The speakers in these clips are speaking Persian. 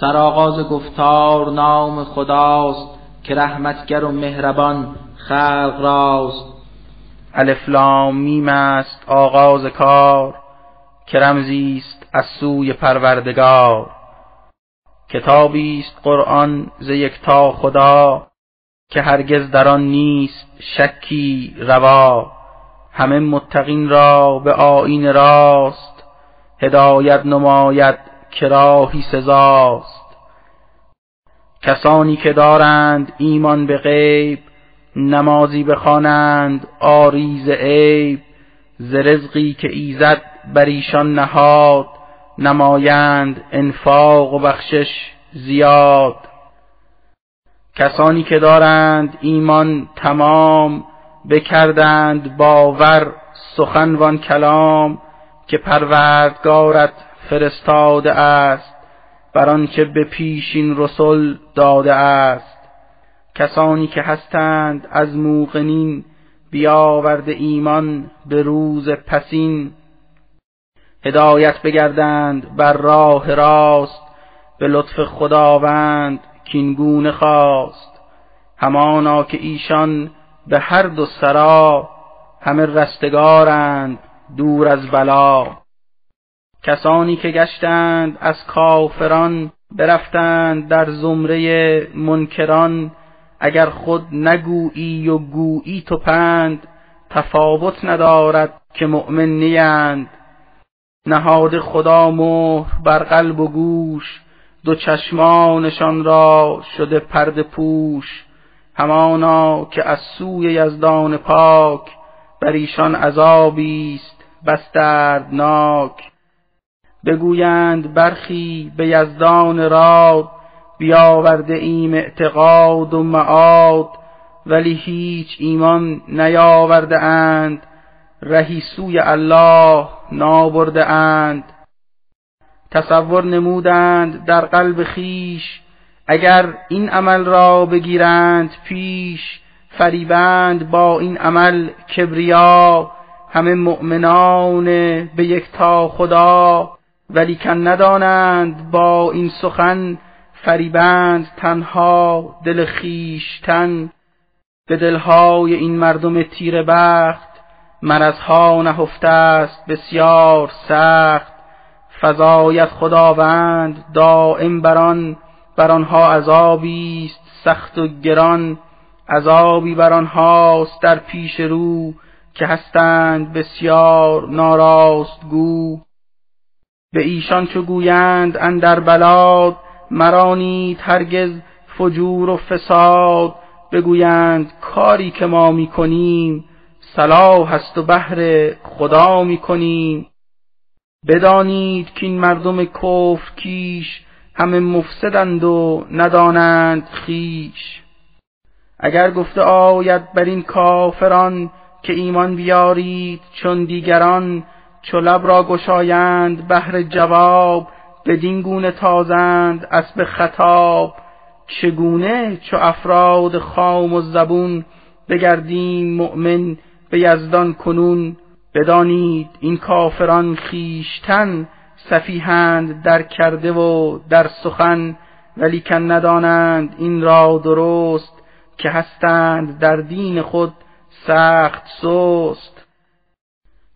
سرآغاز گفتار نام خداست که رحمتگر و مهربان خلق راست. الف لام میم است آغاز کار که رمزی از سوی پروردگار. کتابی است قرآن ز یکتا خدا که هرگز در آن نیست شکی روا. همه متقین را به آیین راست هدایت نماید که راهی سزاست. کسانی که دارند ایمان به غیب نمازی بخوانند آریز عیب ز رزقی که ایزد بر ایشان نهاد نمایند انفاق و بخشش زیاد. کسانی که دارند ایمان تمام بکردند باور سخن وان کلام که پروردگارت فرستاده است بر آنچه به پیشین رسل داده است. کسانی که هستند از موقنین بیاورده ایمان به روز پسین. هدایت بگردند بر راه راست به لطف خداوند کینگونه خواست. همانا که ایشان به هر دو سرا همه رستگارند دور از بلا. کسانی که گشتند از کافران برفتند در زمره منکران اگر خود نگویی و گویی تو پند تفاوت ندارد که مؤمن نیند نهاد خدا مهر بر قلب و گوش دو چشمانشان را شده پرد پوش. همانا که از سوی یزدان پاک بر ایشان عذابی است بگویند برخی به یزدان راد بیاورده ایم اعتقاد و معاد ولی هیچ ایمان نیاورده اند رهی سوی الله نابرده اند. تصور نمودند در قلب خیش اگر این عمل را بگیرند پیش فریبند با این عمل کبریا همه مؤمنان به یک تا خدا. ولی کن ندانند با این سخن فریبند تنها دل خیشتن به دلهای این مردم تیر بخت مرزها نهفته است بسیار سخت. فضایت خداوند دائم بران بر آنها عذابی است سخت و گران. عذابی بر آنهاست در پیش رو که هستند بسیار ناراست گو. به ایشان چو گویند اندر بلاد مرانید هرگز فجور و فساد. بگویند کاری که ما می‌کنیم صلاح است و بهر خدا می‌کنیم. بدانید که این مردم کفر کیش همه مفسدند و ندانند خیش اگر گفته آید بر این کافران که ایمان بیارید چون دیگران چو لب را گشایند بهر جواب بدین گونه تازند اسب خطاب. چگونه چو افراد خام و زبون بگردیم مؤمن به یزدان کنون؟ بدانید این کافران خیشتن سفیهند در کرده و در سخن ولیکن ندانند این را درست که هستند در دین خود سخت سست.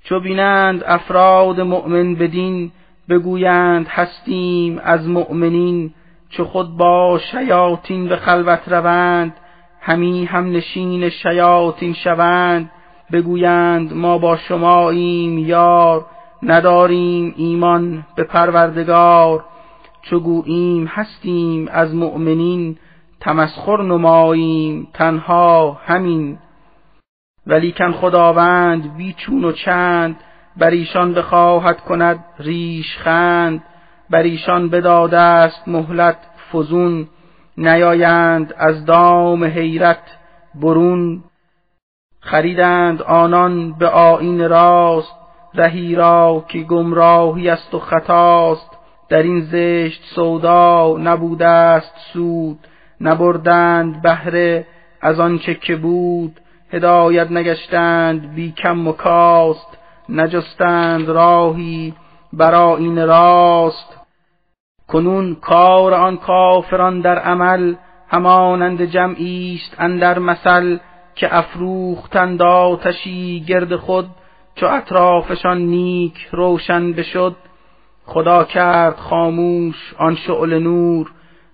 چو بینند افراد مؤمن بدین بگویند هستیم از مؤمنین چو خود با شیاطین به خلوت روند همی هم نشین شیاطین شوند بگویند ما با شماییم یار نداریم ایمان به پروردگار چو گوییم هستیم از مؤمنین تمسخر نماییم تنها همین ولیکن خداوند بیچون و چند بر ایشان بخواهد کند ریش خند بر ایشان بداده است مهلت فزون نیایند از دام حیرت برون. خریدند آنان به آیین راست رهی را که گمراهی است و خطاست در این زشت سودا نبوده است سود نبردند بهره از آنچه که بود. هدایت نگشتند بی کم و کاست نجستند راهی برا این راست. کنون کار آن کافران در عمل همانند جمعی است اندر مثل که افروختند آتشی گرد خود چو اطرافشان نیک روشن بشد. خدا کرد خاموش آن شعل نور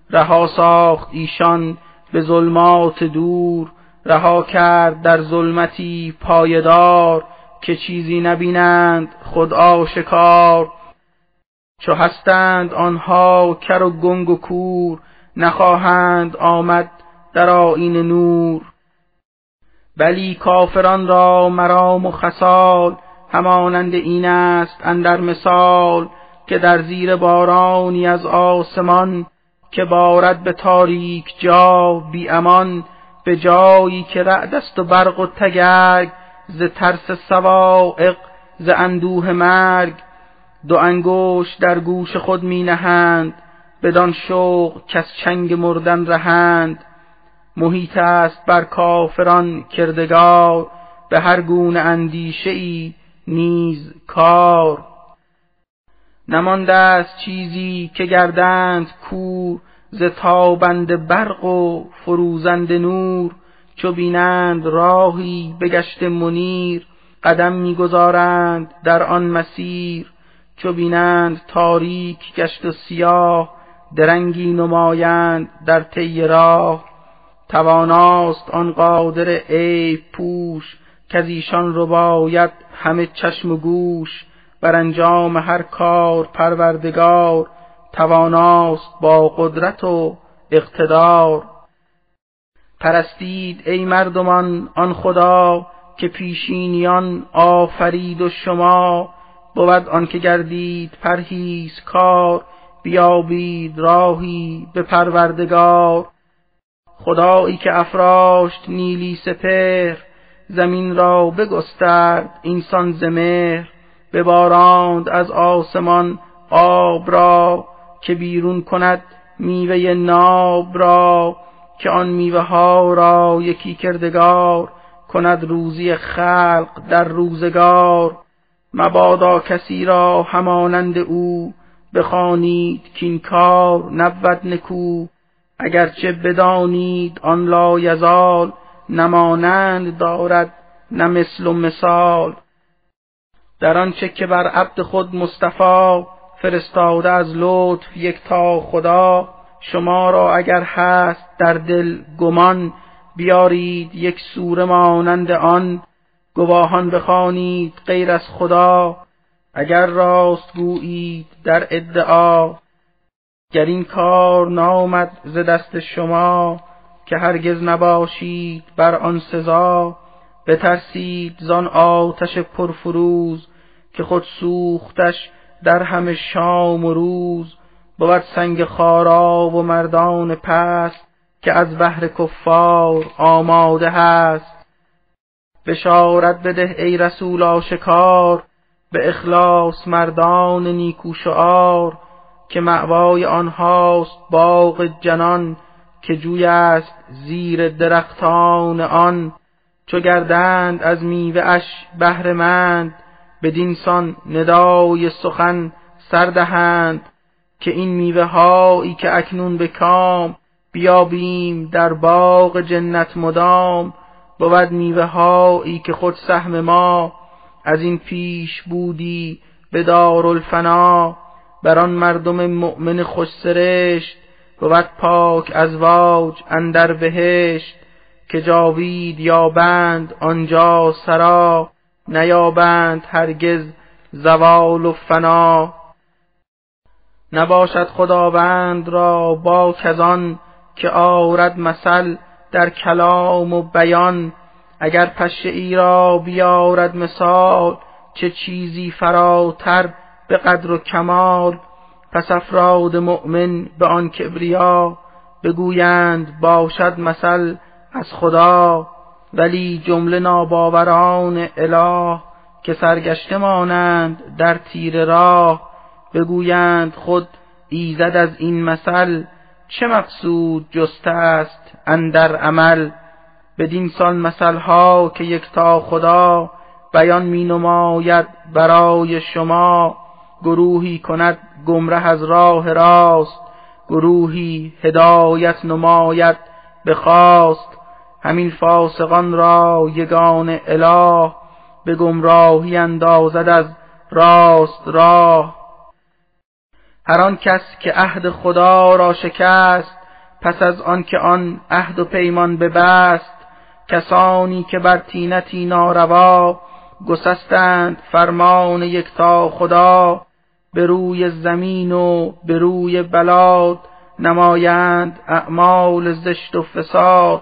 رها ساخت ایشان به ظلمات دور. رها کرد در ظلمتی پایدار که چیزی نبینند خود آشکار. چو هستند آنها کر و گنگ و کور نخواهند آمد در آیین نور. بلی کافران را مرام و خسال همانند این است اندر مثال که در زیر بارانی از آسمان که بارد به تاریک جا بی امان به جایی که رعد است و برق و تگرگ ز ترس سوائق ز اندوه مرگ دو انگوش در گوش خود می نهند بدان شوق کس چنگ مردن رهند. محیط است بر کافران کردگار به هر گونه اندیشه ای نیز کار. نمانده است چیزی که گردند کور ز تابند برق و فروزند نور چو بینند راهی بگشت منیر. قدم می‌گذارند در آن مسیر چو بینند تاریک گشت و سیاه. درنگی نمایند در طی راه. تواناست آن قادر عیب پوش که از ایشان رباید همه چشم و گوش. بر انجام هر کار پروردگار تواناست با قدرت و اقتدار. پرستید ای مردمان آن خدا که پیشینیان آفرید و شما بود آنکه گردید پرهیز کار بیابید راهی به پروردگار. خدایی که افراشت نیلی سپهر زمین را بگسترد اینسان زمهر. بباراند از آسمان آب را که بیرون کند میوه ناب را که آن میوه ها را یکی کردگار کند روزی خلق در روزگار. مبادا کسی را همانند او بخوانید کین کار نبود نکو. اگرچه بدانید آن لا یزال نمانند دارد نه و مثال. در آنچه که بر عبد خود مصطفی فرستاده از لطف یک تا خدا شما را اگر هست در دل گمان بیارید یک سوره مانند آن. گواهان بخوانید غیر از خدا اگر راست گویید در ادعا. گر این کار نامد ز دست شما که هرگز نباشید بر آن سزا. بترسید زان آتش پرفروز که خود سوختش در همه شام و روز بود سنگ خارا و مردان پست که از بهر کفار آماده هست. بشارت بده ای رسول آشکار به اخلاص مردان نیکو شعار که معوای آنهاست باغ جنان که جوی است زیر درختان آن. چو گردند از میوه اش بهرهمند بدینسان ندای سخن سردهند که این میوه هایی که اکنون به کام بیابیم در باغ جنت مدام بود میوه هایی که خود سهم ما از این پیش بودی به دارالفنا. بر آن مردم مؤمن خوش سرشت بود پاک از واج اندر بهشت که جاوید یابند آنجا سرا. نیابند هرگز زوال و فنا. نباشد خداوند را با کزان که آرد مثل در کلام و بیان. اگر پشه ای را بیارد مثال چه چیزی فراتر به قدر و کمال. پس افراد مؤمن به آن کبریا بگویند باشد مثل از خدا. ولی جمله ناباوران اله که سرگشته مانند در تیر راه بگویند خود ایزد از این مثل چه مقصود جسته است اندر عمل؟ بدین سال مثلها که یکتا خدا بیان می نماید برای شما گروهی کند گمره از راه راست گروهی هدایت نماید به خواست. همین فاسقان را یگان اله به گمراهی اندازد از راست راه. هر آن کس که عهد خدا را شکست پس از آن که آن عهد و پیمان ببست کسانی که بر تینتی ناروا گسستند فرمان یکتا خدا به روی زمین و به روی بلاد نمایند اعمال زشت و فساد.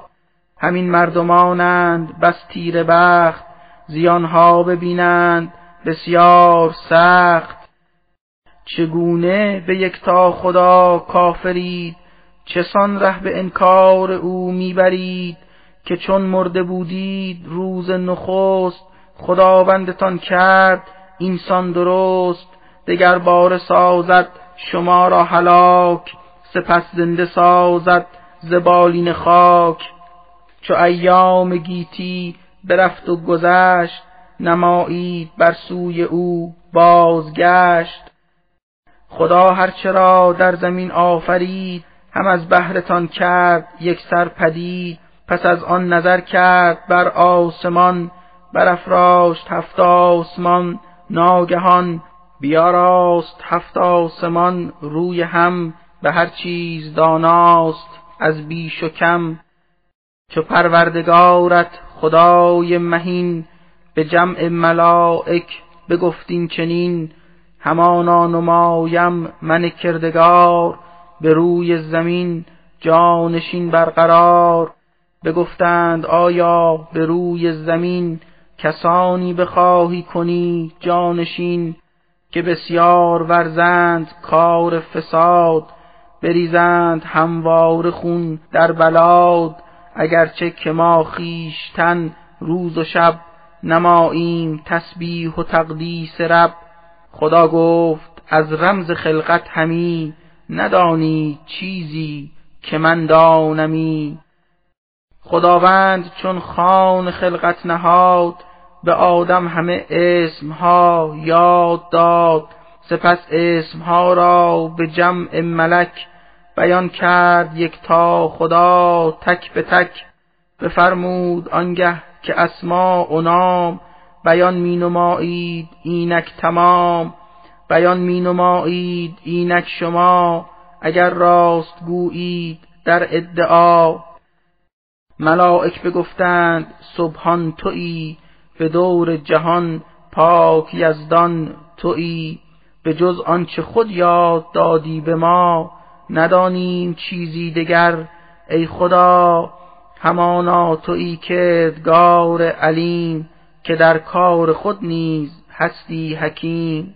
همین مردمانند بس تیر بخت زیانها ببینند بسیار سخت. چگونه به یکتا خدا کافرید؟ چسان ره به انکار او می‌برید که چون مرده بودید روز نخست خداوندتان کرد اینسان درست دگر بار سازد شما را هلاک سپس زنده سازد زبالین خاک. چو ایام گیتی برفت و گذشت نمایید بر سوی او بازگشت. خدا هرچه را در زمین آفرید هم از بهرتان کرد یک سر پدید. پس از آن نظر کرد بر آسمان برافراشت هفت آسمان. ناگهان بیاراست هفت آسمان روی هم به هر چیز داناست از بیش و کم. چو پروردگارت خدای مهین به جمع ملائک بگفتین چنین. همانا نمایم من کردگار به روی زمین جانشین برقرار. بگفتند آیا به روی زمین کسانی بخواهی کنی جانشین که بسیار ورزند کار فساد؟ بریزند هموار خون در بلاد. اگرچه که ما خیشتن روز و شب نماییم تسبیح و تقدیس رب خدا گفت از رمز خلقت همی ندانی چیزی که من دانمی. خداوند چون خان خلقت نهاد به آدم همه اسمها یاد داد. سپس اسمها را به جمع ملک بیان کرد یک تا خدا تک به تک بفرمود آنگه که اسما و نام بیان می نمایید اینک تمام بیان می نمایید اینک شما اگر راست گویید در ادعا ملائک بگفتند سبحان تویی به دور جهان پاک یزدان تویی به جز آنچه خود یاد دادی به ما ندانیم چیزی دگر ای خدا همانا تویی کردگار علیم که در کار خود نیز هستی حکیم.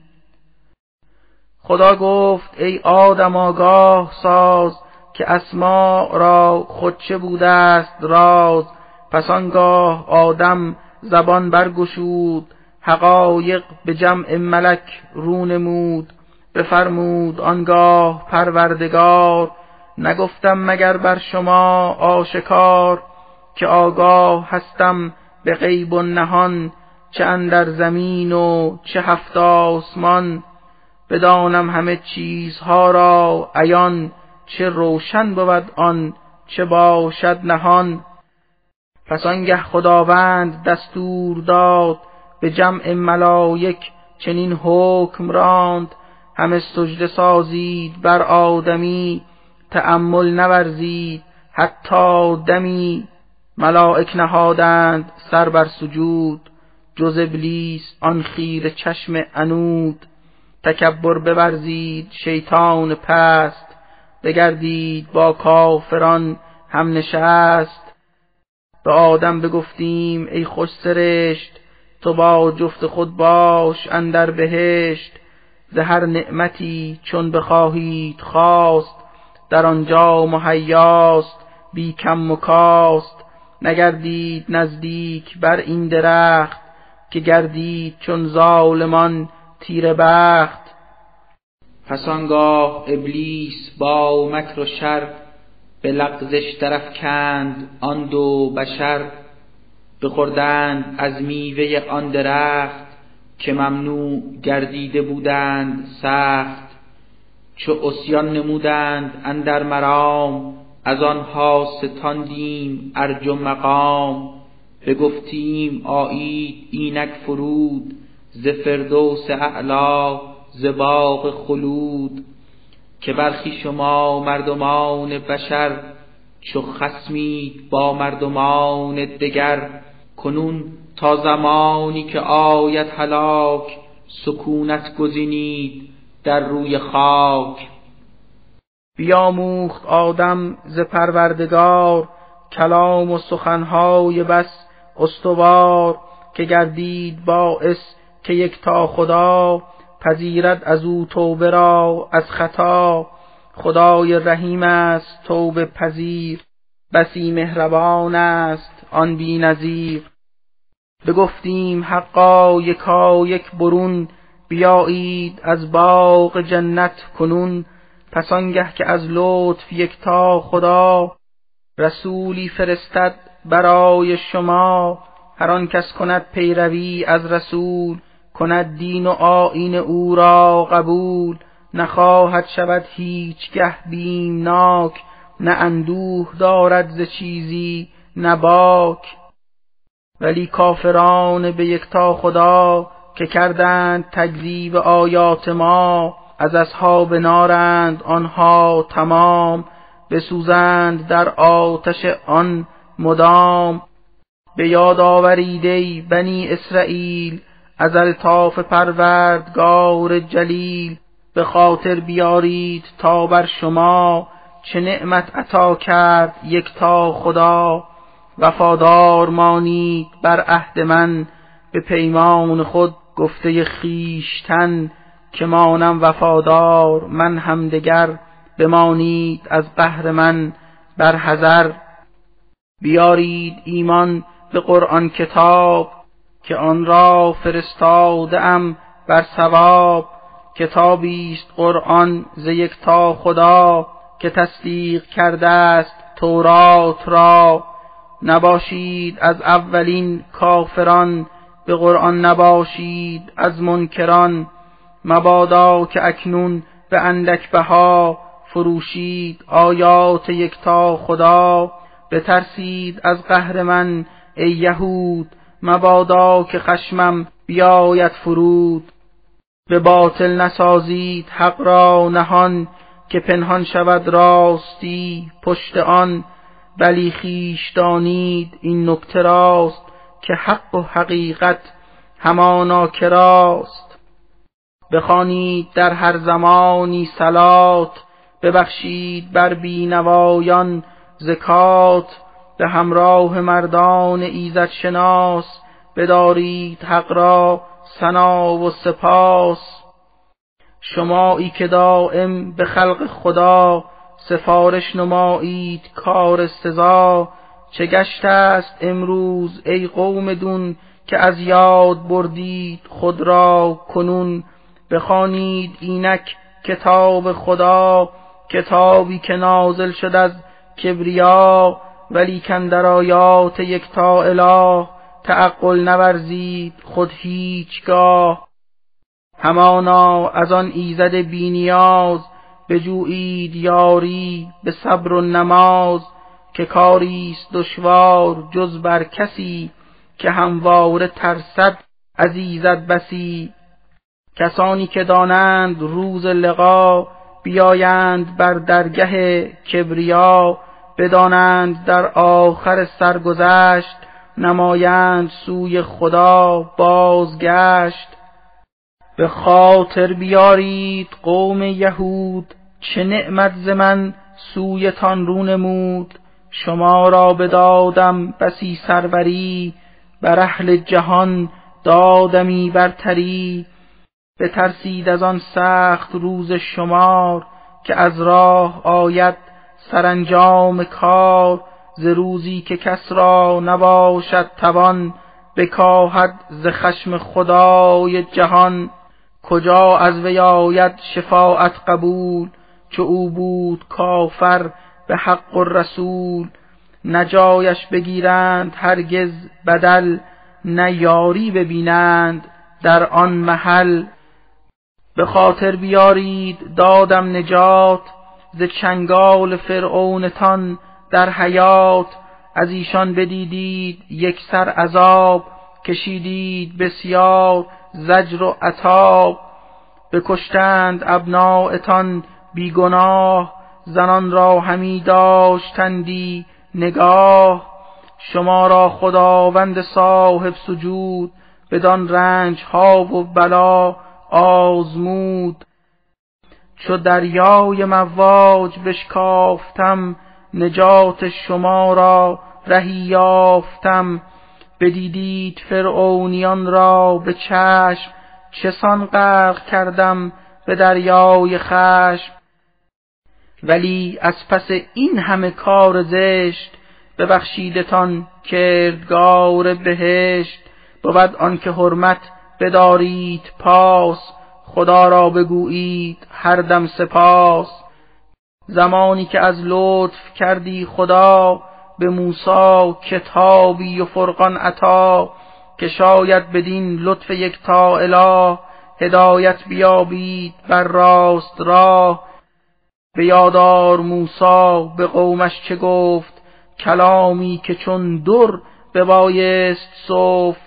خدا گفت ای آدم آگاه ساز که اسما را خود چه بوده است راز پس آنگاه آدم زبان برگشود حقایق به جمع ملک رونمود بفرمود آنگاه پروردگار نگفتم مگر بر شما آشکار که آگاه هستم به غیب و نهان چه اندر زمین و چه هفت آسمان. بدانم همه چیزها را عیان چه روشن بود آن چه باشد نهان. پس آنگه خداوند دستور داد به جمع ملایک چنین حکم راند همه سجده سازید بر آدمی تأمل نورزید حتی دمی. ملائک نهادند سر بر سجود جز ابلیس آن خیر چشم انود تکبر بورزید شیطان پست بگردید با کافران هم نشست. به آدم بگفتیم ای خوش سرشت تو با جفت خود باش اندر بهشت. زهر نعمتی چون بخواهید خواست در آنجا مهیاست بی کم و کاست. نگردید نزدیک بر این درخت که گردید چون ظالمان تیر بخت. پس آنگاه ابلیس با مکر و شر به لغزش طرف کند آن دو بشر بخوردند از میوه آن درخت. که ممنوع گردیده بودند سخت چو اسیان نمودند اندر مرام از آنها ستاندیم ارج و مقام بگفتیم آیید اینک فرود ز فردوس اعلی ز باغ خلود که برخی شما مردمان بشر چو خسمید با مردمان دگر کنون تا زمانی که آید هلاک سکونت گزینید در روی خاک. بیاموخت آدم ز پروردگار کلام و سخنهای بس استوار که گردید باعث که یک تا خدا پذیرد از او توبه را از خطا. خدای رحیم است توبه پذیر بسی مهربان است آن بی نظیر. بگفتیم حقا یکا یک برون بیایید از باغ جنت کنون. پس آنگه که از لطف یکتا خدا رسولی فرستد برای شما هر آن کس کند پیروی از رسول کند دین و آیین او را قبول. نخواهد شود هیچگه بیمناک نه اندوه دارد ز چیزی نه باک. ولی کافران به یکتا خدا که کردند تکذیب آیات ما از اصحاب نارند آنها تمام بسوزند در آتش آن مدام. به یاد آورید بنی اسرائیل از الطاف پروردگار جلیل به خاطر بیارید تا بر شما چه نعمت عطا کرد یکتا خدا. وفادار مانید بر عهد من به پیمان خود گفته خیشتن که مانم وفادار من همدگر بمانید از قهر من بر حذر. بیارید ایمان به قرآن کتاب که آن را فرستاده ام بر ثواب. کتابی است قرآن ز تا خدا که تصدیق کرده است تورات را. نباشید از اولین کافران به قرآن نباشید از منکران. مبادا که اکنون به اندک بها فروشید آیات یکتا خدا. بترسید از قهر من ای یهود مبادا که خشمم بیاید فرود. به باطل نسازید حق را نهان که پنهان شود راستی پشت آن. بلی خیش دانید این نکته راست که حق و حقیقت همانا کراست بخوانید در هر زمانی سلات ببخشید بر بینوایان زکات به همراه مردان ایزد شناس بدارید حق را سنا و سپاس. شمایی که دائم به خلق خدا سفارش نمایید کار سزا. چه گشته است امروز ای قوم دون که از یاد بردید خود را کنون؟ بخوانید اینک کتاب خدا کتابی که نازل شد از کبریا ولی در آیات یکتا اله تعقل نورزید خود هیچگاه. همانا از آن ایزد بینیاز بجویید یاری به صبر و نماز که کاریست دشوار جز بر کسی که همواره ترسد از ایزد بسی. کسانی که دانند روز لقا بیایند بر درگه کبریا بدانند در آخر سرگذشت نمایند سوی خدا بازگشت. به خاطر بیارید قوم یهود چه نعمت ز من سویتان رو نمود. شما را بدادم بسی سروری بر اهل جهان دادمی برتری. بترسید از آن سخت روز شمار که از راه آید سرانجام کار. ز روزی که کس را نباشد توان بکاهد ز خشم خدای جهان. کجا از وی آید شفاعت قبول چو او بود کافر به حق و رسول؟ نجایش بگیرند هرگز بدل نه یاری ببینند در آن محل. به خاطر بیارید دادم نجات ز چنگال فرعونتان در حیات. از ایشان بدیدید یک سر عذاب کشیدید بسیار. زجر و عطاب. بکشتند ابناعتان بیگناه زنان را همی داشتندی نگاه. شما را خداوند صاحب سجود بدان رنج ها و بلا آزمود. چو دریای مواج بشکافتم نجات شما را رهی یافتم. بدیدید فرعونیان را به چشم چسان غرق کردم به دریای خشم. ولی از پس این همه کار زشت ببخشیدتان کردگار بهشت. بود آنکه حرمت بدارید پاس خدا را بگویید هر دم سپاس. زمانی که از لطف کردی خدا به موسی کتابی و فرقان عطا که شاید بدین لطف یک تا اله هدایت بیابید بر راست راه. به یادار موسی به قومش چه گفت؟ کلامی که چون در ببایست صف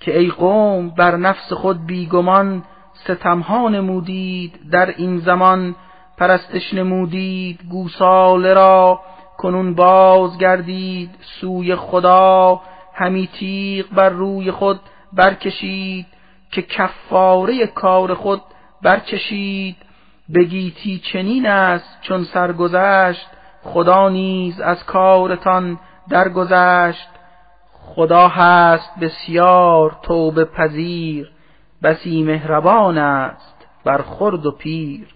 که ای قوم بر نفس خود بیگمان ستمها نمودید در این زمان پرستش نمودید گوساله را. کنون باز گردید سوی خدا همی تیغ بر روی خود برکشید که کفاره کار خود برچشید بگیتی چنین است چون سرگذشت خدا نیز از کارتان درگذشت. خدا هست بسیار توبه پذیر بسی مهربان است بر خرد و پیر.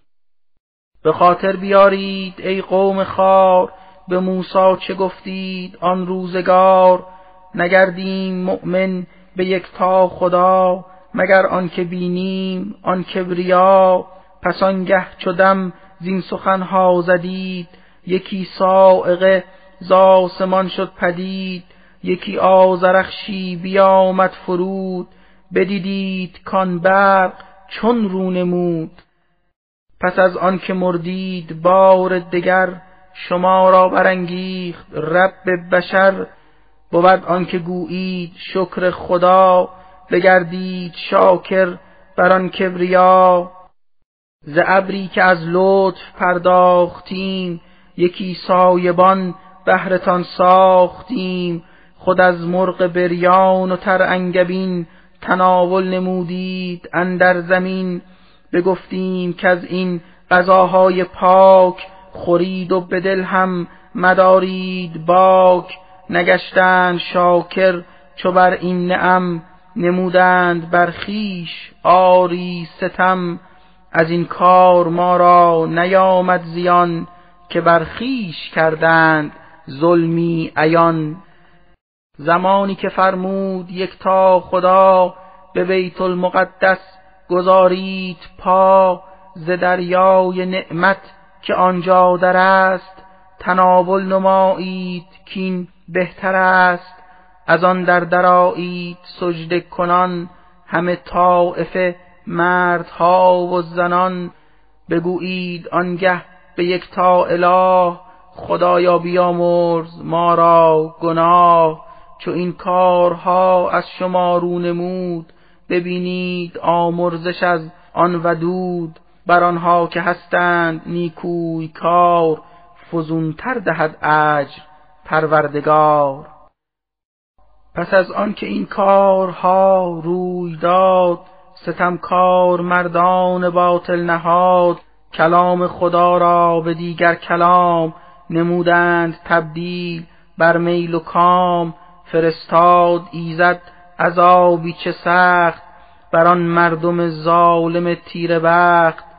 به خاطر بیارید ای قوم خار به موسی چه گفتید آن روزگار؟ نگردیم مؤمن به یک تا خدا مگر آنکه بینیم آن کبریا پس آنگه چو دم زین سخنها زدید یکی سائقه ز آسمان شد پدید یکی آزرخشی بیامد فرود بدیدید کان برق چون رو نمود. پس از آن که مردید بار دگر شما را برانگیخت رب بشر بود آنکه گویید شکر خدا بگردید شاکر بر آن کبریا. ز ابری که از لطف پرداختیم یکی سایبان بهرتان ساختیم. خود از مرغ بریان و تر انگبین تناول نمودید اندر زمین. بگفتیم که از این غذاهای پاک خورید و به دل هم مدارید باک نگشتند شاکر چو بر این نعم نمودند بر خیش آری ستم. از این کار ما را نیامد زیان که بر خیش کردند ظلمی عیان. زمانی که فرمود یک تا خدا به بیت المقدس گذارید پا ز دریای نعمت که آنجا در است تناول نمایید کین بهتر است. از آن در درایید سجده کنان همه طائفه مردها و زنان. بگویید آنگه به یک تا اله خدایا بیامرز ما را گناه. چو این کارها از شما رو نمود ببینید آمرزش از آن ودود. بر آنها که هستند نیکوی کار فزونتر دهد اجر پروردگار. پس از آن که این کارها روی داد ستمکار مردان باطل نهاد کلام خدا را به دیگر کلام نمودند تبدیل بر میل و کام. فرستاد ایزد عذابی چه سخت بر آن مردم ظالم تیر بخت.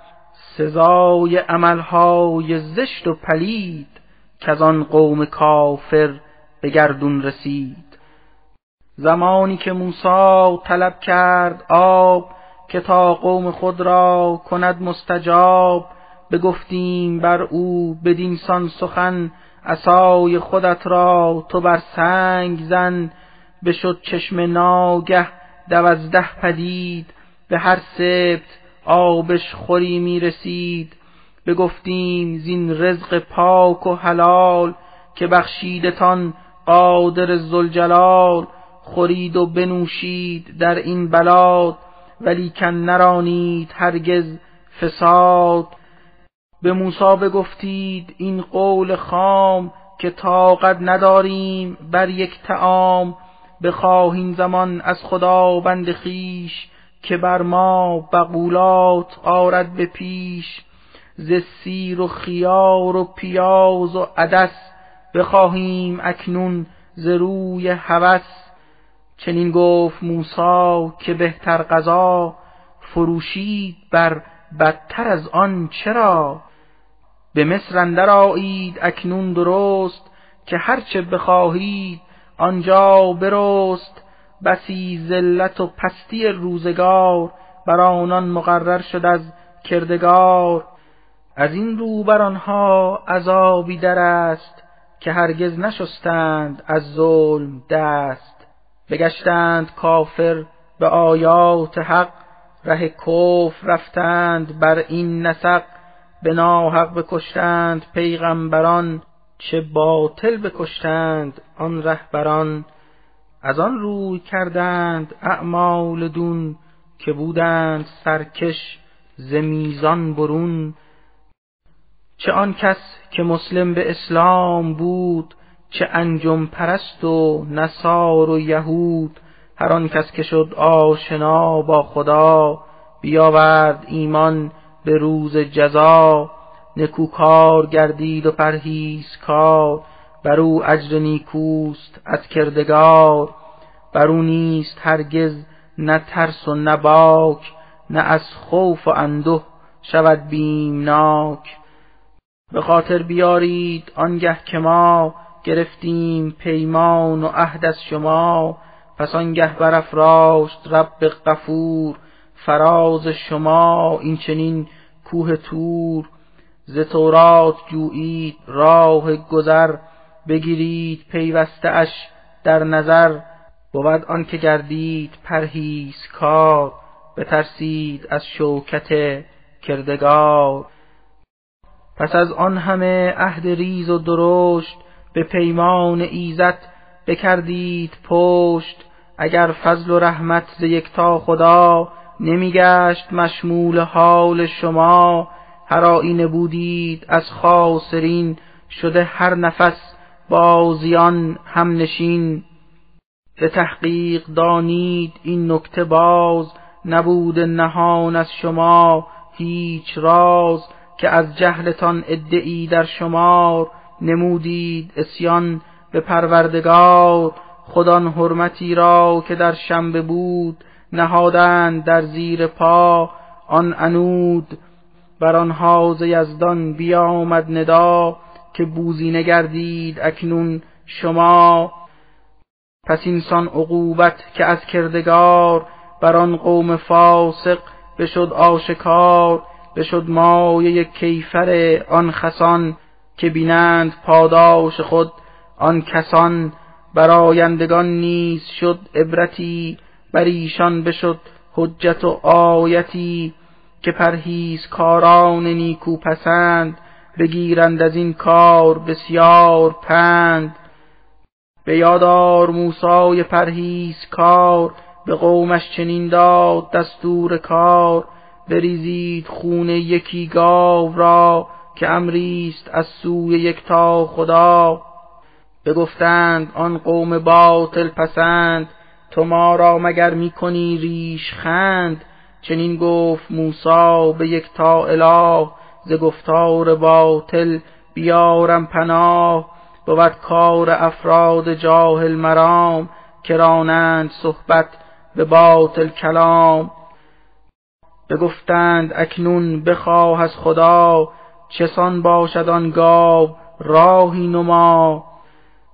سزای عملهای زشت و پلید که از آن قوم کافر به گردون رسید. زمانی که موسی طلب کرد آب که تا قوم خود را کند مستجاب بگفتیم بر او بدینسان سخن عصای خودت را تو بر سنگ زن بشد چشم ناگه دوازده پدید به هر سبت آبش خوری می رسید بگفتیم زین رزق پاک و حلال که بخشیدتان قادر زلجلال خورید و بنوشید در این بلاد ولی کن نرانید هرگز فساد. به موسی بگفتید این قول خام که طاقت نداریم بر یک تعام بخواهیم زمان از خداوند خیش که بر ما بقولات آرد به پیش ز سیر و خیار و پیاز و عدس بخواهیم اکنون ز روی هوس. چنین گفت موسی که بهتر غذا فروشید بر بدتر از آن چرا؟ به مصر اندر آیید اکنون درست که هرچه بخواهید آنجا برست بسی ذلت و پستی روزگار بر آنان مقرر شد از کردگار. از این رو بر آنها عذابی در است که هرگز نشستند از ظلم دست. بگشتند کافر به آیات حق ره کفر رفتند بر این نسق. به ناحق بکشتند پیغمبران چه باطل بکشتند آن رهبران. از آن روی کردند اعمال دون که بودند سرکش ز میزان برون. چه آن کس که مسلم به اسلام بود چه انجم پرست و نصار و یهود. هر آن کس که شد آشنا با خدا بیاورد ایمان به روز جزا. نکوکار گردید و پرهیز کار بر او اجر نیکوست از کردگار. بر او نیست هرگز نه ترس و نه باک نه از خوف و انده شود بیمناک. به خاطر بیارید آنگه که ما گرفتیم پیمان و عهد از شما پس آنگه برافراشت رب غفور فراز شما این چنین کوه تور ز تورات جویید راه گذر بگیرید پیوسته اش در نظر. بود آن که گردید پرهیز کار بترسید از شوکت کردگار. پس از آن همه عهد ریز و درشت به پیمان ایزت بکردید پشت. اگر فضل و رحمت ز یکتا خدا نمیگشت مشمول حال شما هر آینه بودید از خاسرین شده هر نفس بازیان هم نشین به تحقیق دانید این نکته باز نبود نهان از شما هیچ راز که از جهلتان ادعی در شمار نمودید اسیان به پروردگار خدان حرمتی را که در شنبه بود نهادند در زیر پا آن انود بر آنها ز یزدان بیامد ندا که بوزی نگردید اکنون شما. پس اینسان عقوبت که از کردگار بر آن قوم فاسق بشد آشکار بشد مایه کیفر آن خسان که بینند پاداش خود. آن کسان برایندگان نیز شد عبرتی بر ایشان بشد حجت و آیتی که پرهیز کاران نیکو پسند. بگیرند از این کار بسیار پند. به یادار موسای پرهیز کار به قومش چنین داد دستور کار. بریزید خون یکی گاو را که امریست از سوی یکتا خدا. بگفتند آن قوم باطل پسند تو ما را مگر می‌کنی ریش خند؟ چنین گفت موسی به یکتا اله. ز گفتار باطل بیارم پناه بود کار افراد جاهل مرام کرانند صحبت به باطل کلام. بگفتند اکنون بخواه از خدا چسان باشد آن گاو راهی نما.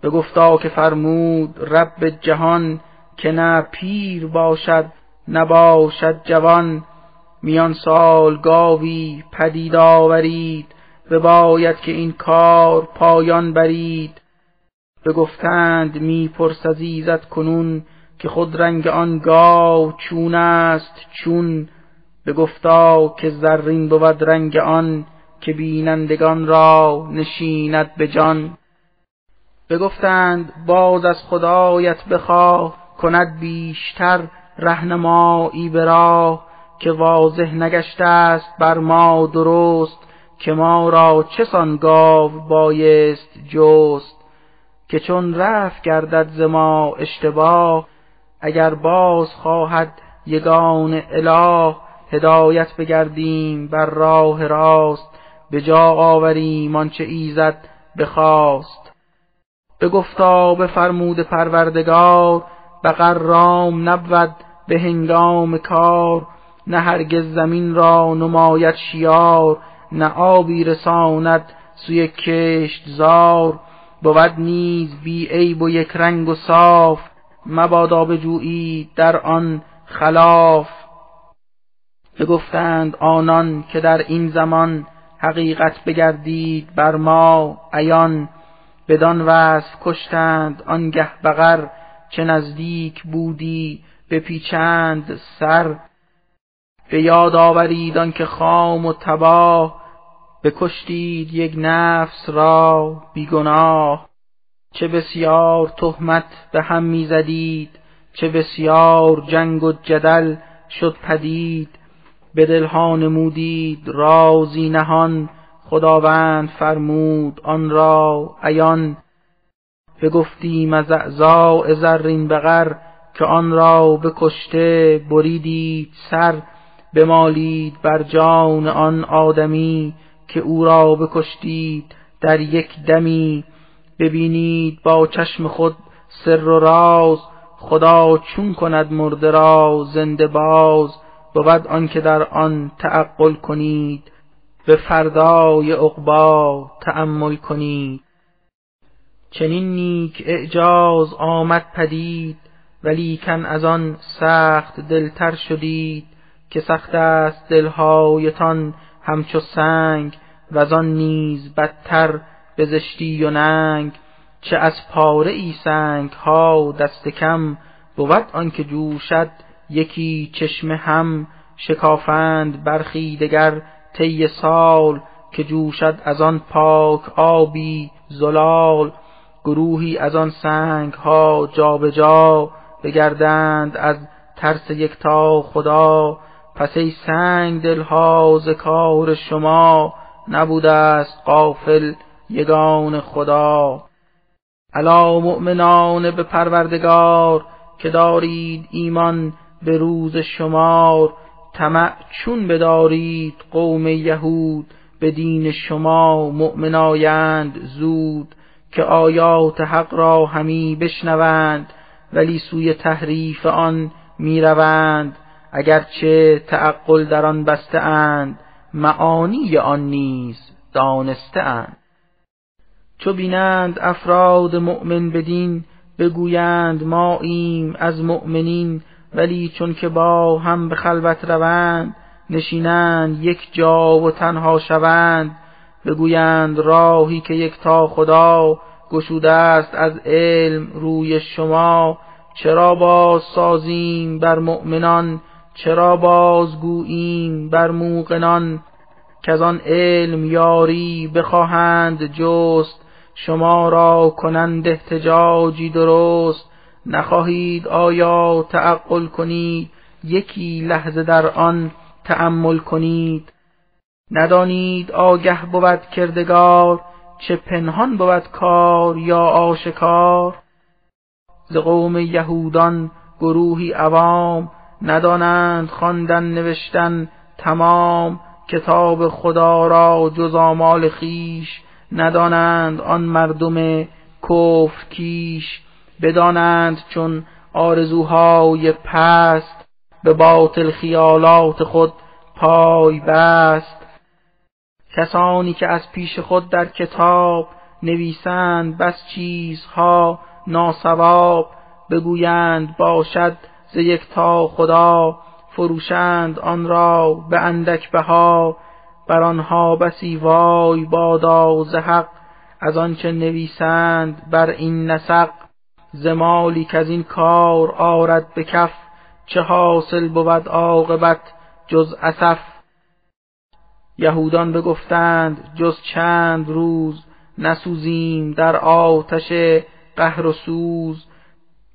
بگفتا که فرمود رب جهان که نه پیر باشد نباشد جوان. میان سال گاوی پدید آورید بباید که این کار پایان برید. بگفتند می پرس از کنون که خود رنگ آن گاو چون است چون؟ گفتا که زرین بود رنگ آن که بینندگان را نشیند به جان. بگفتند باز از خدایت بخواه کند بیشتر رهنمایی به راه. که واضح نگشته است بر ما درست که ما را چه سان گاو بایست جست. که چون رفت گردد ز ما اشتباه اگر باز خواهد یگان اله هدایت بگردیم بر راه راست به جا آوریم آنچه ایزد بخواست بگفتا بفرمود پروردگار بقر رام نبود به هنگام کار. نه هرگز زمین را نماید شیار نه آبی رساند سوی کشت زار. بود نیز بی عیب و یک رنگ و صاف مبادا بجویید در آن خلاف. بگفتند آنان که در این زمان حقیقت بگردید بر ما عیان. بدان وصف کشتند آنگه بغر چه نزدیک بودی بپیچند سر. به یاد آورید که خام و تباه بکشتید یک نفس را بیگناه. چه بسیار تهمت به هم می‌زدید چه بسیار جنگ و جدل شد پدید. به دلها نمودید رازی نهان خداوند فرمود آن را عیان. بگفتیم از اعضاء زرین بغر که آن را بکشته بریدید سر. بمالید بر جان آن آدمی که او را بکشتید در یک دمی. ببینید با چشم خود سر و راز خدا چون کند مرده را زنده باز. بود آنکه در آن تعقل کنید به فردای عقبا تأمل کنید. چنین نیک اعجاز آمد پدید ولیکن از آن سخت دلتر شدید. که سخت است دلهایتان همچو سنگ و آن نیز بدتر به زشتی و ننگ چه از پاره ای سنگ ها دست کم بود آنکه جوشد یکی چشمه هم شکافند برخی دگر طی سال که جوشد از آن پاک آبی زلال گروهی از آن سنگ ها جابجا جا بگردند از ترس یکتا خدا پس ای سنگ دلها ز کار شما نبوده است قافل یگان خدا. علا مؤمنان به پروردگار که دارید ایمان به روز شمار طمع چون بدارید قوم یهود به دین شما مؤمنایند زود که آیات حق را همی بشنوند ولی سوی تحریف آن می‌روند. اگرچه تعقل در آن بسته اند معانی آن نیز دانسته اند چو بینند افراد مؤمن بدین بگویند ما ایم از مؤمنین ولی چون که با هم به خلوت روند نشینند یک جا و تنها شوند. بگویند راهی که یک تا خدا گشوده است از علم روی شما چرا باز سازیم بر مؤمنان چرا بازگوییم بر موقنان که از آن علم یاری بخواهند جست؟ شما را کنند احتجاجی درست. نخواهید آیا تعقل کنید؟ یکی لحظه در آن تأمل کنید. ندانید آگه بود کردگار؟ چه پنهان بود کار یا آشکار؟ ز قوم یهودان گروهی عوام ندانند خواندن نوشتن تمام کتاب خدا را جز آمال خیش. ندانند آن مردم کفر کیش. بدانند چون آرزوهای پست به باطل خیالات خود پای بست. کسانی که از پیش خود در کتاب نویسند بس چیزها ناسواب بگویند باشد ز یک تا خدا فروشند آن را به اندک بها بر آنها بسی وای بادا ز حق از آنچه نویسند بر این نسق. زمالی که از این کار آرد به کف چه حاصل بود عاقبت جز اسف. یهودان بگفتند جز چند روز نسوزیم در آتش قهر و سوز.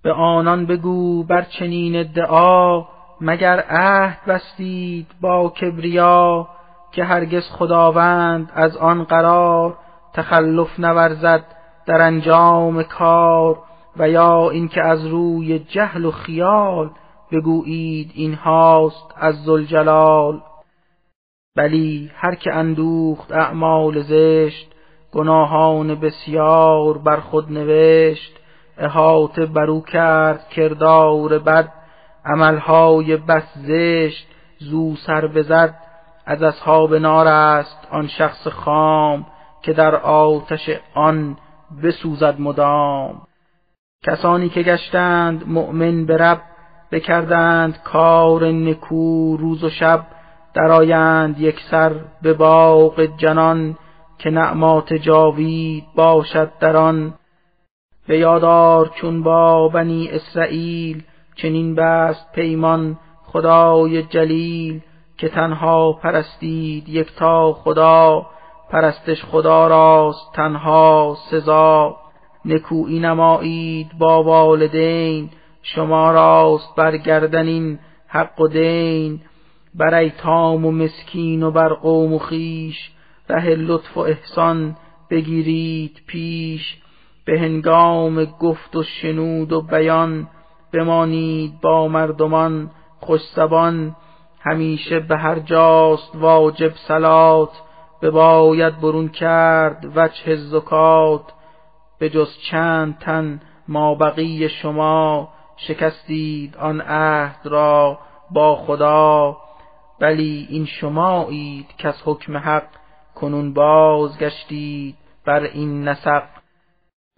به آنان بگو بر چنین ادعا مگر عهد بستید با کبریا که هرگز خداوند از آن قرار تخلف نورزد در انجام کار و یا اینکه از روی جهل و خیال بگویید این هاست از زلجلال بلی هر که اندوخت اعمال زشت گناهان بسیار بر خود نوشت. احاطه برو کرد کردار بد عملهای بس زشت زو سر بزد. از اصحاب نار است آن شخص خام که در آتش آن بسوزد مدام. کسانی که گشتند مؤمن به رب بکردند کار نکو روز و شب. درآیند یک سر به باغ جنان که نعمات جاوید باشد در آن. به یادار چون با بنی اسرائیل چنین بست پیمان خدای جلیل که تنها پرستید یکتا خدا پرستش خدا راست تنها سزا. نکویی نمایید با والدین شما راست برگردن این حق و دین. بر ایتام و مسکین و بر قوم و خیش ره لطف و احسان بگیرید پیش. به هنگام گفت و شنود و بیان بمانید با مردمان خوش زبان همیشه به هر جاست واجب سلات باید برون کرد وجه زکات. به جز چند تن ما بقی شما شکستید آن عهد را با خدا بلی این شمایید که از حکم حق کنون بازگشتید بر این نسق.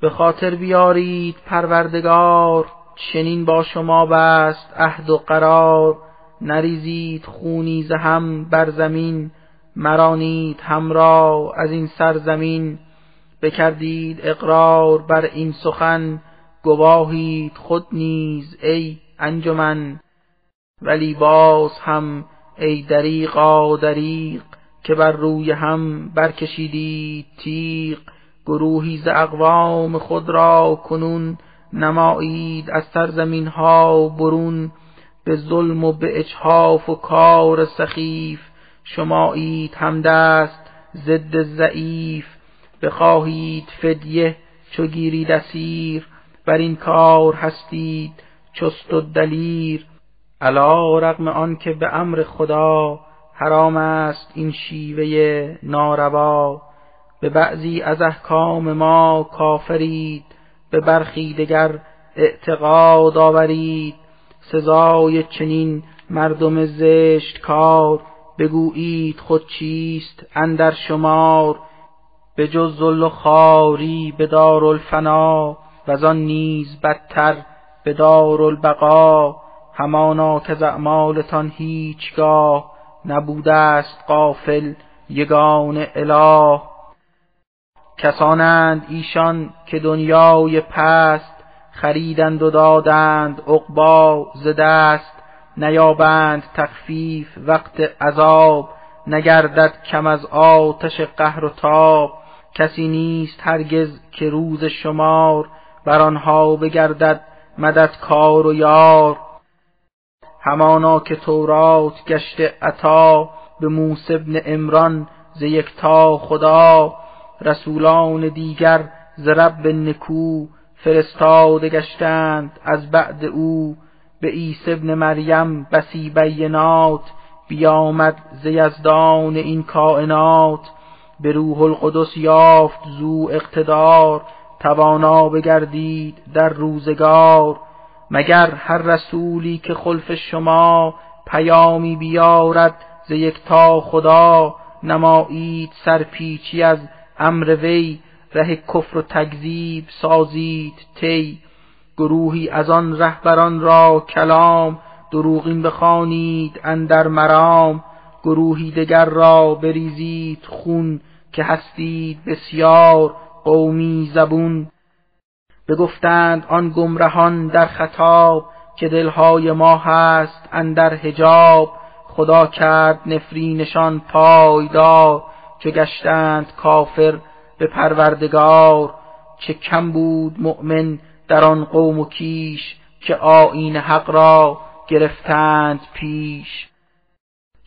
به خاطر بیارید پروردگار چنین با شما بست عهد و قرار نریزید خونی هم بر زمین مرانید همرا از این سرزمین بکردید اقرار بر این سخن گواهید خود نیز ای انجمن ولی باز هم ای دریقا دریق که بر روی هم برکشیدید تیغ گروهی ز اقوام خود را کنون نمایید از سرزمین ها برون به ظلم و به اجحاف و کار سخیف شمایید همدست ضد ضعیف بخواهید فدیه چو گیرید اسیر بر این کار هستید چست و دلیر علا رغم آن که به امر خدا حرام است این شیوه ناروا به بعضی از احکام ما کافرید به برخی دگر اعتقاد آورید. سزای چنین مردم زشت کار بگویید خود چیست اندر شمار. به جز ذل و خاری به دارالفنا و آن نیز بدتر به دارالبقا. همانا که اعمالتان هیچگاه نبوده است قافل یگان اله. کسانند ایشان که دنیای پست خریدند و دادند عقبا ز دست نیابند تخفیف وقت عذاب نگردد کم از آتش قهر و تاب. کسی نیست هرگز که روز شمار بر آنها بگردد مدد کار و یار. همانا که تورات گشته عطا به موسی ابن عمران ز یکتا خدا. رسولان دیگر ز رب نکو فرستاده گشتند از بعد او. به عیسی ابن مریم بسی بینات بیامد ز یزدان این کائنات. به روح القدس یافت زو اقتدار توانا بگردید در روزگار. مگر هر رسولی که خلف شما پیامی بیارد ز یکتا خدا نمایید سرپیچی از امر وی ره کفر و تکذیب سازید تی گروهی از آن رهبران را کلام دروغین بخوانید اندر مرام. گروهی دگر را بریزید خون که هستید بسیار قومی زبون. بگفتند آن گمرهان در خطاب که دلهای ما هست اندر حجاب. خدا کرد نفرینشان پایدار. چه گشتند کافر به پروردگار چه کم بود مؤمن در آن قوم و کیش که آیین حق را گرفتند پیش.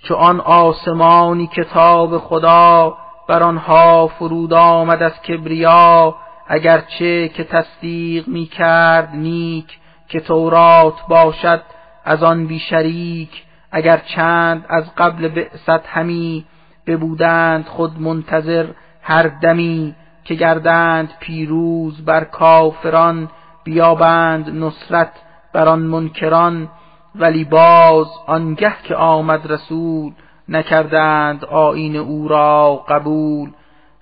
چو آن آسمانی کتاب خدا بر آنها فرود آمد از کبریا اگرچه که تصدیق می کرد نیک که تورات باشد از آن بی شریک اگر چند از قبل بعثت همی ببودند خود منتظر هر دمی که گردند پیروز بر کافران بیابند نصرت بر آن منکران ولی باز آنگه که آمد رسول نکردند آین او را قبول.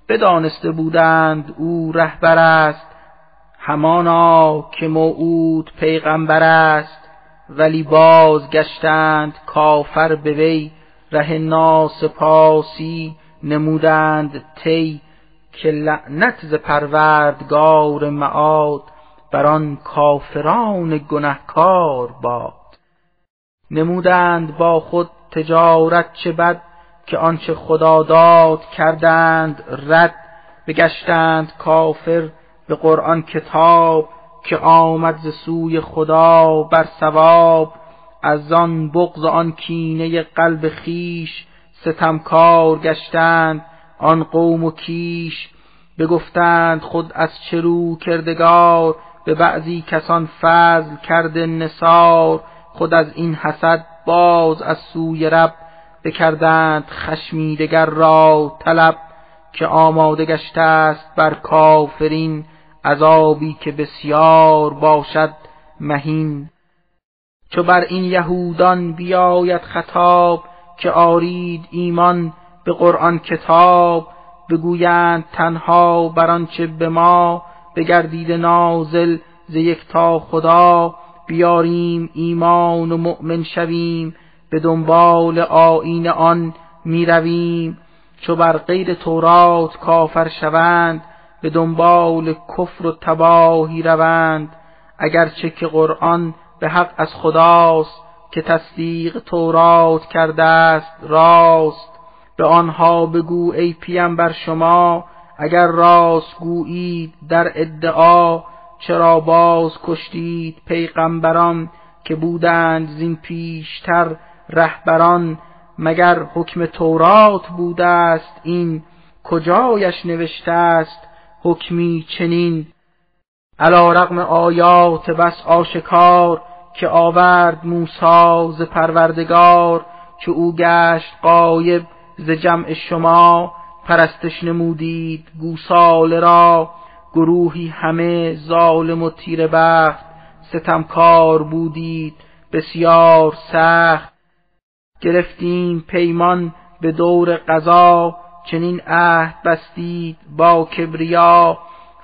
بدانسته بودند او رهبر است همانا که موعود پیغمبر است ولی باز گشتند کافر به وی. ره ناسپاسی نمودند تی که لعنت ز پروردگار معاد بر آن کافران گنهکار باد. نمودند با خود تجارت چه بد که آنچه خدا داد کردند رد. بگشتند کافر به قرآن کتاب که آمد ز سوی خدا بر ثواب. از آن بغض آن کینه قلب خیش ستمکار گشتند. آن قوم و کیش بگفتند خود از چرو کردگار؟ به بعضی کسان فضل کرده نصار خود از این حسد باز از سوی رب بکردند خشمیدگر را طلب. که آماده گشته است بر کافرین عذابی که بسیار باشد مهین. چو بر این یهودان بیاید خطاب که آرید ایمان به قرآن کتاب بگویند تنها بر آنچه به ما بگردید نازل ز تا خدا. بیاریم ایمان و مؤمن شویم به دنبال آیین آن می رویم چو بر غیر تورات کافر شوند به دنبال کفر و تباهی روند. اگرچه که قرآن به حق از خداست که تصدیق تورات کرده است راست. به آنها بگو ای پیم بر شما اگر راست گویید در ادعا چرا باز کشتید پیغمبران که بودند زین پیشتر رهبران؟ مگر حکم تورات بوده است این؟ کجایش نوشته است حکمی چنین؟ علا رغم آیات بس آشکار که آورد موسی ز پروردگار که او گشت قایب ز جمع شما پرستش نمودید گوسال را. گروهی همه ظالم و تیر بخت ستمکار بودید بسیار سخت. گرفتیم پیمان به دور قضا چنین عهد بستید با کبریا.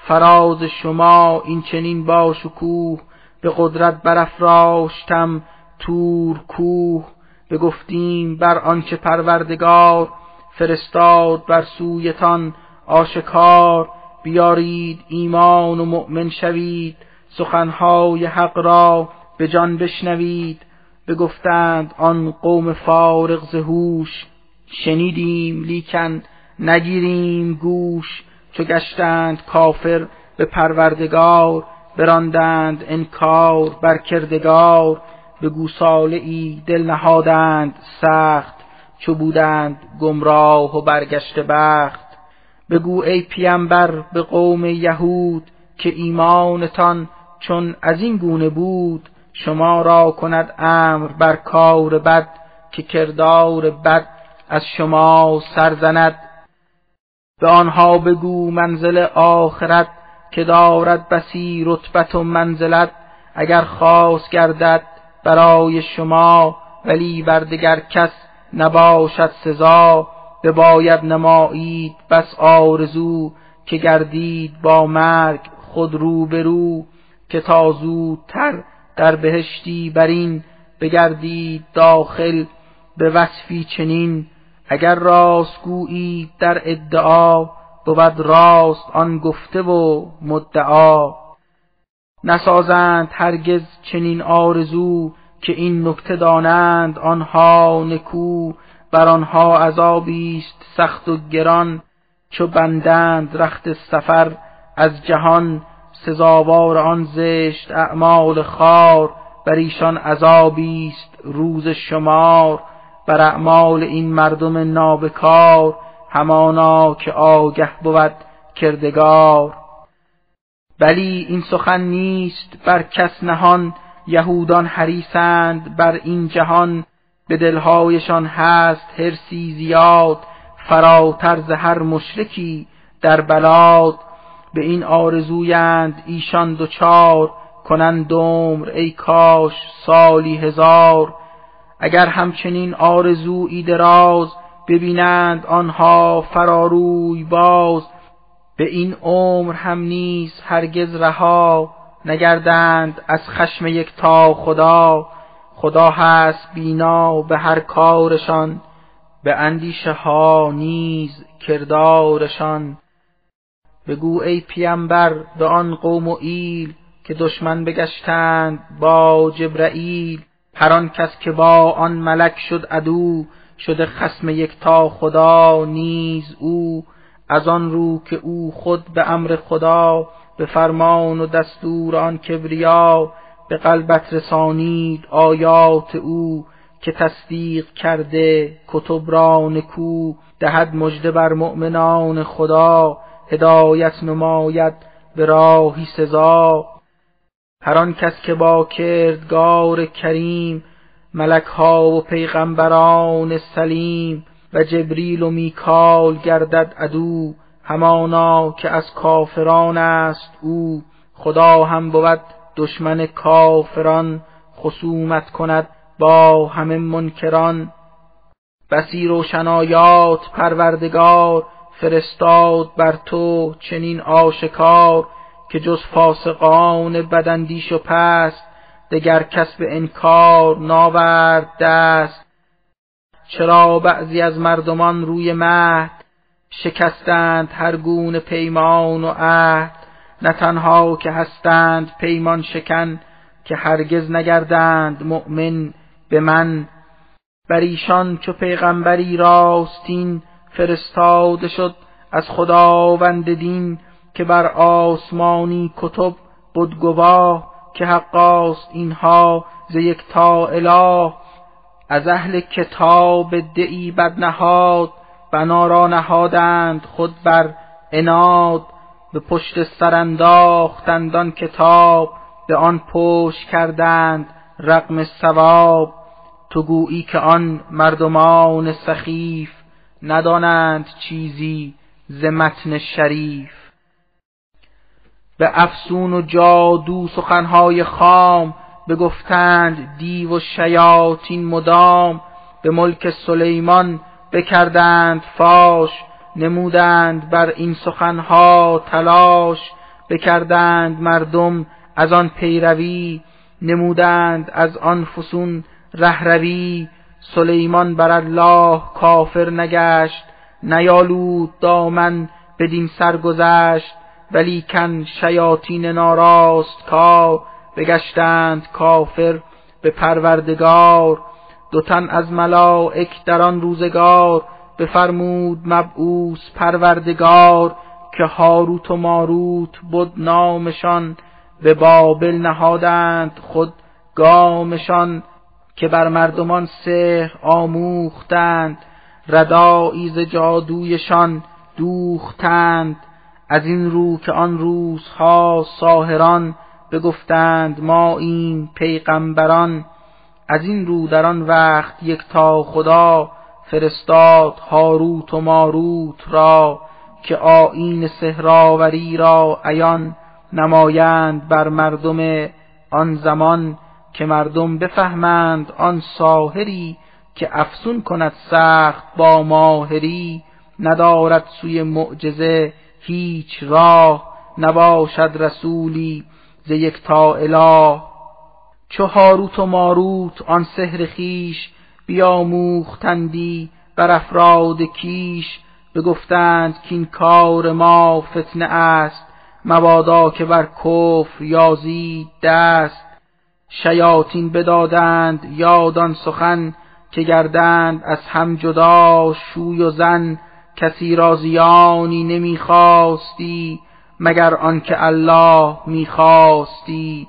فراز شما این چنین با شکوه به قدرت برافراشتم تور کوه. بگفتیم بر آنچه پروردگار فرستاد بر سویتان آشکار. بیارید ایمان و مؤمن شوید سخنهای حق را به جان بشنوید. بگفتند آن قوم فارغ زهوش شنیدیم لیکن نگیریم گوش. چو گشتند کافر به پروردگار براندند انکار بر کردگار به گوساله ای دل نهادند سخت چو بودند گمراه و برگشته بخت. بگو ای پیامبر به قوم یهود که ایمانتان چون از این گونه بود شما را کند امر بر کار بد که کردار بد از شما سرزند به آنها بگو منزل آخرت که دارد بسی رتبت و منزلت اگر خاص گردد برای شما ولی بر دگر کس نباشد سزا. بباید نمایید بس آرزو که گردید با مرگ خود رو به رو که تا زودتر در بهشتی برین بگردید داخل به وصفی چنین. اگر راست گویید در ادعا بود راست آن گفته و مدعا. نسازند هرگز چنین آرزو که این نکته دانند آنها نکو بر آنها عذابی است سخت و گران. چو بندند رخت سفر از جهان سزاوار آن زشت اعمال خار. بر ایشان عذابی است روز شمار. بر اعمال این مردم نابکار همانا که آگه بود کردگار. بلی این سخن نیست بر کس نهان یهودان حریسند بر این جهان. به دلهایشان هست هرسی زیاد فراتر ز هر مشرکی در بلاد. به این آرزویند ایشان دوچار کنند دمر ای کاش سالی هزار. اگر همچنین آرزویی دراز ببینند آنها فراروی باز به این عمر هم نیز هرگز رها نگردند از خشم یک تا خدا. خدا هست بینا به هر کارشان به اندیشه ها نیز کردارشان. بگو ای پیامبر به آن قوم و ایل که دشمن بگشتند با جبرئیل. هر آن کس که با آن ملک شد عدو شده خسم یکتا خدا نیز او. از آن رو که او خود به امر خدا به فرمان و دستور آن کبریا به قلبت رسانید آیات او که تصدیق کرده کتب را نکو دهد مژده بر مؤمنان خدا هدایت نماید به راهی سزا. هر آن کس که با کردگار کریم ملک ها و پیغمبران سلیم و جبریل و میکال گردد عدو همانا که از کافران است او خدا هم بود دشمن کافران خصومت کند با همه منکران. بسی روشنایات پروردگار فرستاد بر تو چنین آشکار که جز فاسقان بدندیش و پست دگر کس به انکار ناورد دست. چرا بعضی از مردمان روی مهد شکستند هر گونه پیمان و عهد؟ نه تنها که هستند پیمان شکن که هرگز نگردند مؤمن به من. بر ایشان چو پیغمبری راستین فرستاده شد از خداوند دین که بر آسمانی کتب بود گواه که حقاست اینها ز یک تا اله. از اهل کتاب دعی بد نهاد بنا را نهادند خود بر اناد به پشت سر انداختند کتاب به آن پشت کردند رقم ثواب. تو گویی که آن مردمان سخیف ندانند چیزی ز متن شریف. به افسون و جادو سخنهای خام بگفتند دیو و شیاطین مدام به ملک سلیمان بکردند فاش نمودند بر این سخنها تلاش بکردند مردم از آن پیروی نمودند از آن فسون رهروی. سلیمان بر الله کافر نگشت نیالود دامن بدین سرگذشت ولیکن شیاطین ناراست کا بگشتند کافر به پروردگار. دو تن از ملائک در آن روزگار بفرمود مبعوث پروردگار که هاروت و ماروت بود نامشان به بابل نهادند خود گامشان که بر مردمان سحر آموختند ردایی ز جادویشان دوختند. از این رو که آن روزها ساهران بگفتند ما این پیغمبران از این رو در آن وقت یک تا خدا فرستاد هاروت و ماروت را که آیین سهراوری را عیان نمایند بر مردم آن زمان که مردم بفهمند آن ساهری که افسون کند سخت با ماهری ندارد سوی معجزه هیچ راه نباشد رسولی ز یک تا اله. چو هاروت و ماروت آن سحر خیش بیاموختندی بر افراد کیش بگفتند که این کار ما فتنه است مبادا که بر کفر یازید دست. شیاطین بدادند یادان سخن که گردند از هم جدا شوی و زن. کسی را زیانی نمی‌خواستی مگر آنکه الله می‌خواستی؟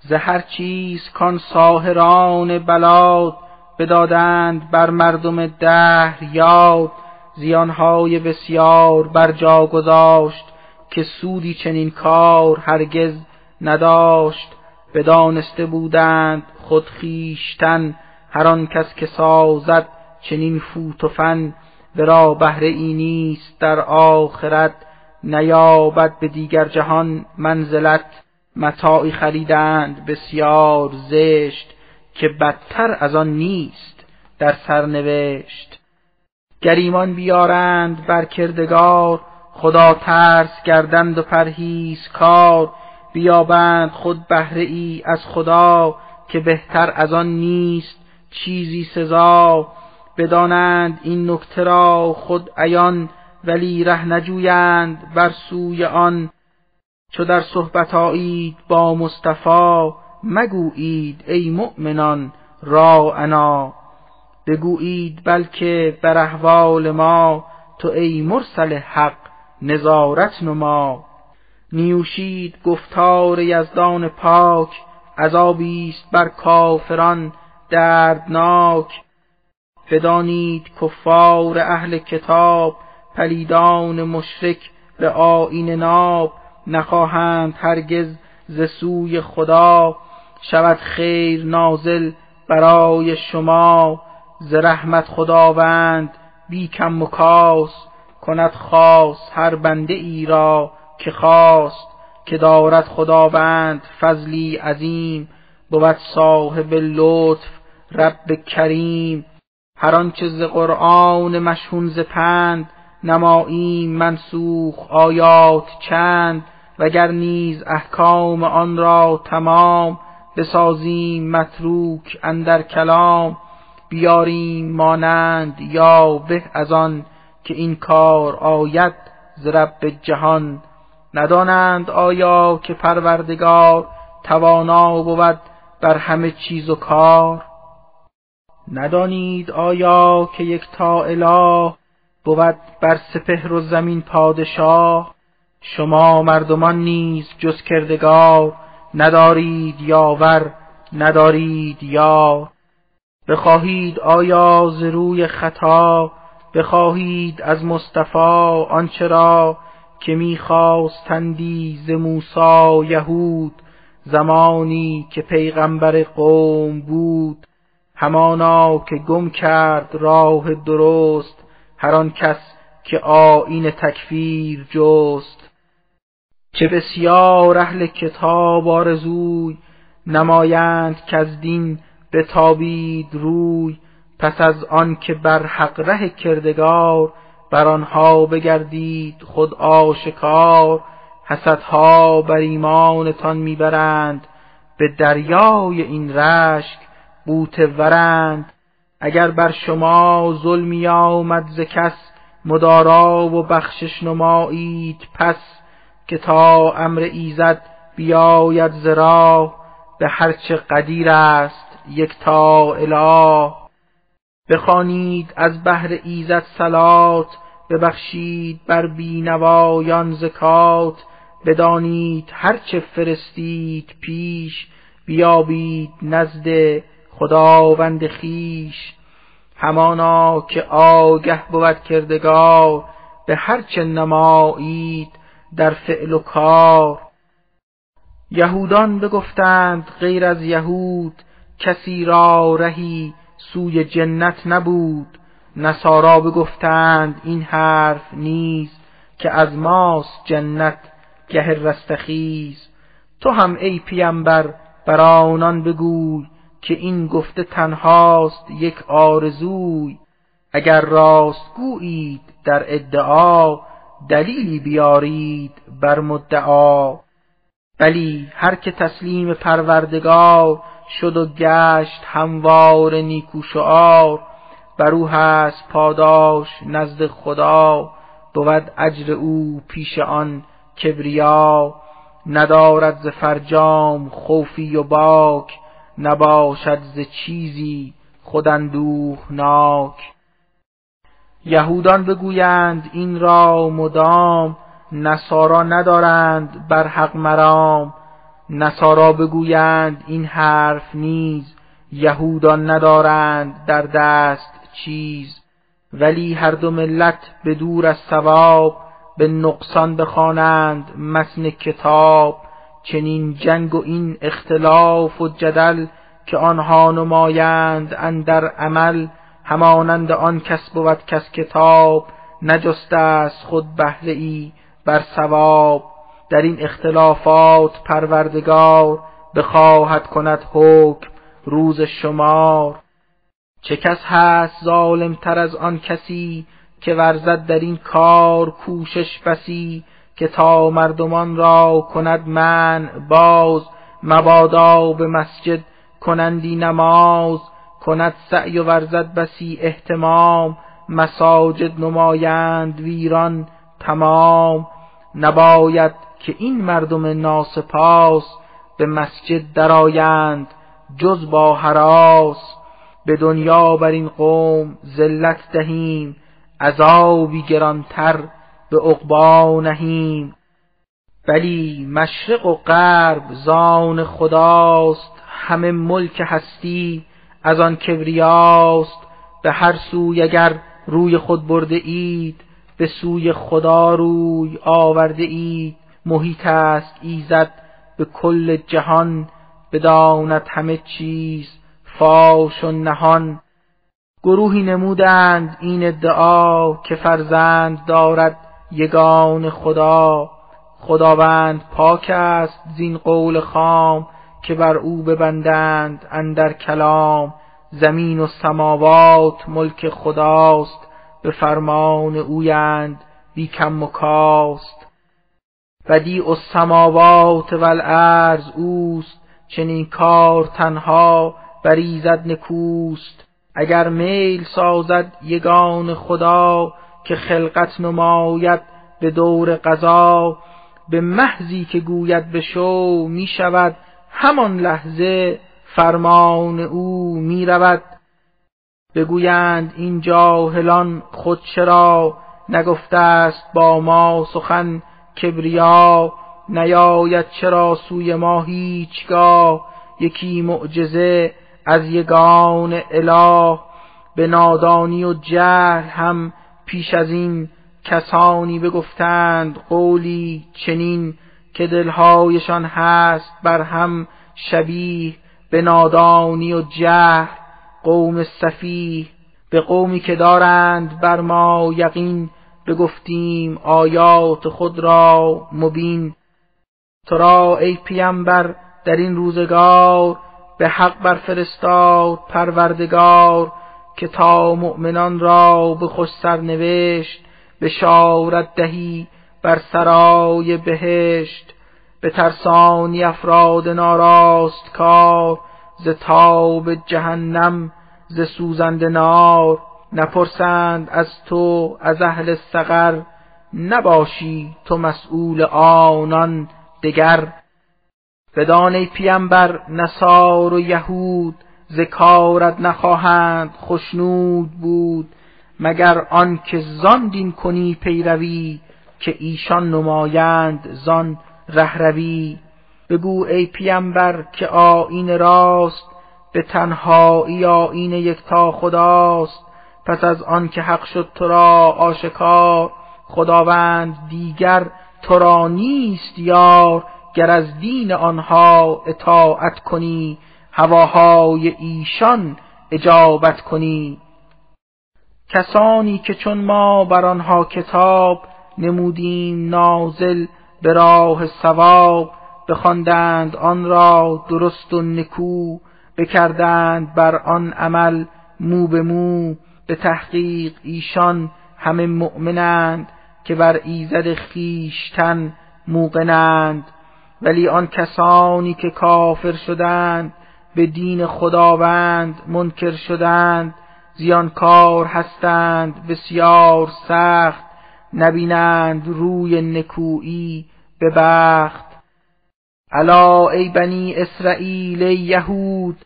ز هر چیز کان ساهران بلاد بدادند بر مردم دهر یاد زیانهای بسیار بر جا گذاشت که سودی چنین کار هرگز نداشت. بدانسته بودند خود خیشتن هر آن کس که سازد چنین فوت و فن ورا بهره ای نیست در آخرت نیابد به دیگر جهان منزلت. متاعی خریدند بسیار زشت که بدتر از آن نیست در سرنوشت. گریمان بیارند بر کردگار خدا ترس کردند و پرهیز کار. بیابند خود بهره ای از خدا که بهتر از آن نیست. چیزی سزا بدانند این نکته را خود عیان ولی ره نجویند بر سوی آن. چو در صحبت آیید با مصطفی مگویید ای مؤمنان را انا بگویید بلکه بر احوال ما تو ای مرسل حق نظارت نما. نیوشید گفتار یزدان پاک عذابی است بر کافران دردناک. بدانید کفار اهل کتاب پلیدان مشرک به آین ناب نخواهند هرگز ز سوی خدا شود خیر نازل برای شما. ز رحمت خداوند بی کم و کند خاص هر بنده ای را که خواست. که دارد خداوند فضلی عظیم بود صاحب لطف رب کریم. هر آنچه ز قرآن مشهون ز پند نماییم منسوخ آیات چند وگر نیز احکام آن را تمام بسازیم متروک اندر کلام بیاریم مانند یا به از آن که این کار آید ز رب جهان. ندانند آیا که پروردگار توانا بود بر همه چیز و کار؟ ندانید آیا که یک تا اله بود بر سپهر و زمین پادشاه؟ شما مردمان نیز جز کردگار ندارید یاور ندارید یار بخواهید آیا ز روی خطا بخواهید از مصطفی آنچه را که میخواستندی ز موسی یهود زمانی که پیغمبر قوم بود. همانا که گم کرد راه درست هر آن کس که آیین تکفیر جست. چه بسیار اهل کتاب آرزوی نمایند که از دین بتابید روی. پس از آن که بر حق ره کردگار بر آنها بگردید خود آشکار. حسدها بر ایمانتان می‌برند به دریای این رشک بوت ورند. اگر بر شما ظلمی آمد ز کس مدارا و بخشش نمایید پس که تا امر ایزد بیاید ز راه به هرچه قدیر است یک تا اله. بخوانید از بهر ایزد سلات ببخشید بر بینوایان زکات بدانید هرچه فرستید پیش بیابید نزد خداوند خیش همانا که آگه بود کردگار به هرچه نمایید در فعل و کار. یهودان بگفتند غیر از یهود کسی را رهی سوی جنت نبود. نصارا بگفتند این حرف نیست که از ماست جنت گه رستخیز. تو هم ای پیامبر بر آنان بگوی که این گفته تنهاست یک آرزوی. اگر راست گویید در ادعا دلیلی بیارید بر مدعا. بلی هر که تسلیم پروردگار شد و گشت هموار نیکو شعار بر او هست پاداش نزد خدا. بود اجر او پیش آن کبریا. ندارد ز فرجام خوفی و باک. نباشد ز چیزی خود ناک. یهودان بگویند این را مدام نصارا ندارند بر حق مرام. نصارا بگویند این حرف نیز یهودان ندارند در دست چیز. ولی هر دو ملت به دور از ثواب به نقصان بخوانند متن کتاب. چنین جنگ و این اختلاف و جدل که آنها نمایند اندر عمل همانند آن کس بود کس کتاب نجسته است خود بهره ای بر ثواب. در این اختلافات پروردگار بخواهد کند حکم روز شمار. چه کس هست ظالم تر از آن کسی که ورزد در این کار کوشش بسی که تا مردمان را کند من باز مبادا به مسجد کنندی نماز کند سعی و ورزد بسی احتمام مساجد نمایند ویران تمام. نباید که این مردم ناسپاس به مسجد درآیند جز با حراس. به دنیا بر این قوم ذلت دهیم عذابی گرانتر به عقبا نهیم. بلی مشرق و غرب زان خداست همه ملک هستی از آن کبریاست. به هر سوی اگر روی خود برده اید به سوی خدا روی آورده اید. محیط است ایزد به کل جهان بداند همه چیز فاش و نهان. گروهی نمودند این ادعا که فرزند دارد. یگان خدا خداوند پاک است زین قول خام که بر او ببندند اندر کلام. زمین و سماوات ملک خداست به فرمان اویند بی کم و کاست. بدیع السماوات و الارض اوست چنین کار تنها بریزد نکوست. اگر میل سازد یگان خدا که خلقت نماید به دور قضا به محضی که گوید به شو می شود همان لحظه فرمان او می رود بگویند این جاهلان خود چرا نگفته است با ما سخن کبریا؟ نیاید چرا سوی ما هیچگاه؟ یکی معجزه از یگان اله. به نادانی و جهل هم پیش از این کسانی بگفتند قولی چنین که دلهایشان هست بر هم شبیه به نادانی و جهل قوم صفیح به قومی که دارند بر ما یقین بگفتیم آیات خود را مبین. تو را ای پیامبر در این روزگار به حق بر فرستاد پروردگار که تا مؤمنان را به خوش سرنوشت بشارت دهی بر سرای بهشت به ترسانی افراد ناراست کار ز تاب جهنم ز سوزند نار. نپرسند از تو از اهل سقر نباشی تو مسئول آنان دگر. بدان ای پیامبر نصار و یهود ذکارت نخواهند خشنود بود مگر آن که زان دین کنی پیروی که ایشان نمایند زان رهروی. بگو ای پیامبر که آیین راست به تنهایی آیین یکتا خداست. پس از آن که حق شد تو را آشکار خداوند دیگر تو را نیست یار گر از دین آنها اطاعت کنی. هواهای ایشان اجابت کنی. کسانی که چون ما بر آنها کتاب نمودیم نازل به راه ثواب بخواندند آن را درست و نکو بکردند بر آن عمل مو به مو. به تحقیق ایشان همه مؤمنند که بر ایزد خیشتن موقنند. ولی آن کسانی که کافر شدند به دین خداوند منکر شدند زیانکار هستند بسیار سخت نبینند روی نکویی به بخت. الا ای بنی اسرائیل یهود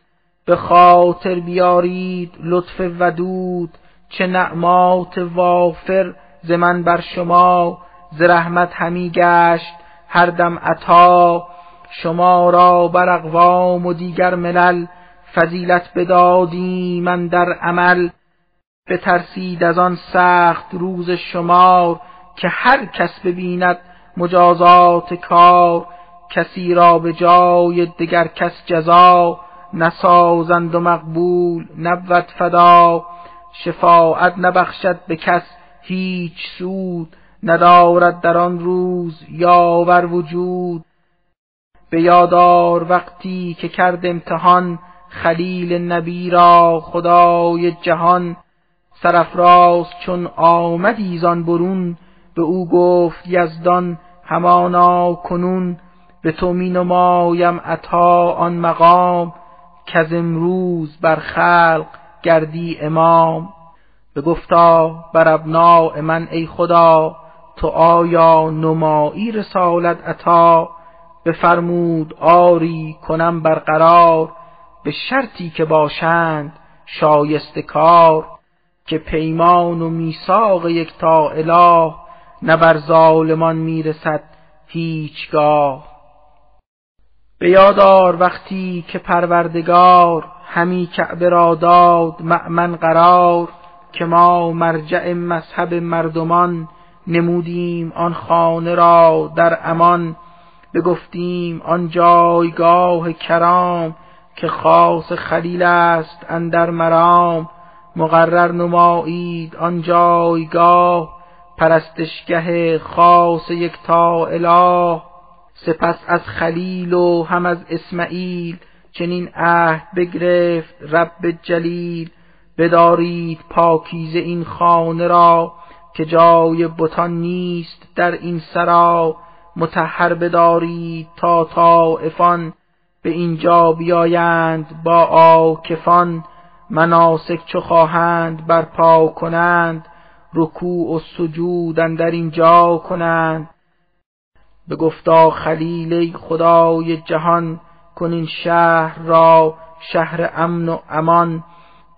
به خاطر بیارید لطف ودود چه نعمات وافر ز من بر شما ز رحمت همی گشت هر دم عطا. شما را بر اقوام و دیگر ملل فضیلت بدادی من در عمل. بترسید از آن سخت روز شمار که هر کس ببیند مجازات کار. کسی را به جای دگر کس جزا نسازند و مقبول نبود فدا. شفاعت نبخشد به کس هیچ سود ندارد در آن روز یاور وجود. به یادار وقتی که کرد امتحان خلیل نبی را خدای جهان. سرفراز چون آمدی زان برون به او گفت یزدان همانا کنون. به تو می نمایم عطا آن مقام از امروز بر خلق گردی امام. به گفتا بر ابناء من ای خدا تو آیا نمایی رسالت عطا؟ بفرمود آری کنم برقرار به شرطی که باشند شایسته کار که پیمان و میثاق یک تا اله نه بر ظالمان می‌رسد هیچگاه. به یادار وقتی که پروردگار همی کعبه را داد مأمن قرار که ما مرجع مذهب مردمان نمودیم آن خانه را در امان بگفتیم آن جایگاه کرام که خاص خلیل است اندر مرام. مقرر نمایید آن جایگاه پرستشگه خاص تا اله. سپس از خلیل و هم از اسماعیل چنین عهد بگرفت رب جلیل. بدارید پاکیزه این خانه را که جای بتان نیست در این سرا. متحر بدارید تا طائفان به اینجا بیایند با آکفان مناسک چو خواهند برپا کنند رکوع و سجود در اینجا کنند. به گفتا خلیل خدای جهان کنین شهر را شهر امن و امان.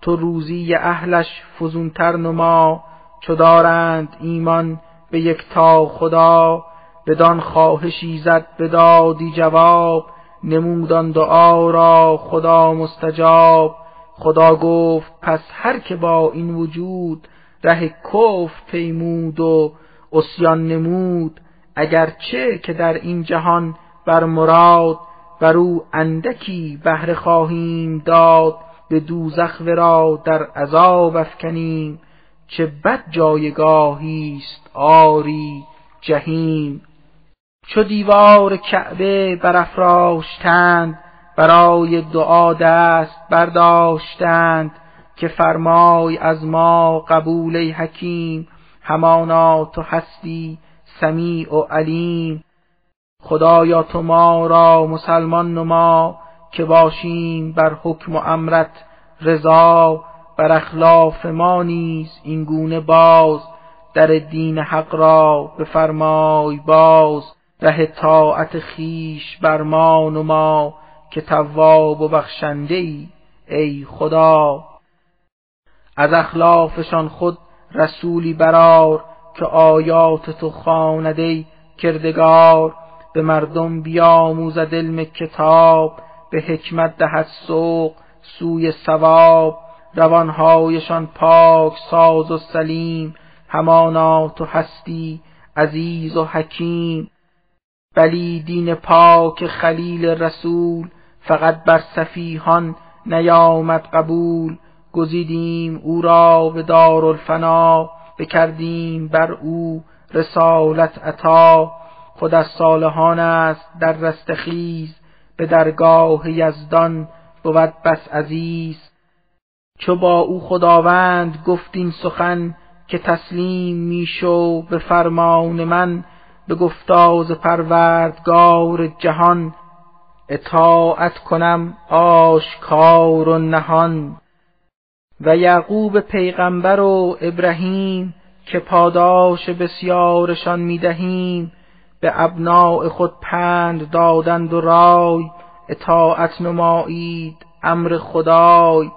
تو روزی اهلش فزونتر نما چو دارند ایمان به یک تا خدا. بدان خواهشی زد بدادی جواب نمودان دعا را خدا مستجاب. خدا گفت پس هر که با این وجود ره کف پیمود و اسیان نمود اگرچه که در این جهان بر مراد بر او اندکی بهره خواهیم داد به دوزخ ورا در عذاب افکنیم. چه بد جایگاهی است آری جهیم. چو دیوار کعبه برافراشتند برای دعا دست برداشتند که فرمای از ما قبول حکیم همانا تو هستی سمیع و علیم. خدایا تو ما را مسلمان نما که باشیم بر حکم و امرت رضا بر اخلاف ما نیز این گونه باز در دین حق را بفرمای باز. ره طاعت خیش بر ما نما که تواب و بخشنده ای ای خدا. از اخلافشان خود رسولی برار که آیات تو خانده کردگار. به مردم بیاموزد علم کتاب به حکمت دهد سوق سوی ثواب. روانهایشان پاک ساز و سلیم همانا تو هستی عزیز و حکیم. بلی دین پاک خلیل رسول فقط بر سفیهان نیامد قبول. گزیدیم او را به دارالفنا بکردیم بر او رسالت عطا. خود از صالحان است در رستخیز به درگاه یزدان بود بس عزیز. چو با او خداوند گفت این سخن که تسلیم میشو به فرمان من به گفتاز پروردگار جهان اطاعت کنم آشکار و نهان. و یعقوب پیغمبر و ابراهیم که پاداش بسیارشان می‌دهیم به ابناع خود پند دادند و رای اطاعت نمایید امر خدای.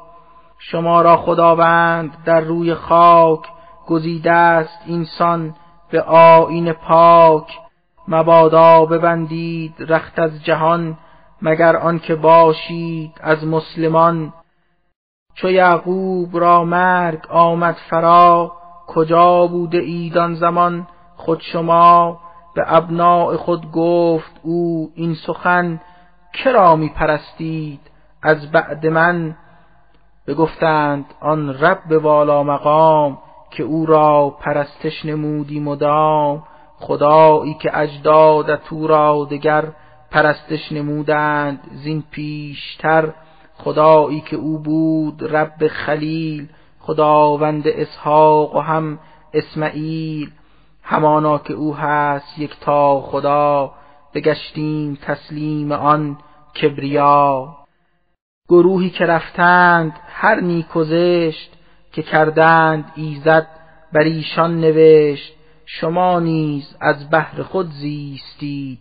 شما را خداوند در روی خاک گزیده است اینسان به آیین پاک مبادا ببندید رخت از جهان مگر آنکه باشید از مسلمان. چو یعقوب را مرگ آمد فرا کجا بوده ایدان زمان؟ خود شما به ابناع خود گفت او این سخن کرا می پرستید از بعد من؟ بگفتند آن رب والا مقام که او را پرستش نمودی مدام خدایی که اجدادت او را دگر پرستش نمودند. زین پیشتر خدایی که او بود رب خلیل خداوند اسحاق و هم اسمعیل. همانا که او هست یک تا خدا بگشتیم تسلیم آن کبریا. گروهی که رفتند هر نیک و زشت که کردند ایزد بر ایشان نوشت شما نیز از بهر خود زیستید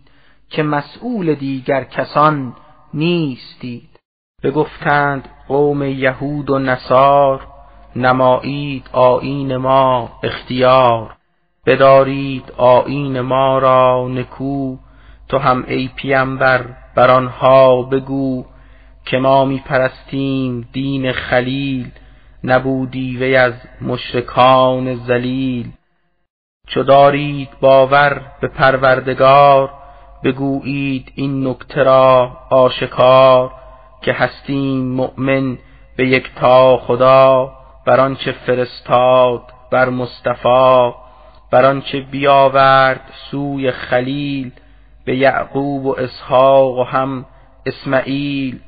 که مسئول دیگر کسان نیستید. بگفتند قوم یهود و نصار نمایید آیین ما اختیار. بدارید آیین ما را نکو تو هم ای پیمبر بر آنها بگو که ما می پرستیم دین خلیل. نبودی وی از مشرکان زلیل چو دارید باور به پروردگار بگویید این نکته را آشکار که هستیم مؤمن به یک تا خدا بر آنچه فرستاد بر مصطفی بر آنچه بیاورد سوی خلیل به یعقوب و اسحاق و هم اسماعیل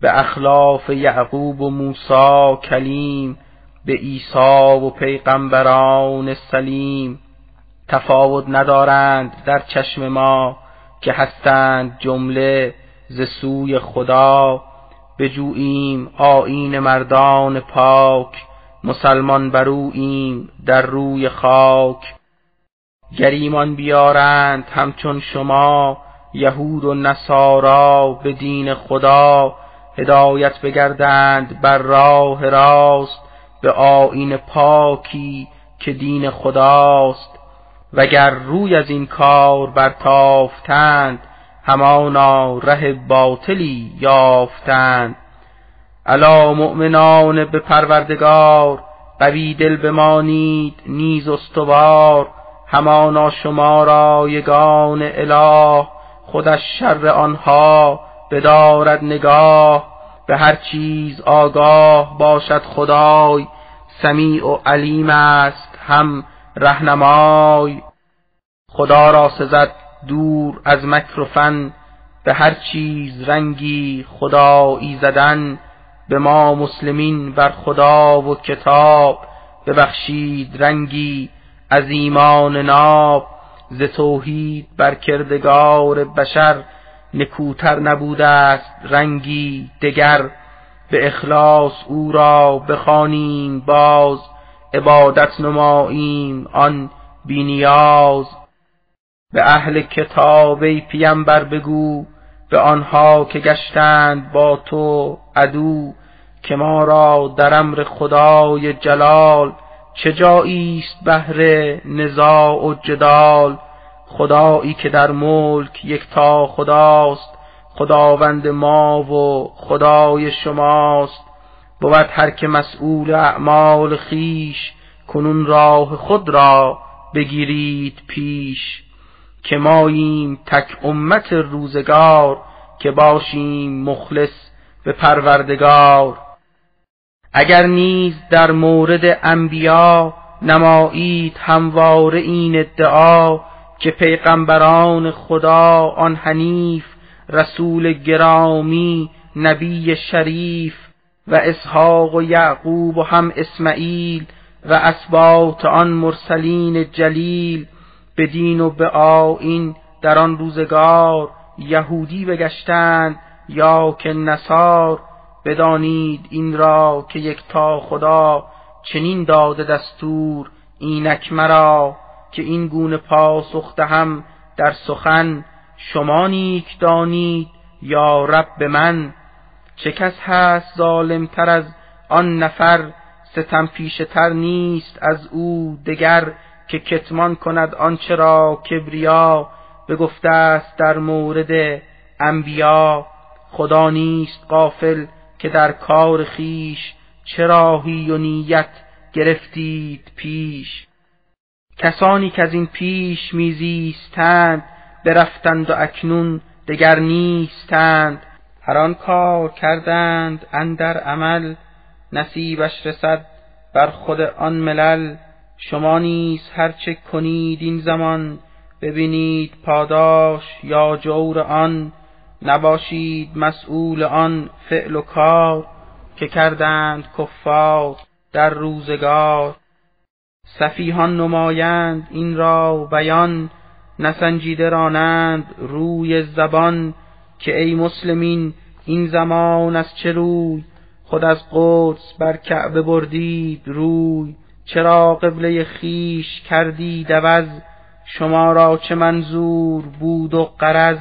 به اخلاف یعقوب و موسی کلیم به عیسی و پیغمبران سلیم. تفاوت ندارند در چشم ما که هستند جمله ز سوی خدا. بجوییم آیین مردان پاک مسلمان برویم در روی خاک. گریمان بیارند همچون شما یهود و نصارا به دین خدا هدایت بگردند بر راه راست به آیین پاکی که دین خداست. وگر روی از این کار برتافتند همانا ره باطلی یافتند. الا مؤمنان به پروردگار قوی دل بمانید نیز استوار. همانا شما را یگان اله خودش شر آنها بدارد نگاه به هر چیز آگاه باشد خدای سمیع و علیم است هم رهنمای. خدا را سزد دور از مکر و فن به هر چیز رنگی خدایی زدن. به ما مسلمین بر خدا و کتاب ببخشید رنگی از ایمان ناب. ز توحید بر کردگار بشر نکوتر نبوده است رنگی دگر به اخلاص او را بخوانیم باز عبادت نماییم آن بینیاز به اهل کتاب ای پیمبر بگو به آنها که گشتند با تو عدو که ما را در امر خدای جلال چه جایی است بهر نزاع و جدال؟ خدایی که در ملک یکتا خداست خداوند ما و خدای شماست. بود هر که مسئول اعمال خیش کنون راه خود را بگیرید پیش. که ماییم تک امت روزگار که باشیم مخلص به پروردگار. اگر نیز در مورد انبیا نمایید هموار این ادعا که پیغمبران خدا آن حنیف رسول گرامی نبی شریف و اسحاق و یعقوب و هم اسماعیل و اسباط آن مرسلین جلیل به دین و به آیین در آن روزگار یهودی بگشتند یا که نصار بدانید این را که یک تا خدا چنین داده دستور اینک مرا. که این گونه پاسخ دهم در سخن شما نیک دانید یا رب من. چه کس هست ظالمتر از آن نفر؟ ستم پیشتر نیست از او دگر که کتمان کند آنچه را کبریا. گفته است در مورد انبیا خدا نیست قافل که در کار خیش چراهی و نیت گرفتید پیش. کسانی که از این پیش میزیستند برفتند و اکنون دگر نیستند. هر آن کار کردند اندر عمل نصیبش رسد بر خود آن ملل. شما نیز هرچه کنید این زمان ببینید پاداش یا جور آن. نباشید مسئول آن فعل و کار که کردند کفار در روزگار. سفیهان نمایند این را بیان نسنجیده رانند روی زبان که ای مسلمین این زمان از چه روی؟ خود از قدس بر کعبه بردید روی چرا قبله خیش کردید عوض؟ شما را چه منظور بود و قرض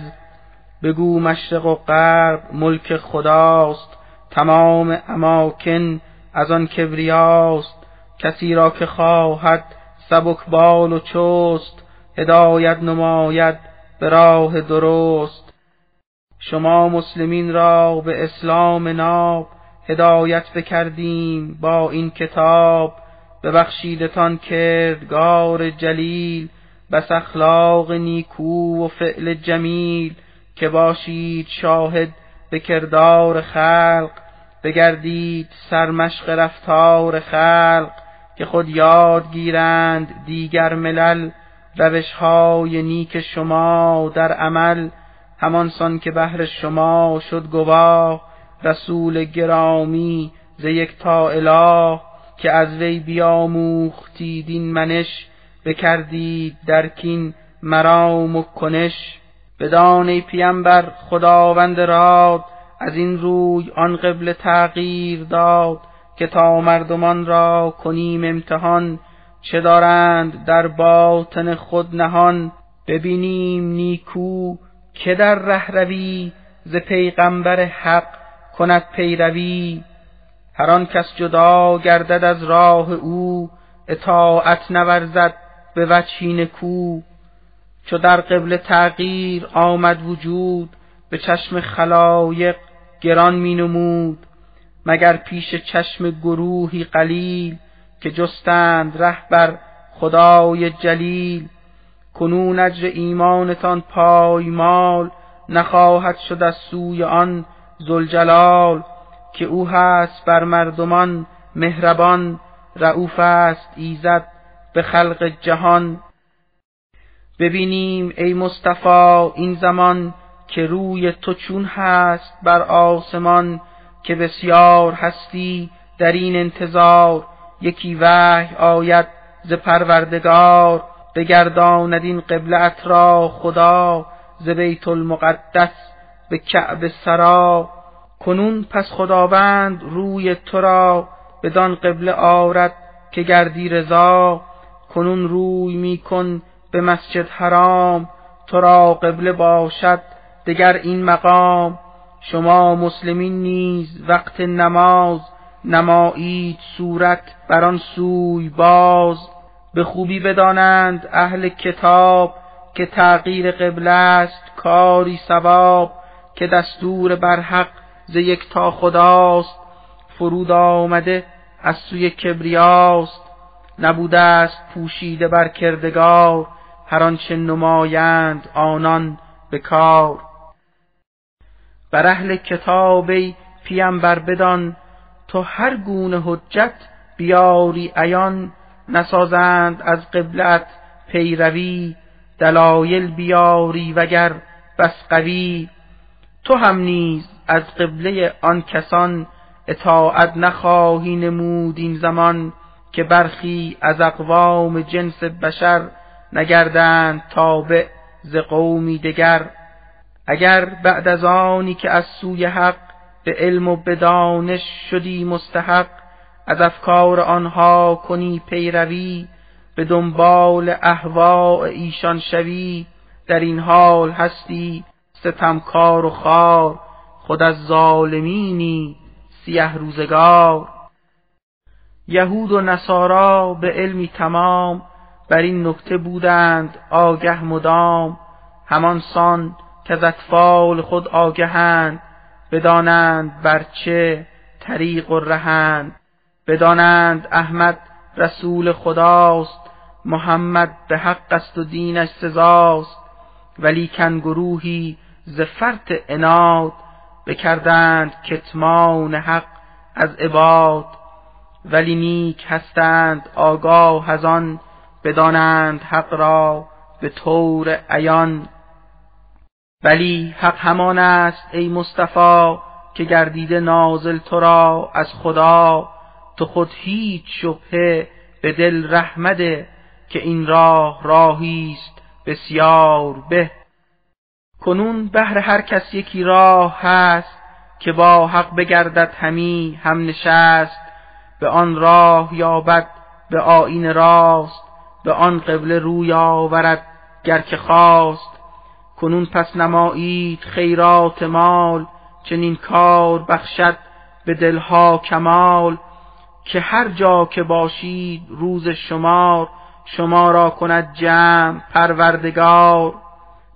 بگو مشرق و غرب ملک خداست تمام اماکن از آن کبریاست. کسی را که خواهد سبک بال و چست هدایت نماید به راه درست. شما مسلمین را به اسلام ناب هدایت بکردیم با این کتاب. ببخشیدتان کردگار جلیل بس اخلاق نیکو و فعل جمیل. که باشید شاهد به کردار خلق بگردید سرمشق رفتار خلق. که خود یاد گیرند دیگر ملل روش های نیک شما در عمل. همانسان که بهر شما شد گواه رسول گرامی ز یک تا اله که از وی بیاموختید این منش. بکردید در کین مرام و کنش. بدان ای پیمبر خداوند راد از این روی آن قبل تغییر داد. که تا مردمان را کنیم امتحان چه دارند در باطن خود نهان؟ ببینیم نیکو که در رهروی ز پیغمبر حق کند پیروی. هر آن کس جدا گردد از راه او اطاعت نورزد به وجهی کو چو در قبل تغییر آمد وجود به چشم خلایق گران می نمود. مگر پیش چشم گروهی قلیل که جستند ره بر خدای جلیل؟ کنون اجر ایمانتان پایمال نخواهد شد از سوی آن زلجلال که او هست بر مردمان مهربان رعوف است ایزد به خلق جهان. ببینیم ای مصطفی این زمان که روی تو چون هست بر آسمان که بسیار هستی در این انتظار یکی وحی آید ز پروردگار بگرداند این قبلت را خدا ز بیت المقدس به کعب سرا. کنون پس خداوند روی تو را بدان قبله آرد که گردی رضا. کنون روی میکن به مسجد حرام تو را قبله باشد دگر این مقام. شما مسلمین نیز وقت نماز نمایید صورت بر آن سوی باز. به خوبی بدانند اهل کتاب که تغییر قبله است کاری ثواب که دستور بر حق ز یک تا خداست. فرود آمده از سوی کبریاست نبوده است پوشیده بر کردگار. هر آنچه نمایند آنان به کار. بر اهل کتابی بر بدان تو هر گونه حجت بیاری عیان نسازند از قبلت پیروی دلایل بیاری وگر بس قوی. تو هم نیز از قبله آن کسان اطاعت نخواهی نمود این زمان که برخی از اقوام جنس بشر نگردند تابع ز قومی دگر. اگر بعد از آنی که از سوی حق به علم و به دانش شدی مستحق از افکار آنها کنی پیروی به دنبال اهواء ایشان شوی در این حال هستی ستمکار و خار خود از ظالمینی سیه روزگار. یهود و نصارا به علمی تمام بر این نکته بودند آگه مدام همان سان که از خود آگهند بدانند بر چه طریق و رهند. بدانند احمد رسول خداست محمد به حق است و دینش سزاست. ولی گروهی ز فرط اناد بکردند کتمان حق از عباد. ولی نیک هستند آگاه از آن بدانند حق را به طور عیان. ولی حق همان است ای مصطفی که گردیده نازل تو را از خدا. تو خود هیچ شبهه به دل رحمده که این راه راهی است بسیار به. کنون بهر هر کس یکی راه هست که با حق بگردد همی هم نشست. به آن راه یابد به آین راست به آن قبله روی آورد گر که خواست کنون پس نمایید خیرات مال چنین کار بخشد به دلها کمال. که هر جا که باشید روز شمار شما را کند جمع پروردگار.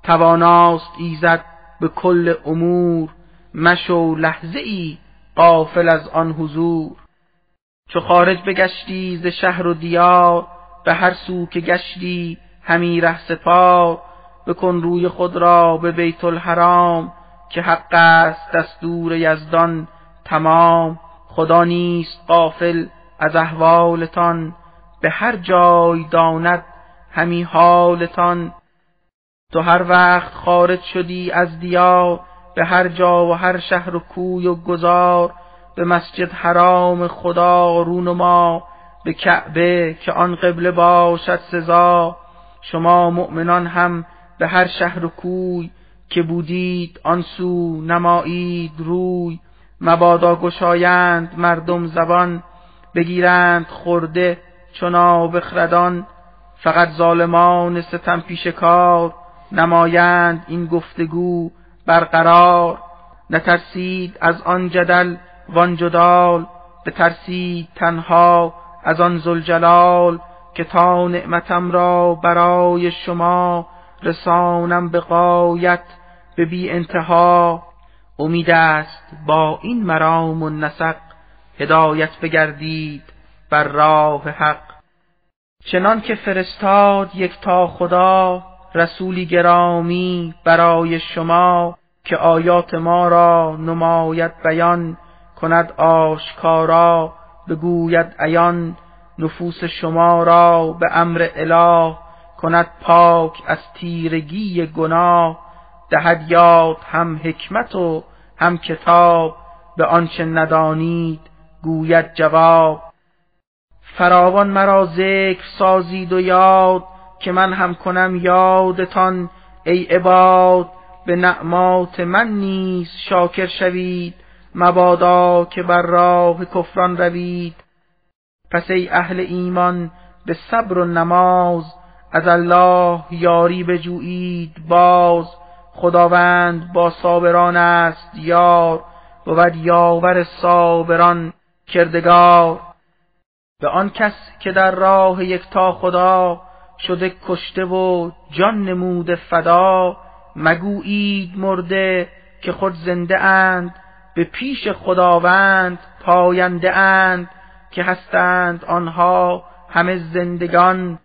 تواناست ایزد به کل امور مشو لحظه ای قافل از آن حضور. چو خارج بگشتی ز شهر و دیار به هر سو که گشتی همی ره سپار. بکن روی خود را به بیت الحرام که حق است دستور یزدان تمام. خدا نیست قافل از احوالتان به هر جای داند همی حالتان. تو هر وقت خارج شدی از دیار به هر جا و هر شهر و کوی و گذار به مسجد حرام خدا رونما به کعبه که آن قبله باشد سزا. شما مؤمنان هم به هر شهر و کوی که بودید آن سو نمایید روی. مبادا گشایند مردم زبان بگیرند خورده چنا بخردان فقط ظالمان ستم پیش کار نمایند این گفتگو برقرار. نترسید از آن جدل وان جدال بترسید تنها از آن زلجلال که تا نعمتم را برای شما رسانم به قایت به بی انتها. امید است با این مرام و نسق هدایت بگردید بر راه حق. چنان که فرستاد یک تا خدا رسولی گرامی برای شما که آیات ما را نماید بیان کند آشکارا بگوید عیان نفوس شما را به امر اله کند پاک از تیرگی گناه دهد یاد هم حکمت و هم کتاب به آنچه ندانید گوید جواب. فراوان مرا ذکر سازید و یاد که من هم کنم یادتان. ای عباد به نعمات من نیز شاکر شوید. مبادا که بر راه کفران روید. پس ای اهل ایمان به صبر و نماز از الله یاری بجویید باز خداوند با صابران است یار بود یاور صابران کردگار. به آن کس که در راه یکتا خدا شده کشته و جان نموده فدا مگویید مرده که خود زنده اند به پیش خداوند پاینده اند که هستند آنها همه زندگان.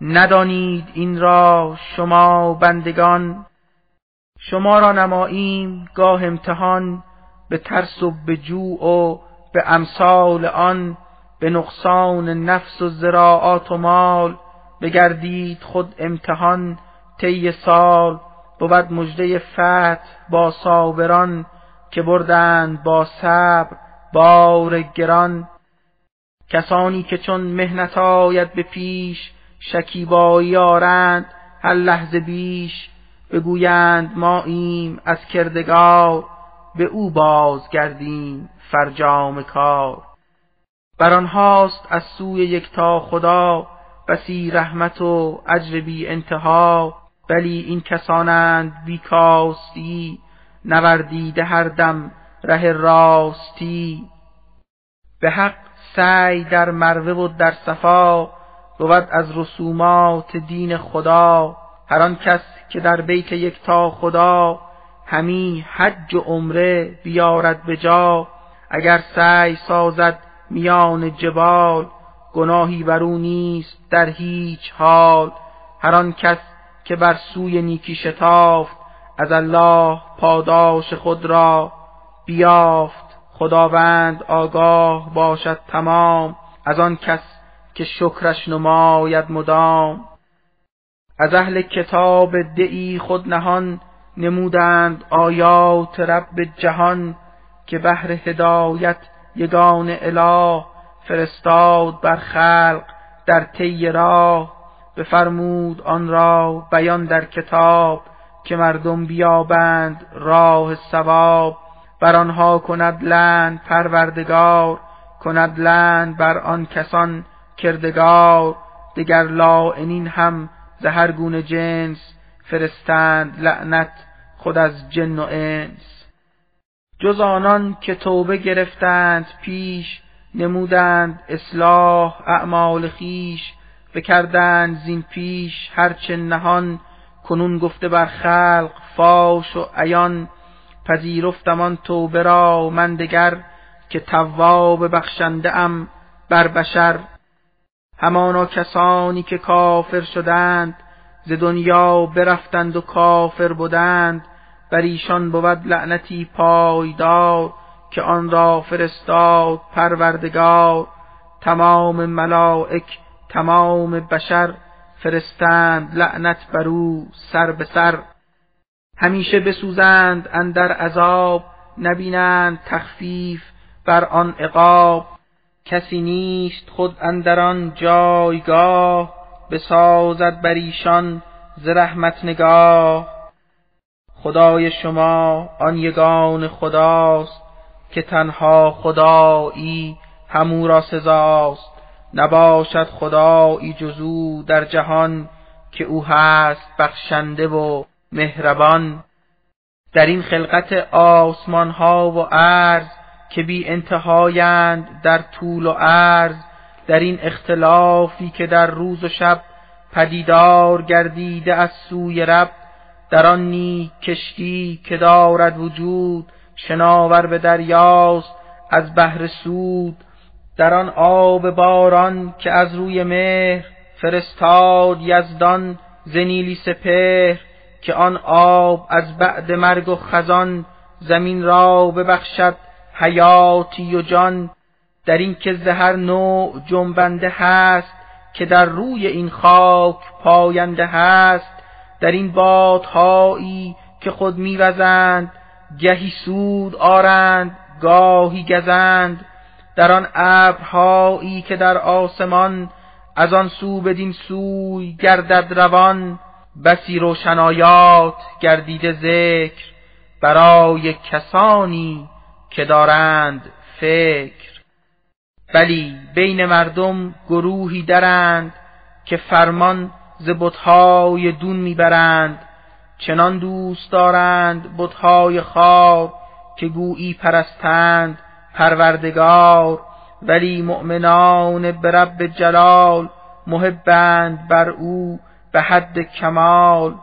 ندانید این را شما بندگان. شما را نماییم گاه امتحان به ترس و به جوع و به امثال آن به نقصان نفس و زراعات و مال. بگردید خود امتحان طی سال. بود مژده فتح با صابران که بردند با صبر بار گران. کسانی که چون مهنت آید به پیش شکیبایی آرند هر لحظه بیش بگویند ما ایم از کردگار به او بازگردیم فرجام کار. بر آنهاست از سوی یکتا خدا بسی رحمت و اجر بی انتها. بلی این کسانند بیکاستی نوردیده هر دم ره راستی. به حق سعی در مروه و در صفا بود از رسومات دین خدا. هر آن کس که در بیت یکتا خدا همی حج و عمره بیارد به جا. اگر سعی سازد میان جبال گناهی بر او نیست در هیچ حال. هر آن کس که بر سوی نیکی شتافت از الله پاداش خود را بیافت. خداوند آگاه باشد تمام. از آن کس که شکرش نماید مدام. از اهل کتاب دعی خود نهان نمودند آیات رب جهان که بهر هدایت یگان اله فرستاد بر خلق در طی راه. بفرمود آن را بیان در کتاب که مردم بیابند راه ثواب. بر آنها کند لند پروردگار کند لند بر آن کسان کردگار دگر لاعنین هم زهر گونه جنس فرستند لعنت خود از جن و انس. جز آنان که توبه گرفتند پیش نمودند اصلاح اعمال خیش بکردند زین پیش هرچه نهان کنون گفته بر خلق فاش و عیان پذیرفتم آن توبه را من دگر که تواب بخشنده ام بر بشر. همانا کسانی که کافر شدند ز دنیا برفتند و کافر بودند بر ایشان بود لعنتی پایدار که آن را فرستاد پروردگار. تمام ملائک تمام بشر فرستند لعنت بر او سر به سر. همیشه بسوزند اندر عذاب نبینند تخفیف بر آن عقاب. کسی نیست خود اندر آن جایگاه بسازد بر ایشان ز رحمت نگاه. خدای شما آن یگان خداست که تنها خدایی همو را سزاست. نباشد خدایی جزو در جهان که او هست بخشنده و مهربان. در این خلقت آسمان ها و عرض که بی انتهایند در طول و عرض در این اختلافی که در روز و شب پدیدار گردیده از سوی رب در آن نیک کشتی که دارد وجود شناور به دریاست از بحر سود در آن آب باران که از روی مهر فرستاد یزدان زنیلی سپهر که آن آب از بعد مرگ و خزان زمین را ببخشد حیاتی و جان در این که زهر نوع جنبنده هست که در روی این خاک پاینده هست در این بادهایی که خود میوزند گهی سود آرند گاهی گزند. در آن ابرهایی که در آسمان از آن سو بدین سوی گردد روان. بسی روشنایات گردیده ذکر برای کسانی که دارند فکر. بلی بین مردم گروهی درند که فرمان ز بتهای دون می‌برند. چنان دوست دارند بتهای خار که گویی پرستند پروردگار. ولی مؤمنان به رب جلال محبند بر او به حد کمال.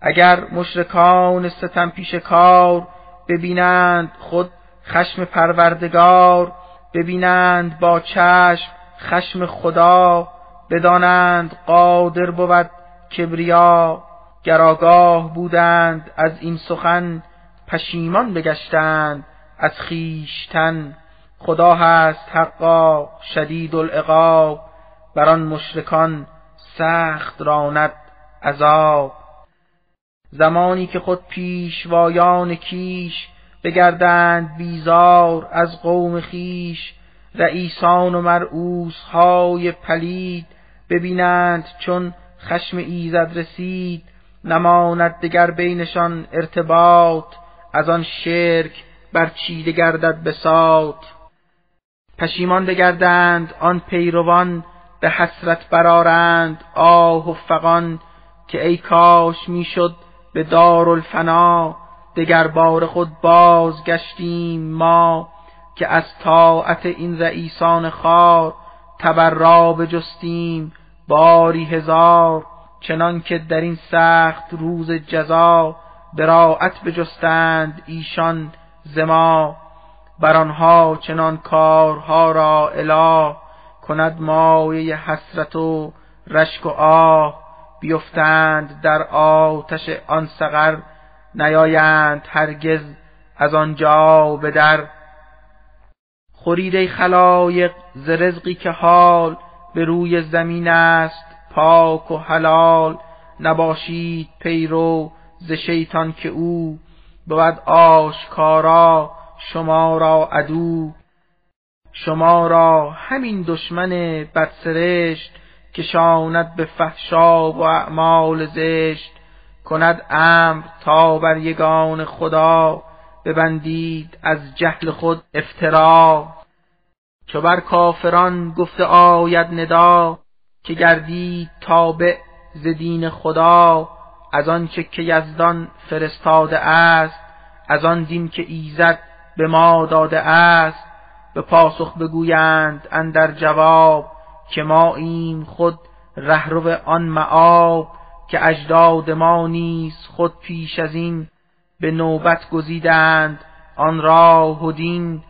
اگر مشرکان ستم پیش کار ببینند خود خشم پروردگار ببینند با چشم خشم خدا بدانند قادر بود کبریا. گراگاه بودند از این سخن پشیمان بگشتند از خیشتن خدا هست حقا شدید العقاب بر آن مشرکان سخت راند عذاب. زمانی که خود پیشوایان کیش بگردند بیزار از قوم خیش رئیسان و مرعوس های پلید ببینند چون خشم ایزد رسید نماند دگر بینشان ارتباط از آن شرک بر چیده گردد بساط پشیمان بگردند آن پیروان به حسرت برارند آه و فغان که ای کاش می‌شد به دارالفنا دگر بار خود باز گشتیم ما که از طاعت این رئیسان خار تبرا بجستیم باری هزار چنان که در این سخت روز جزا براعت بجستند ایشان زما بر آنها چنان کارها را اله کند مایه حسرت و رشک و آه بیفتند در آتش آن سقر نیایند هرگز از آنجا به در. خورید خلایق ز رزقی که حال به روی زمین است پاک و حلال. نباشید پیرو ز شیطان که او بود آشکارا شما را عدو. شما را همین دشمن بدسرشت که شاند به فحشا و اعمال زشت. کند امر تا بر یگان خدا ببندید از جهل خود افترا. چو بر کافران گفته آید ندا که گردید تابع ز دین خدا از آنچه که یزدان فرستاده است از آن دین که ایزد به ما داده است به پاسخ بگویند اندر جواب که ما این خود رهرو آن معاب. که اجداد ما نیز خود پیش از این به نوبت گزیدند آن را و دین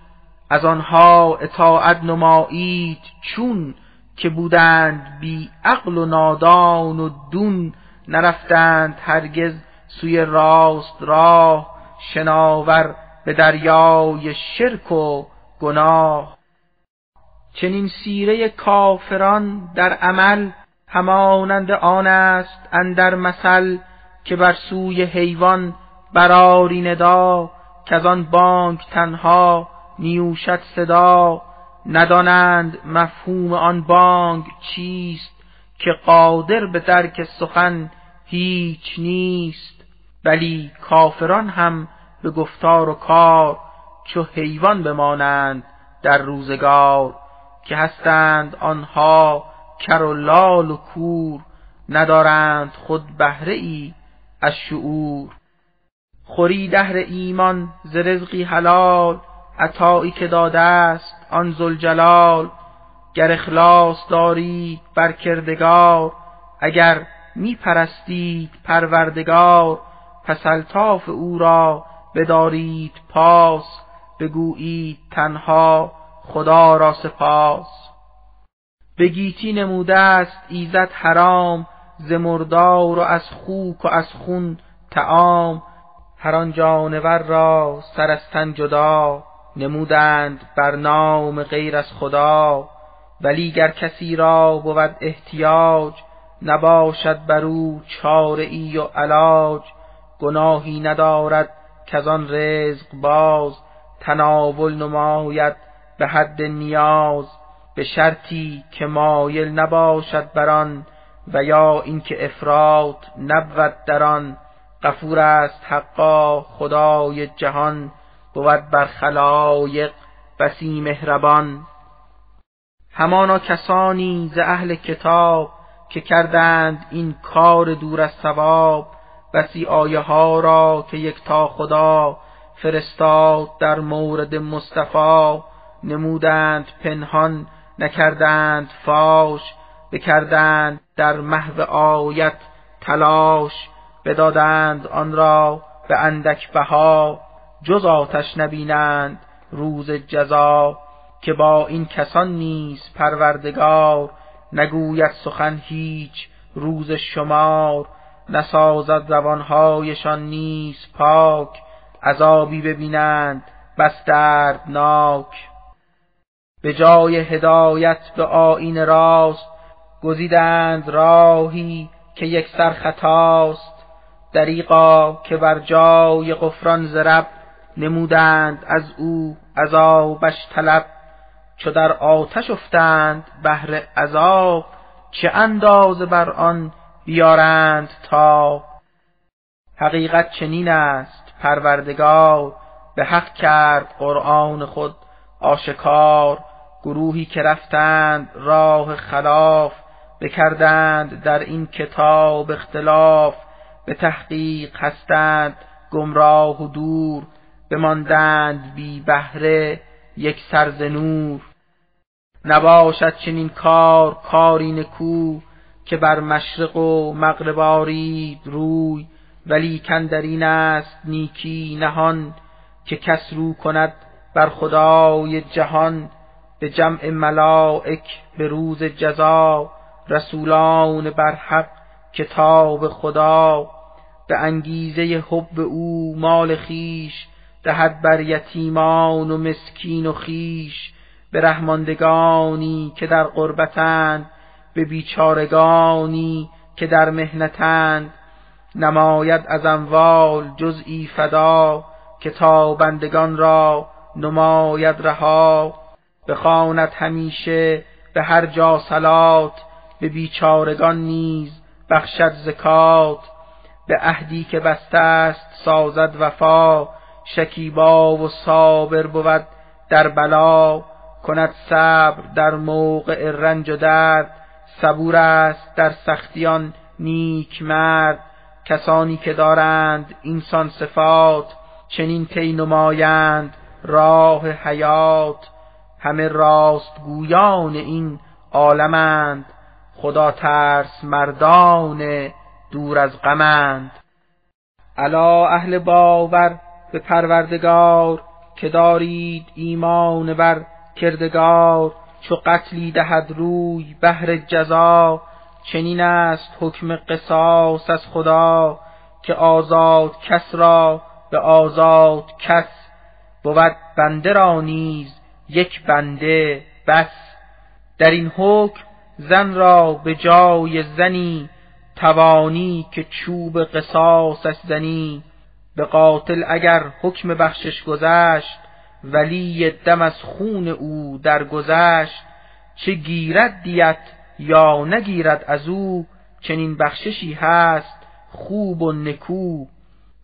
از آنها اطاعت نمایید چون که بودند بی عقل و نادان و دون نرفتند هرگز سوی راست راه شناور به دریای شرک و گناه. چنین سیره کافران در عمل همانند آن است اندر مثل که بر سوی حیوان براری ندا که از آن بانک تنها نیوشد صدا. ندانند مفهوم آن بانگ چیست که قادر به درک سخن هیچ نیست ولی کافران هم به گفتار و کار چو حیوان بمانند در روزگار که هستند آنها کر و لال و کور ندارند خود بهره ای از شعور. خوری دهر ایمان ز رزقی حلال عطایی که داده است آن زلجلال گر اخلاص دارید بر کردگار اگر می پرستید پروردگار پس الطاف او را بدارید پاس بگویید تنها خدا را سپاس. به گیتی نموده است ایزد حرام ز مردار و از خوک و از خون تعام هر آن جانور را سرستن جدا نمودند بر نام غیر از خدا. ولی گر کسی را بود احتیاج نباشد بر او چاره ای و علاج. گناهی ندارد که آن رزق باز تناول نماید به حد نیاز. به شرطی که مایل نباشد بر آن و یا اینکه افراط نبود در آن غفور است حقا خدای جهان بود بر خلایق بسی مهربان. همانا کسانی ز اهل کتاب که کردند این کار دور از ثواب بسی آیه ها را که یک تا خدا فرستاد در مورد مصطفی نمودند پنهان نکردند فاش بکردند در محو آیت تلاش بدادند آن را به اندک بها جز آتش نبینند روز جزا که با این کسان نیز پروردگار نگوید سخن هیچ روز شمار نسازد زبانهایشان نیز پاک عذابی ببینند بس دردناک. به جای هدایت به آیین راست گزیدند راهی که یک سر خطاست. دریقا که بر جای قفران زرب نمودند از او عذابش طلب. چو در آتش افتند بهر عذاب چه اندازه بر آن بیارند تا حقیقت چنین است پروردگار به حق کرد قرآن خود آشکار. گروهی که رفتند راه خلاف بکردند در این کتاب اختلاف به تحقیق هستند گمراه و دور بماندند بی بهره یک سرز نور. نباشد چنین کار کاری نکو که بر مشرق و مغرب آرید روی ولی در این است نیکی نهان که کس رو کند بر خدای جهان. به جمع ملائک به روز جزا رسولان بر حق کتاب خدا. به انگیزه حب او مال خیش دهد بر یتیمان و مسکین و خیش به رحماندگانی که در قربتند به بیچارگانی که در مهنتند نماید از اموال جزئی فدا که بندگان را نماید رها. بخواند همیشه به هر جا سلات به بیچارگان نیز بخشد زکات. به عهدی که بسته است سازد وفا شکیبا و صابر بود در بلا. کند صبر در موقع رنج و درد صبور است در سختیان نیک مرد. کسانی که دارند اینسان صفات چنین طی نمایند راه حیات. همه راست گویان این عالمند خدا ترس مردان دور از غمند. الا اهل باور به پروردگار که دارید ایمان بر کردگار چو قتلی دهد روی بهر جزا چنین است حکم قصاص از خدا که آزاد کس را به آزاد کس بود بنده را نیز یک بنده بس. در این حکم زن را به جای زنی توانی که چوب قصاصش زنی. به قاتل اگر حکم بخشش گذشت ولی دم از خون او درگذشت. چه گیرد دیت یا نگیرد از او چنین بخششی هست خوب و نکو.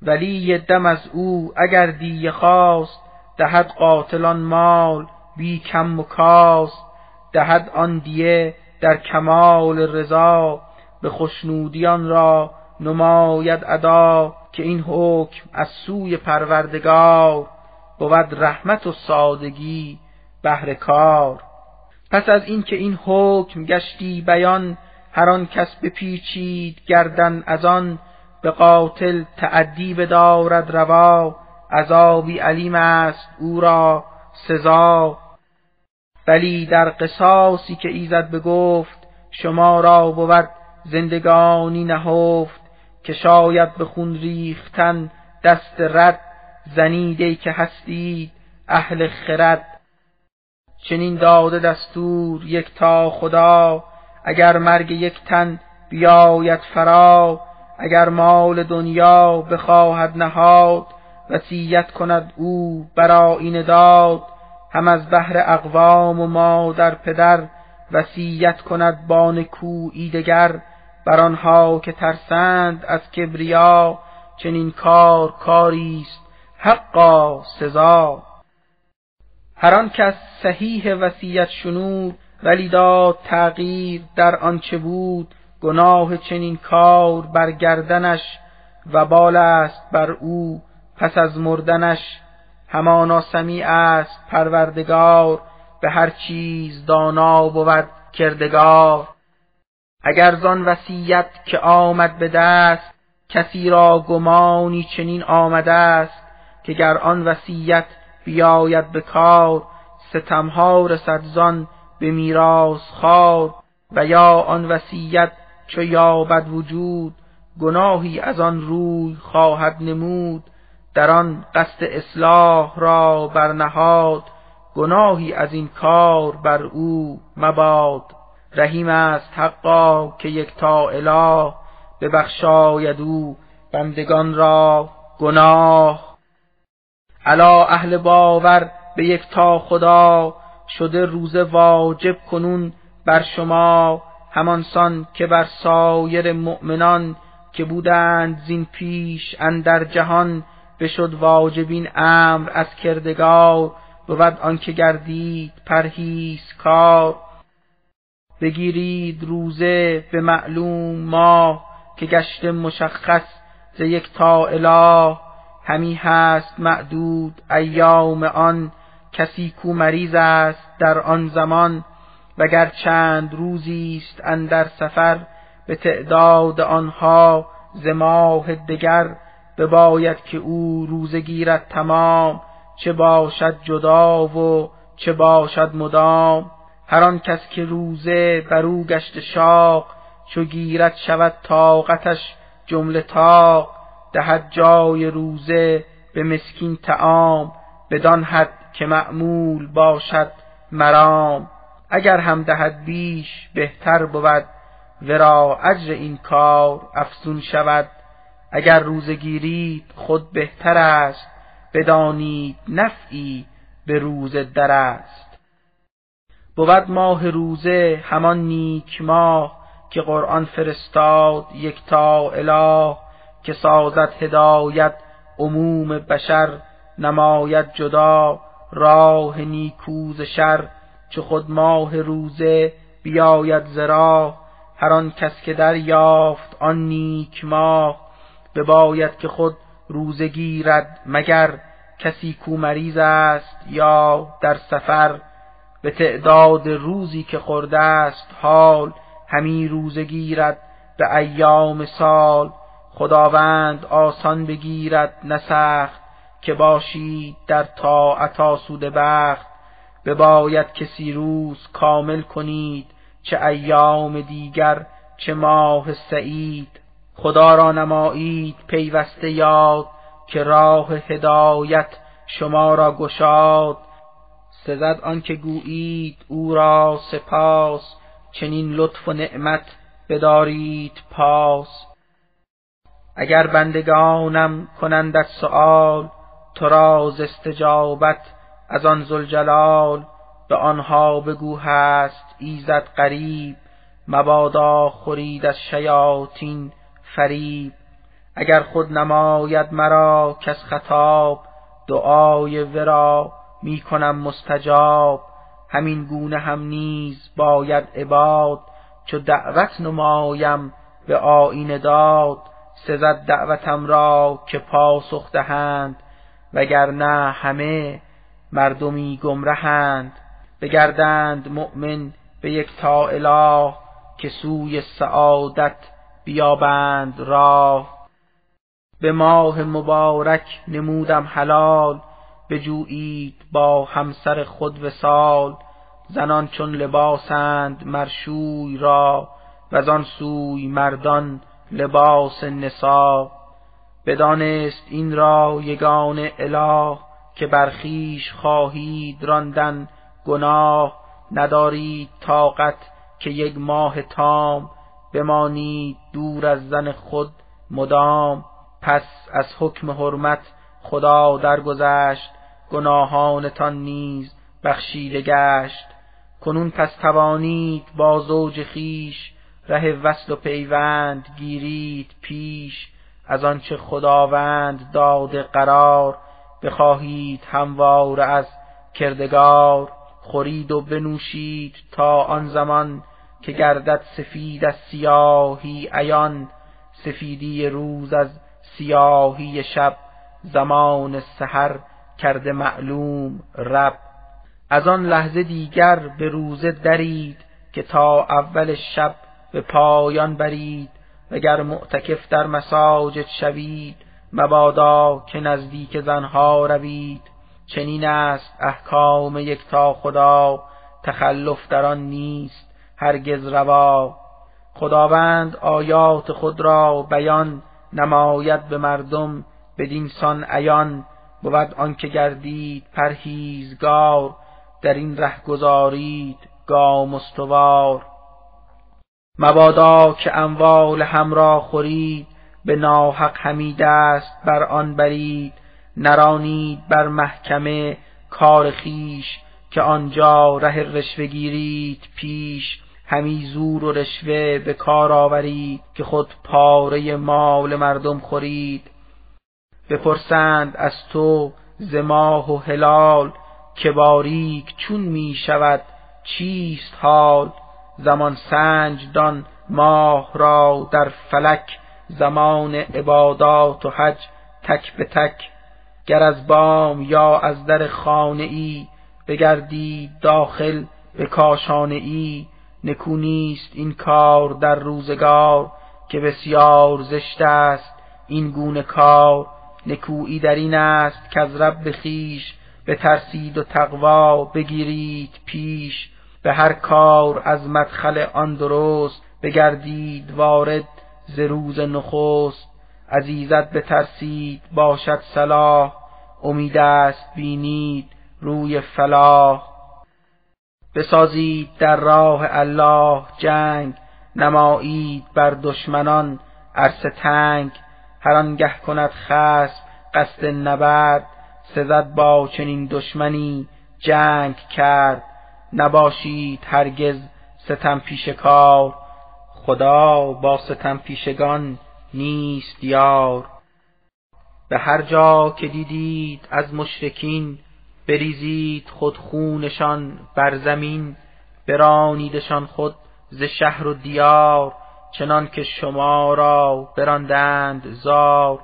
ولی دم از او اگر دیه خواست دهد قاتلان مال. بی کم و کاست دهد آن دیه در کمال رضا. به خوشنودیان را نماید ادا که این حکم از سوی پروردگار بود رحمت و سادگی بهر کار. پس از اینکه این حکم گشتی بیان هر آن کس بپیچید گردن از آن به قاتل تعدی بدارد روا. عذابی علیم است او را سزا. ولی در قصاصی که ایزد بگفت شما را بود زندگانی نهفت که شاید به خون ریختن دست رد زنیده که هستید اهل خرد. چنین داده دستور یک تا خدا اگر مرگ یک تن بیاید فرا اگر مال دنیا بخواهد نهاد وصیت کند او برای داد هم از بهر اقوام و مادر پدر وصیت کند با نکویی دگر بر آنها که ترسند از کبریا چنین کار کاری است حقا سزا. هر آن کس صحیح وصیت شنود ولی داد تغییر در آنچه بود گناه چنین کار بر گردنش و بال است بر او پس از مردنش. همانا سمیع است پروردگار به هر چیز دانا بود کردگار. اگر زان وصیت که آمد به دست کسی را گمانی چنین آمده است که گر آن وصیت بیاید به کار ستمها رسد زان به میراث خار و یا آن وصیت چو یابد وجود گناهی از آن روی خواهد نمود. در آن قصد اصلاح را برنهاد گناهی از این کار بر او مباد. رحیم است حقا که یک تا اله ببخشاید او بندگان را گناه. علا اهل باور به یک تا خدا شده روز واجب کنون بر شما همانسان که بر سایر مؤمنان که بودند زین پیش اندر جهان بشد واجبین امر از کردگار بود آنکه گردید پرهیز کار بگیرید روزه به معلوم ماه که گشت مشخص ز یک تا اله. همی هست معدود ایام آن کسی کو مریض است در آن زمان. وگر چند روزی است اندر سفر به تعداد آنها ز ماه دگر. بباید که او روزه گیرد تمام چه باشد جدا و چه باشد مدام. هر آن کس که روزه بر او گشت شاق چو گیرد شود طاقتش جمله تاق دهد جای روزه به مسکین تعام بدان حد که معمول باشد مرام. اگر هم دهد بیش بهتر بود ورا اجر این کار افزون شود. اگر روزه گیرید خود بهتر است بدانید نفعی به روزه در است. بود ماه روزه همان نیک ماه که قرآن فرستاد یکتا اله که سازد هدایت عموم بشر نماید جدا راه نیکوز شر چه خود ماه روزه بیاید زرا هر آن کس که دریافت آن نیک ماه بباید که خود روزه گیرد مگر کسی کو مریض است یا در سفر؟ به تعداد روزی که خورده است حال همی روزه گیرد به ایام سال. خداوند آسان بگیرد نسخت که باشید در طاعت آسوده بخت. بباید کسی روز کامل کنید چه ایام دیگر چه ماه سعید. خدا را نمایید پیوسته یاد که راه هدایت شما را گشاد. سزد آنکه گویید او را سپاس چنین لطف و نعمت بدارید پاس. اگر بندگانم کنندت سؤال تو را استجابت از آن زلجلال به آنها بگو هست ایزد قریب مبادا خورید از شیاطین فریب. اگر خود نماید مرا کس خطاب دعای ورا می کنم مستجاب. همین گونه هم نیز باید عباد. چو دعوت نمایم به آیین داد سزد دعوتم را که پاسخ دهند. وگرنه همه مردمی گمرهند بگردند مؤمن به یک تا اله که سوی سعادت بیابند راه. به ماه مبارک نمودم حلال بجویید با همسر خود وسال زنان چون لباسند مرشوی را و آن سوی مردان لباس نسا بدانست این را یگان اله که برخیش خواهید راندن گناه. ندارید طاقت که یک ماه تام بمانید دور از زن خود مدام پس از حکم حرمت خدا درگذشت گناهانتان نیز بخشیده گشت. کنون پس توانید با زوج خیش ره وصل و پیوند گیرید پیش از آنچه خداوند داد قرار بخواهید همواره از کردگار خورید و بنوشید تا آن زمان که گردد سفید از سیاهی عیان سفیدی روز از سیاهی شب زمان سحر کرده معلوم رب. از آن لحظه دیگر به روزه درید که تا اول شب به پایان برید وگر معتکف در مساجد شوید مبادا که نزدیک زنها روید. چنین است احکام یکتا خدا تخلف در آن نیست. هرگز روا. خداوند آیات خود را بیان نماید به مردم بدین سان عیان. بود آنکه گردید پرهیزگار در این ره گذارید گام استوار. مبادا که اموال همراه خورید به ناحق همی دست بر آن برید. نرانید بر محکمه کار خیش که آنجا ره رشوه گیرید پیش. همی زور و رشوه به کار آورید که خود پاره مال مردم خورید. بپرسند از تو زماه و هلال که باریک چون می شود چیست حال؟ زمان سنج دان ماه را در فلک زمان عبادات و حج تک به تک. گر از بام یا از در خانه ای بگردی داخل به کاشانه ای نکو نیست این کار در روزگار که بسیار زشت است. این گونه کار نکویی در این است که از رب خیش به ترسید و تقوا بگیرید پیش. به هر کار از مدخل آن درست بگردید وارد ز روز نخست. عزیزت بترسید باشد صلاح امید است بینید روی فلاح. بسازید در راه الله جنگ نمایید بر دشمنان عرصه تنگ. هر آنگه کند خصم قصد نبرد سزد با چنین دشمنی جنگ کرد. نباشید هرگز ستم پیش کار. خدا با ستم پیشگان نیست یار. به هر جا که دیدید از مشرکین بریزید خود خونشان بر زمین برانیدشان خود ز شهر و دیار چنان که شما را براندند زار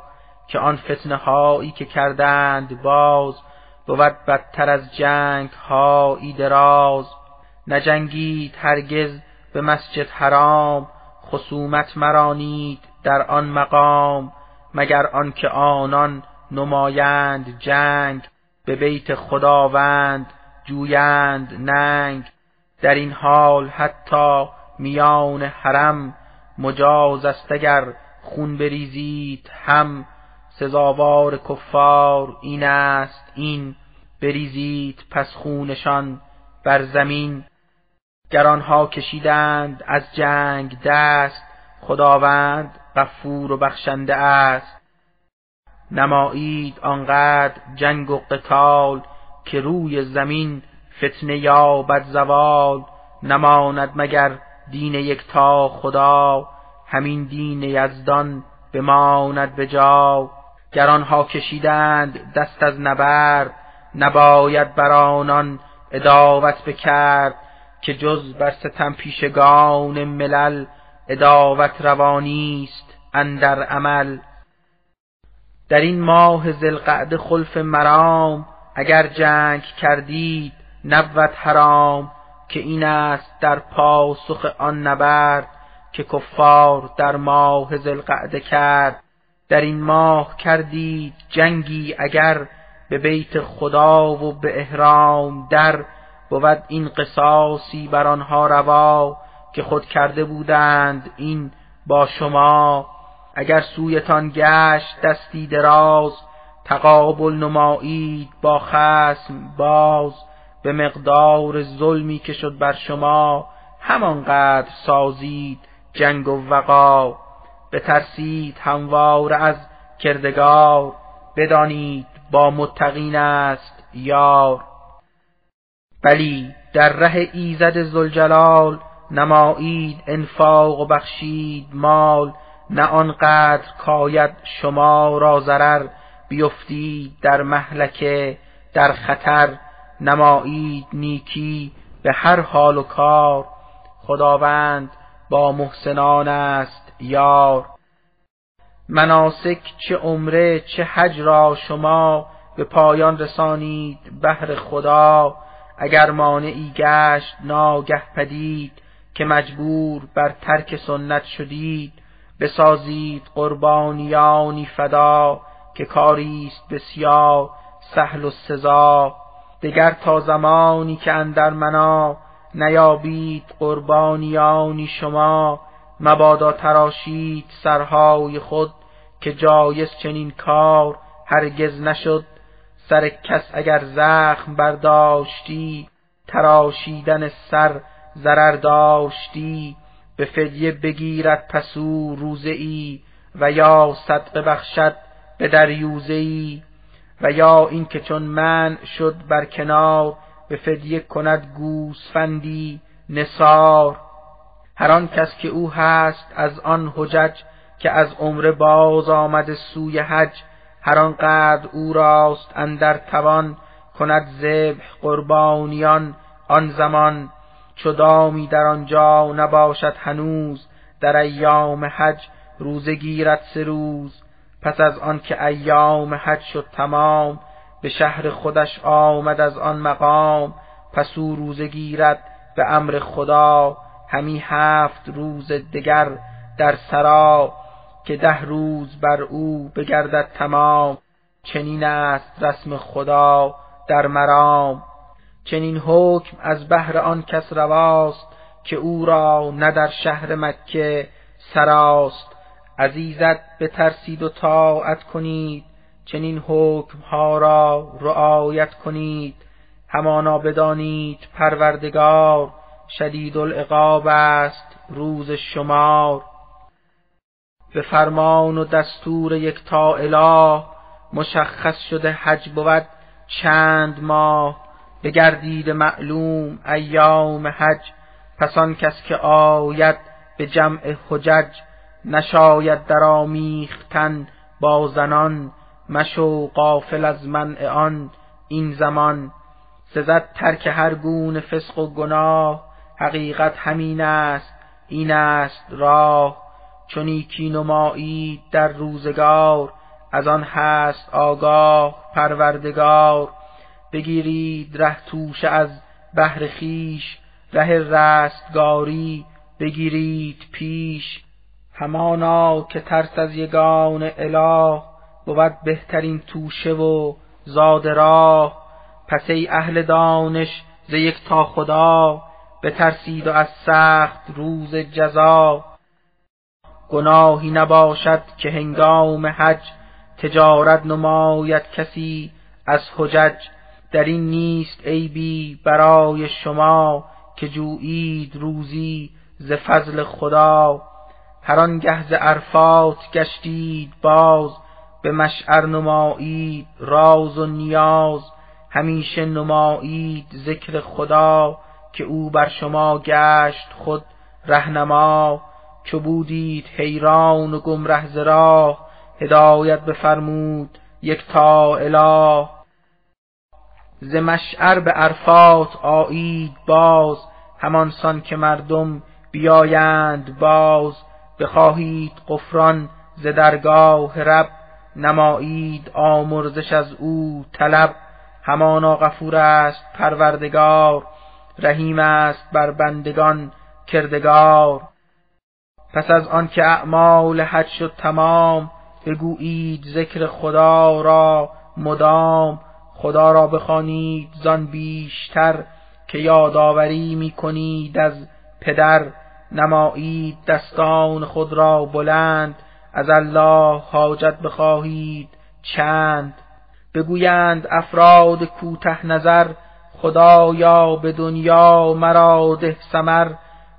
که آن فتنه هایی که کردند باز بود بدتر از جنگ هایی دراز. نجنگید هرگز به مسجد حرام خصومت مرانید در آن مقام مگر آنکه آنان نمایند جنگ. به بیت خداوند جویند ننگ. در این حال حتی میان حرم مجاز است اگر خون بریزید هم. سزاوار کفار این است این بریزید پس خونشان بر زمین. گر آنها کشیدند از جنگ دست خداوند غفور و بخشنده است. نمایید آنقدر جنگ و قتال که روی زمین فتنه یابد زوال. نماند مگر دین یکتا خدا همین دین یزدان بماند به جا گر آنها کشیدند دست از نبرد نباید بر آنان اداوت بکرد که جز بر ستم پیشگان ملل اداوت روانیست اندر عمل. در این ماه زلقعد خلف مرام اگر جنگ کردید نبود حرام که این است در پاسخ آن نبرد که کفار در ماه زلقعده کرد. در این ماه کردید جنگی اگر به بیت خدا و به احرام در بود این قصاصی بر آنها روا که خود کرده بودند این با شما. اگر سویتان گشت دستی دراز تقابل نمایید با خسم باز. به مقدار ظلمی که شد بر شما همانقدر سازید جنگ و وقا. بترسید هموار از کردگار بدانید با متقین است یار. بلی در ره ایزد زلجلال نمایید انفاق و بخشید مال. نه آنقدر کاید شما را ضرر بیفتید در محلکه در خطر نمایید نیکی به هر حال و کار. خداوند با محسنان است یار. مناسک چه عمره چه حج را شما به پایان رسانید بهر خدا. اگر مانعی گشت ناگه پدید که مجبور بر ترک سنت شدید. بسازید قربانیانی فدا که کاری است بسیار سهل و سزا. دگر تا زمانی که اندر منا نیابید قربانیانی شما مبادا تراشید سرهای خود که جایز چنین کار هرگز نشد. سر کس اگر زخم برداشتی تراشیدن سر ضرر داشتی. به فدیه بگیرد پسو روزه ای و یا صدقه بخشد به دریوزه ای و یا اینکه چون من شد بر کنار به فدیه کند گوسفندی نصار هر آن کس که او هست از آن حجج که از عمره باز آمده سوی حج هر آنقدر او راست اندر توان کند ذبح قربانیان آن زمان. چو دامی در آنجا نباشد هنوز در ایام حج روزه گیرد سه روز. پس از آن که ایام حج شد تمام به شهر خودش آمد از آن مقام. پس او روزه گیرد به امر خدا. همی هفت روز دگر در سرا که ده روز بر او بگردد تمام. چنین است رسم خدا در مرام. چنین حکم از بهر آن کس رواست که او را نه در شهر مکه سراست. عزیزت بترسید و طاعت کنید چنین حکم ها را رعایت کنید. همانا بدانید پروردگار شدید العقاب است روز شمار. به فرمان و دستور یک تا اله مشخص شده حج بود چند ماه. بگردید معلوم ایام حج پس آن کس که آید به جمع حجج نشاید در آمیختن با زنان مشو قافل از منع آن این زمان. سزد ترک هر گونه فسق و گناه حقیقت همین است این است راه. چون نیکی نمایید در روزگار از آن هست آگاه پروردگار. بگیرید ره توشه از بهر خیش ره رستگاری بگیرید پیش. همانا که ترس از یگان اله بود بهترین توشه و زاد راه. پس ای اهل دانش ز یک تا خدا بترسید و از سخت روز جزا. گناهی نباشد که هنگام حج تجارت نماید کسی از حجج. در این نیست عیبی برای شما که جویید روزی ز فضل خدا. هر آنگه ز عرفات گشتید باز به مشعر نمایید راز و نیاز. همیشه نمایید ذکر خدا که او بر شما گشت خود رهنما. چو بودید حیران و گمره ز راه هدایت بفرمود یک تا اله. ز مشعر به عرفات آیید باز همانسان که مردم بیایند باز. بخواهید قفران ز درگاه رب نمایید آمرزش از او طلب. همانا غفور است پروردگار رحیم است بر بندگان کردگار. پس از آن که اعمال حج شد تمام بگویید ذکر خدا را مدام. خدا را بخوانید زان بیشتر که یادآوری می‌کنید از پدر. نمایید دستان خود را بلند از الله حاجت بخواهید چند. بگویند افراد کوته نظر خدایا به دنیا مرا ده سمر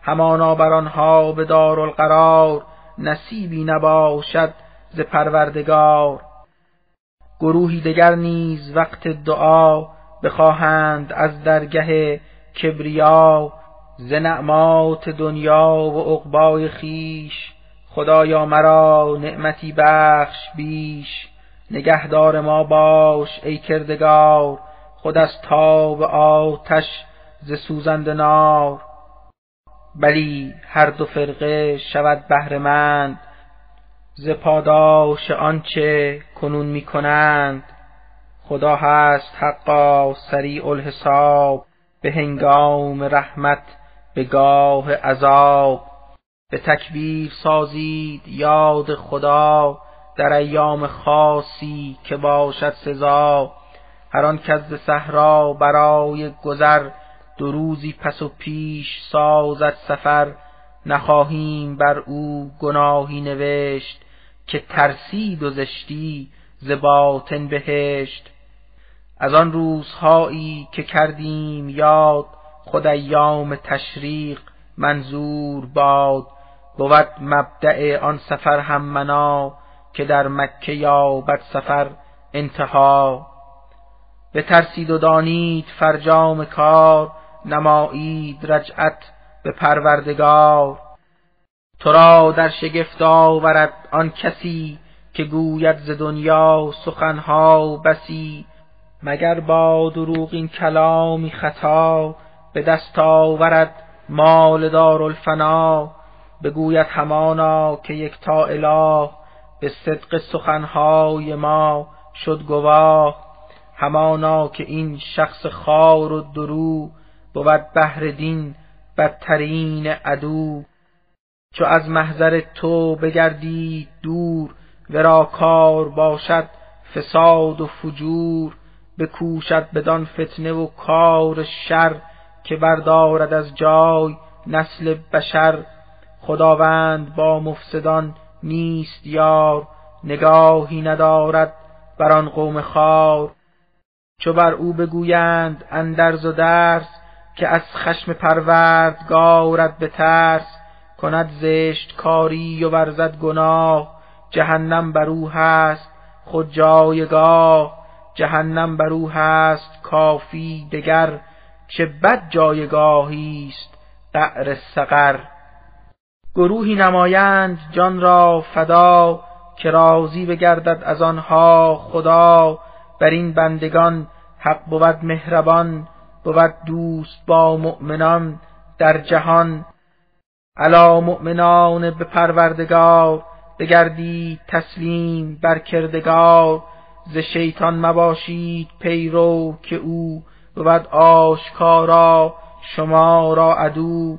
همانا بر آنها به دارالقرار نصیبی نباشد ز پروردگار. گروهی دگر نیز وقت دعا بخواهند از درگه کبریا ز نعمات دنیا و عقبای خیش خدایا مرا نعمتی بخش بیش. نگهدار ما باش ای کردگار. خود از تاب آتش ز سوزند نار. بلی هر دو فرقه شود بهرهمند ز پاداش آنچه کنون می‌کنند خدا هست حقا سریع الحساب به هنگام رحمت به گاه عذاب. به تکبیر سازید یاد خدا در ایام خاصی که باشد سزا. هر آن کس صحرا برای گذر دو روزی پس و پیش سازد سفر. نخواهیم بر او گناهی نوشت که ترسید و زشتی ز باطن بهشت. از آن روزهایی که کردیم یاد خود ایام تشریق منظور باد. بود مبدع آن سفر هم منا که در مکه یابد سفر انتها. بترسید و دانید فرجام کار نمایید رجعت به پروردگار. تو را در شگفت آورد آن کسی که گوید ز دنیا سخنها بسی مگر با دروغ این کلامی خطا به دست آورد مال دار الفنا بگوید همانا که یک تا اله به صدق سخنهای ما شد گواه. همانا که این شخص خار و درو بود بهر دین بدترین عدو. چو از محضر تو بگردید دور ورا کار باشد فساد و فجور بکوشد بدان فتنه و کار شر که بردارد از جای نسل بشر. خداوند با مفسدان نیست یار نگاهی ندارد بر آن قوم خار. چو بر او بگویند اندرز و درس که از خشم پروردگارت به ترس کند زشت کاری و ورزد گناه. جهنم بر او هست خود جایگاه. جهنم بر او هست کافی دگر. چه بد جایگاهی است قعر سقر. گروهی نمایند جان را فدا که راضی بگردد از آنها خدا. بر این بندگان حق بود مهربان بود دوست با مؤمنان در جهان. علا مؤمنان به پروردگار بگردید تسلیم بر کردگار. ز شیطان مباشید پیرو که او بود آشکارا شما را عدو.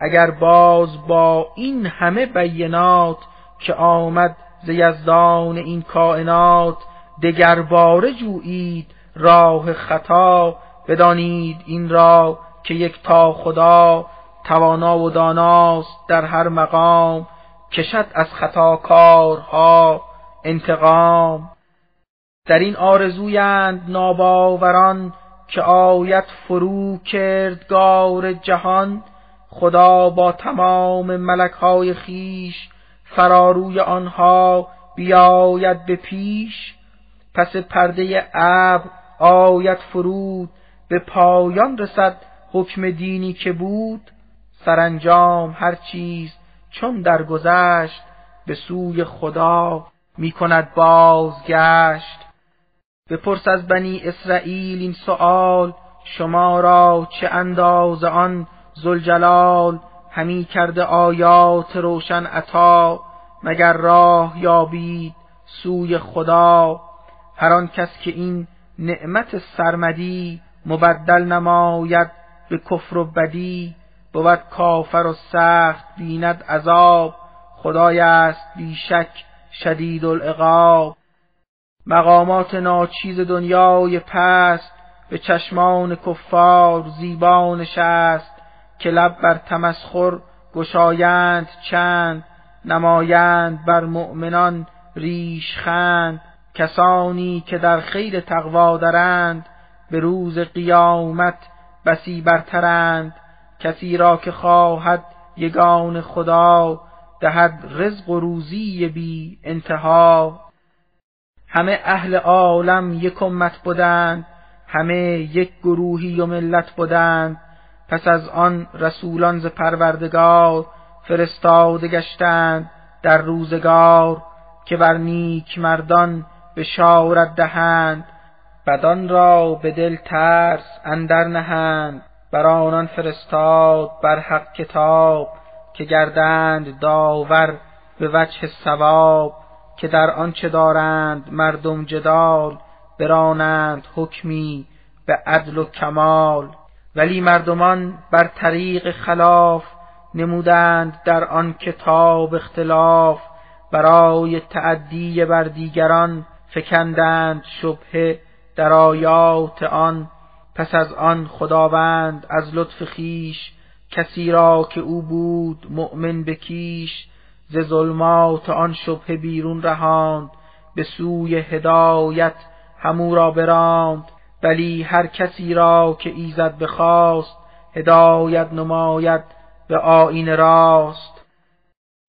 اگر باز با این همه بینات که آمد ز یزدان این کائنات دگر باره جویید راه خطا بدانید این را که یک تا خدا. توانا و داناست در هر مقام کشد از خطاکارها انتقام. در این آرزویند ناباوران که آیت فرو کردگار جهان. خدا با تمام ملکهای خیش فراروی آنها بیاید به پیش. پس پرده ابر آیت فرود به پایان رسد حکم دینی که بود. سرانجام هر چیز چون درگذشت به سوی خدا می کند بازگشت. بپرس از بنی اسرائیل این سؤال شما را چه انداز آن زلجلال همی کرده آیات روشن عطا مگر راه یابید سوی خدا؟ هر آن کس که این نعمت سرمدی مبدل نماید به کفر و بدی بود کافر و سخت بیند عذاب خدای است بیشک شدید العقاب. مقامات ناچیز دنیای پست به چشمان کفار زیبا نشست که لب بر تمسخر گشایند چند نمایند بر مؤمنان ریشخند کسانی که در خیر تقوا دارند به روز قیامت بسی برترند. کسی را که خواهد یگان خدا دهد رزق و روزی بی انتها. همه اهل عالم یک امت بودند همه یک گروهی و ملت بودند پس از آن رسولان ز پروردگار فرستاده گشتند در روزگار که بر نیک مردان بشارت دهند. بدان را به دل ترس اندر نهند. بر آنان فرستاد بر حق کتاب که گردند داور به وجه ثواب که در آنچه دارند مردم جدال برانند حکمی به عدل و کمال. ولی مردمان بر طریق خلاف نمودند در آن کتاب اختلاف. برای تعدی بر دیگران فکندند شبهه در آیات آن پس از آن خداوند از لطف خیش کسی را که او بود مؤمن بکیش ز ظلمات آن شبه بیرون رهاند به سوی هدایت همو را براند ولی هر کسی را که ایزد بخواست هدایت نماید به آین راست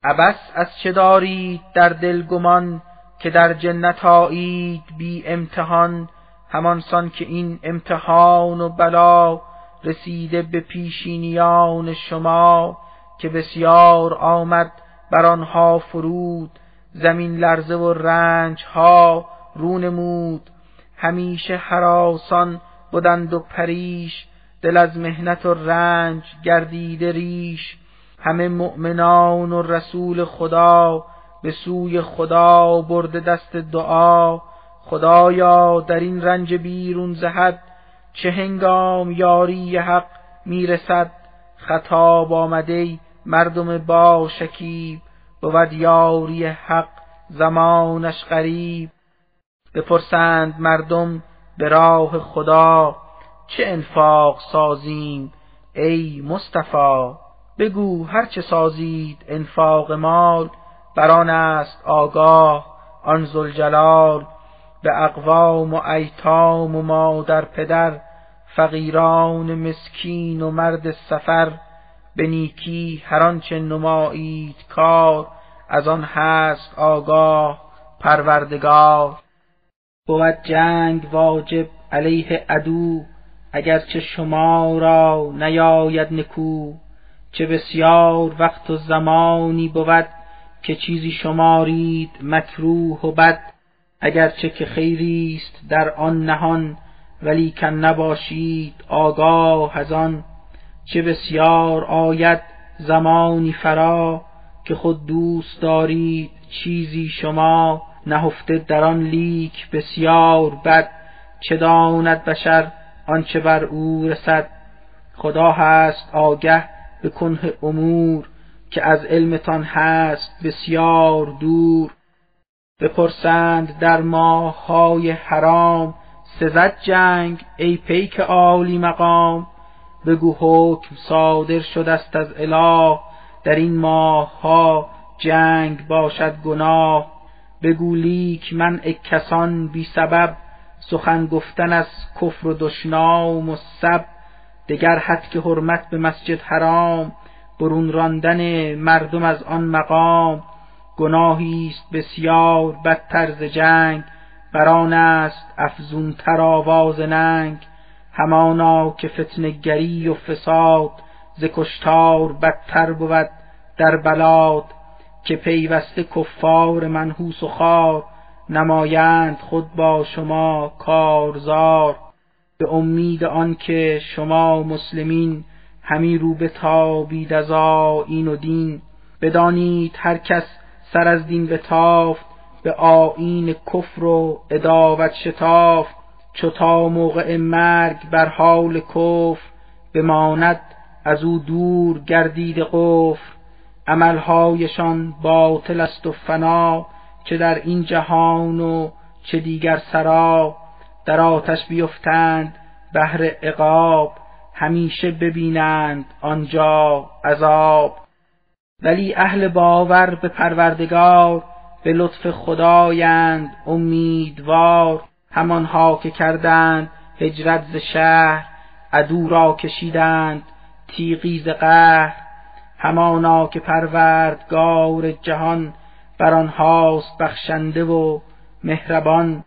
ابس از چه دارید در دل گمان که در جنت آیید بی امتحان همانسان که این امتحان و بلا رسیده به پیشینیان شما که بسیار آمد بر آنها فرود زمین لرزه و رنج ها رونمود همیشه حراسان بودند و پریش دل از مهنت و رنج گردیده ریش. همه مؤمنان و رسول خدا به سوی خدا برده دست دعا. خدایا در این رنج بیرون زهد چه هنگام یاری حق می‌رسد؟ خطاب آمده مردم با شکیب بود یاری حق زمانش غریب. بپرسند مردم به راه خدا چه انفاق سازیم؟ ای مصطفی بگو هر چه سازید انفاق مال بران است آگاه آن زلجلال به اقوام و ایتام و مادر پدر فقیران مسکین و مرد سفر به نیکی هر آنچه نمایید کار از آن هست آگاه پروردگار. بود جنگ واجب علیه عدو اگرچه شما را نیاید نکو. چه بسیار وقت و زمانی بود که چیزی شمارید مکروه و بد. اگرچه که خیری است در آن نهان ولی کن نباشید آگاه از آن چه بسیار آید زمانی فرا که خود دوست دارید چیزی شما نهفته در آن لیک بسیار بد چه داند بشر آنچه بر او رسد. خدا هست آگه به کنه امور که از علمتان هست بسیار دور. بپرسند در های حرام سزد جنگ ای پیک عالی مقام. بگو حکم صادر شده است از اله در این ها جنگ باشد گناه. بگو لیک من کسان بی سبب سخن گفتن از کفر و دشنام و سب. دگر حد که حرمت به مسجد حرام برون راندن مردم از آن مقام. گناهی است بسیار بدتر ز جنگ بران است افزونتر آواز ننگ. همانا که فتنگری و فساد ز کشتار بدتر بود در بلاد. که پیوسته کفار منحوس و خار نمایند خود با شما کارزار. به امید آنکه شما مسلمین همی رو به تابید از آیین و دین. بدانید هر کس سر از دین بتافت به آیین کفر و اداوت شتافت چو تا موقع مرگ بر حال کفر بماند از او دور گردید قفر عملهایشان باطل است و فنا چه در این جهان و چه دیگر سرا. در آتش بیفتند بهر عقاب همیشه ببینند آنجا عذاب. ولی اهل باور به پروردگار به لطف خدایند امیدوار. همانها که کردند هجرت ز شهر عدو را کشیدند تیغی ز قهر. همانا که پروردگار جهان بر آنهاست بخشنده و مهربان.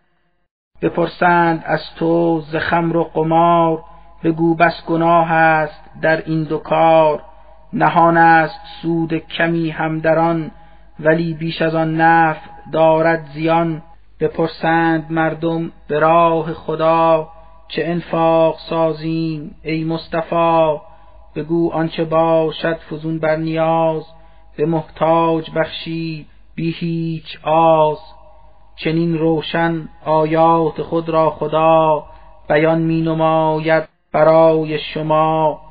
بپرسند از تو ز خمر و قمار بگو بس گناه است در این دو کار. نهان است سود کمی هم در آن ولی بیش از آن نفع دارد زیان. بپرسند مردم به راه خدا چه انفاق سازیم ای مصطفی؟ بگو آنچه باشد فزون بر نیاز به محتاج بخشی بی هیچ آز. چنین روشن آیات خود را خدا بیان می نماید برای شما.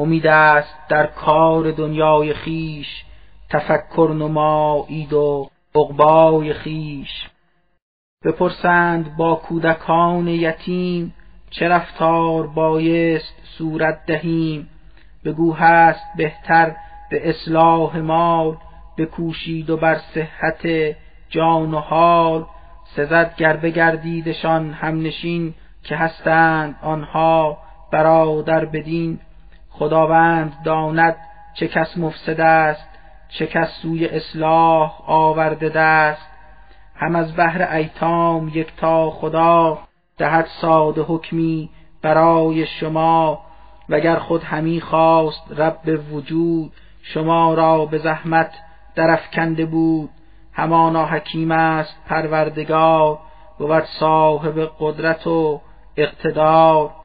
امید است در کار دنیای خیش تفکر نمایید و عقبای خیش. بپرسند با کودکان یتیم چه رفتار بایست صورت دهیم؟ بگو هست بهتر به اصلاح مال بکوشید و بر صحت جان و حال. سزد گر بگردیدشان همنشین که هستند آنها برادر بدین. خداوند داند چه کس مفسد است چه کس سوی اصلاح آورده دست. هم از بهر ایتام یکتا خدا دهد ساده حکمی برای شما وگر خود همی خواست رب وجود شما را به زحمت درفکنده بود. همانا حکیم است پروردگار بود صاحب قدرت و اقتدار.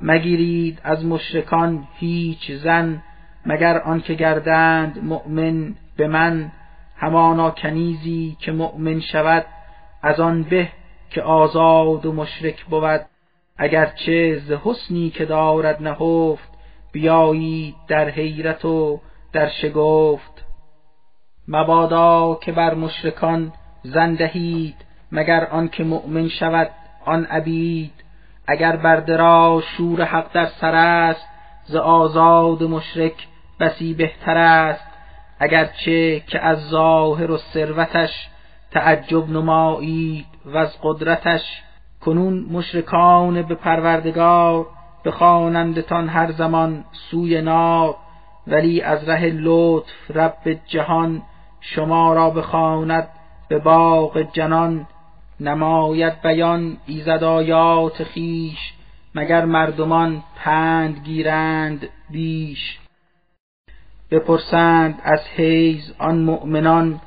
مگیرید از مشرکان هیچ زن مگر آنکه گردند مؤمن به من همانا کنیزی که مؤمن شود از آن به که آزاد و مشرک بود. اگرچه ز حسنی که دارد نهفت بیایید در حیرت و در شگفت. مبادا که بر مشرکان زن دهید مگر آنکه مؤمن شود آن عبید. اگر بر درا شور حق در سر است ز آزاد مشرک بسی بهتر است. اگرچه که از ظاهر و ثروتش تعجب نمایید و از قدرتش کنون مشرکان به پروردگار بخوانندتان هر زمان سوی نار. ولی از ره لطف رب جهان شما را بخواند به باغ جنان. نماید بیان ایزد آیات خیش مگر مردمان پند گیرند بیش. بپرسند از حیز آن مؤمنان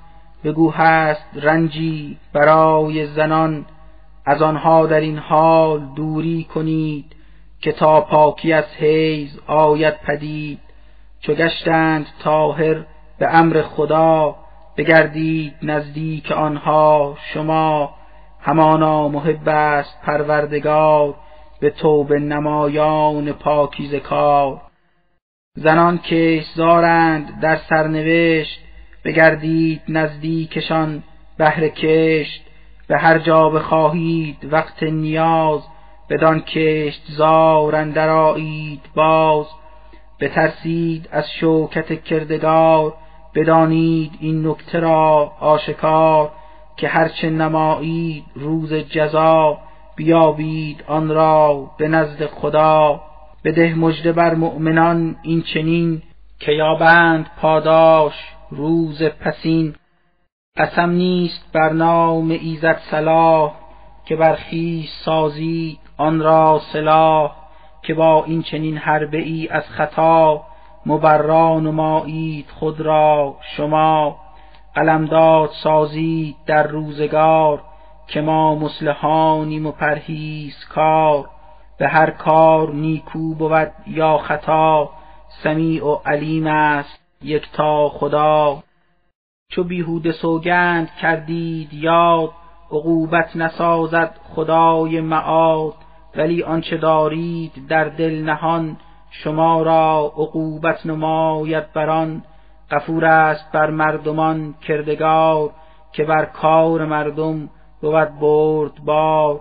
بگو هست رنجی برای زنان. از آنها در این حال دوری کنید که تا پاکی از حیز آید پدید. چو گشتند طاهر به امر خدا بگردید نزدیک آنها شما. همانا محب است پروردگار به توبه نمایان پاکیزه کار. زنان که زارند در سرنوشت بگردید نزدیکشان بهر کشت. به هر جا بخواهید وقت نیاز بدان کشت زار اندر آیید باز. بترسید از شوکت کردگار بدانید این نکته را آشکار. که هرچه نمایید روز جزا بیابید آن را به نزد خدا. بده مژده بر مؤمنان این چنین که یابند پاداش روز پسین. قسم نیست بر نام ایزد صلاح که بر سازی آن را سلاح که با این چنین حربه ای از خطا مبرا نمایید خود را شما. قلمداد سازید در روزگار که ما مسلحانیم و پرهیز کار به هر کار نیکو بود یا خطا سمیع و علیم است یکتا خدا. چو بیهوده سوگند کردید یاد عقوبت نسازد خدای معاد. ولی آنچه دارید در دل نهان شما را عقوبت نماید بران غفور است بر مردمان کردگار که بر کار مردم بود برد بار.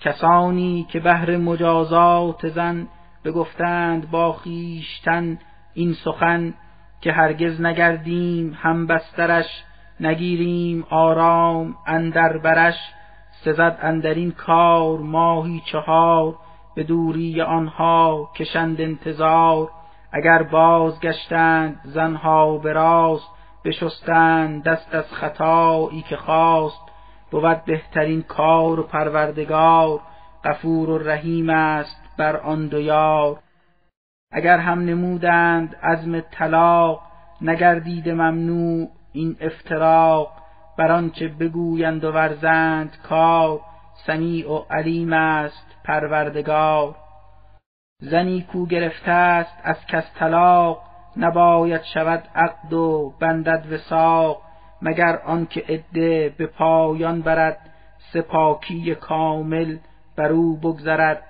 کسانی که بهر مجازات زن بگفتند با خویشتن این سخن که هرگز نگردیم هم بسترش نگیریم آرام اندر برش سزد اندرین کار ماهی چهار به دوری آنها کشند انتظار. اگر بازگشتند زنها به راست بشستند دست از خطایی که خواست بود بهترین کار و پروردگار غفور و رحیم است بر آن دو یار. اگر هم نمودند عزم طلاق نگردید ممنوع این افتراق. بر آنچه بگویند و ورزند کار سمیع و علیم است پروردگار. زنی کو گرفته است از کس طلاق نباید شود عقد و بندد وساق مگر آنکه عده به پایان برد سپاکی کامل بر او بگذرد.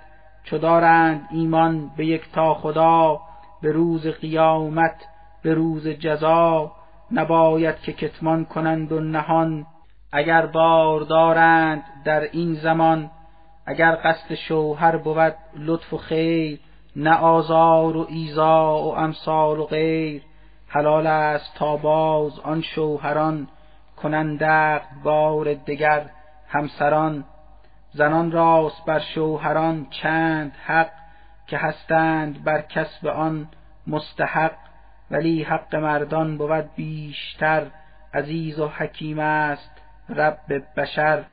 چو دارند ایمان به یکتا خدا به روز قیامت به روز جزا نباید که کتمان کنند و نهان. اگر بار دارند در این زمان اگر قصد شوهر بود لطف و خیر نه آزار و ایزا و امثال و غیر حلال است تا باز آن شوهران کنند بار دگر همسران. زنان راست بر شوهران چند حق که هستند بر کسب آن مستحق ولی حق مردان بود بیشتر. عزیز و حکیم است رب بشر.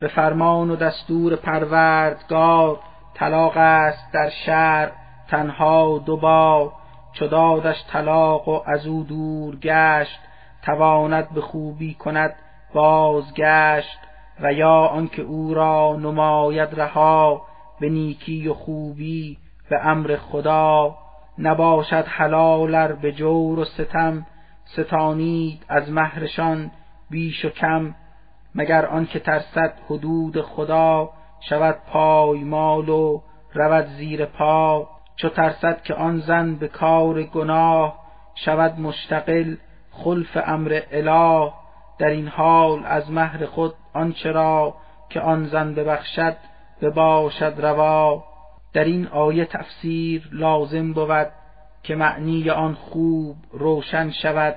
به فرمان و دستور پروردگار طلاق است در شهر تنها دو بار چو دادش طلاق و از او دور گشت تواند به خوبی کند بازگشت. و یا آنکه او را نماید رها به نیکی و خوبی به امر خدا. نباشد حلالر به جور و ستم ستانید از مهرشان بیش و کم. مگر آنکه ترسد حدود خدا شود پایمال و رود زیر پا چو ترسد که آن زن به کار گناه شود مشتقل خلف امر اله در این حال از مهر خود آنچه را که آن زن ببخشد بباشد روا. در این آیه تفسیر لازم بود که معنی آن خوب روشن شود.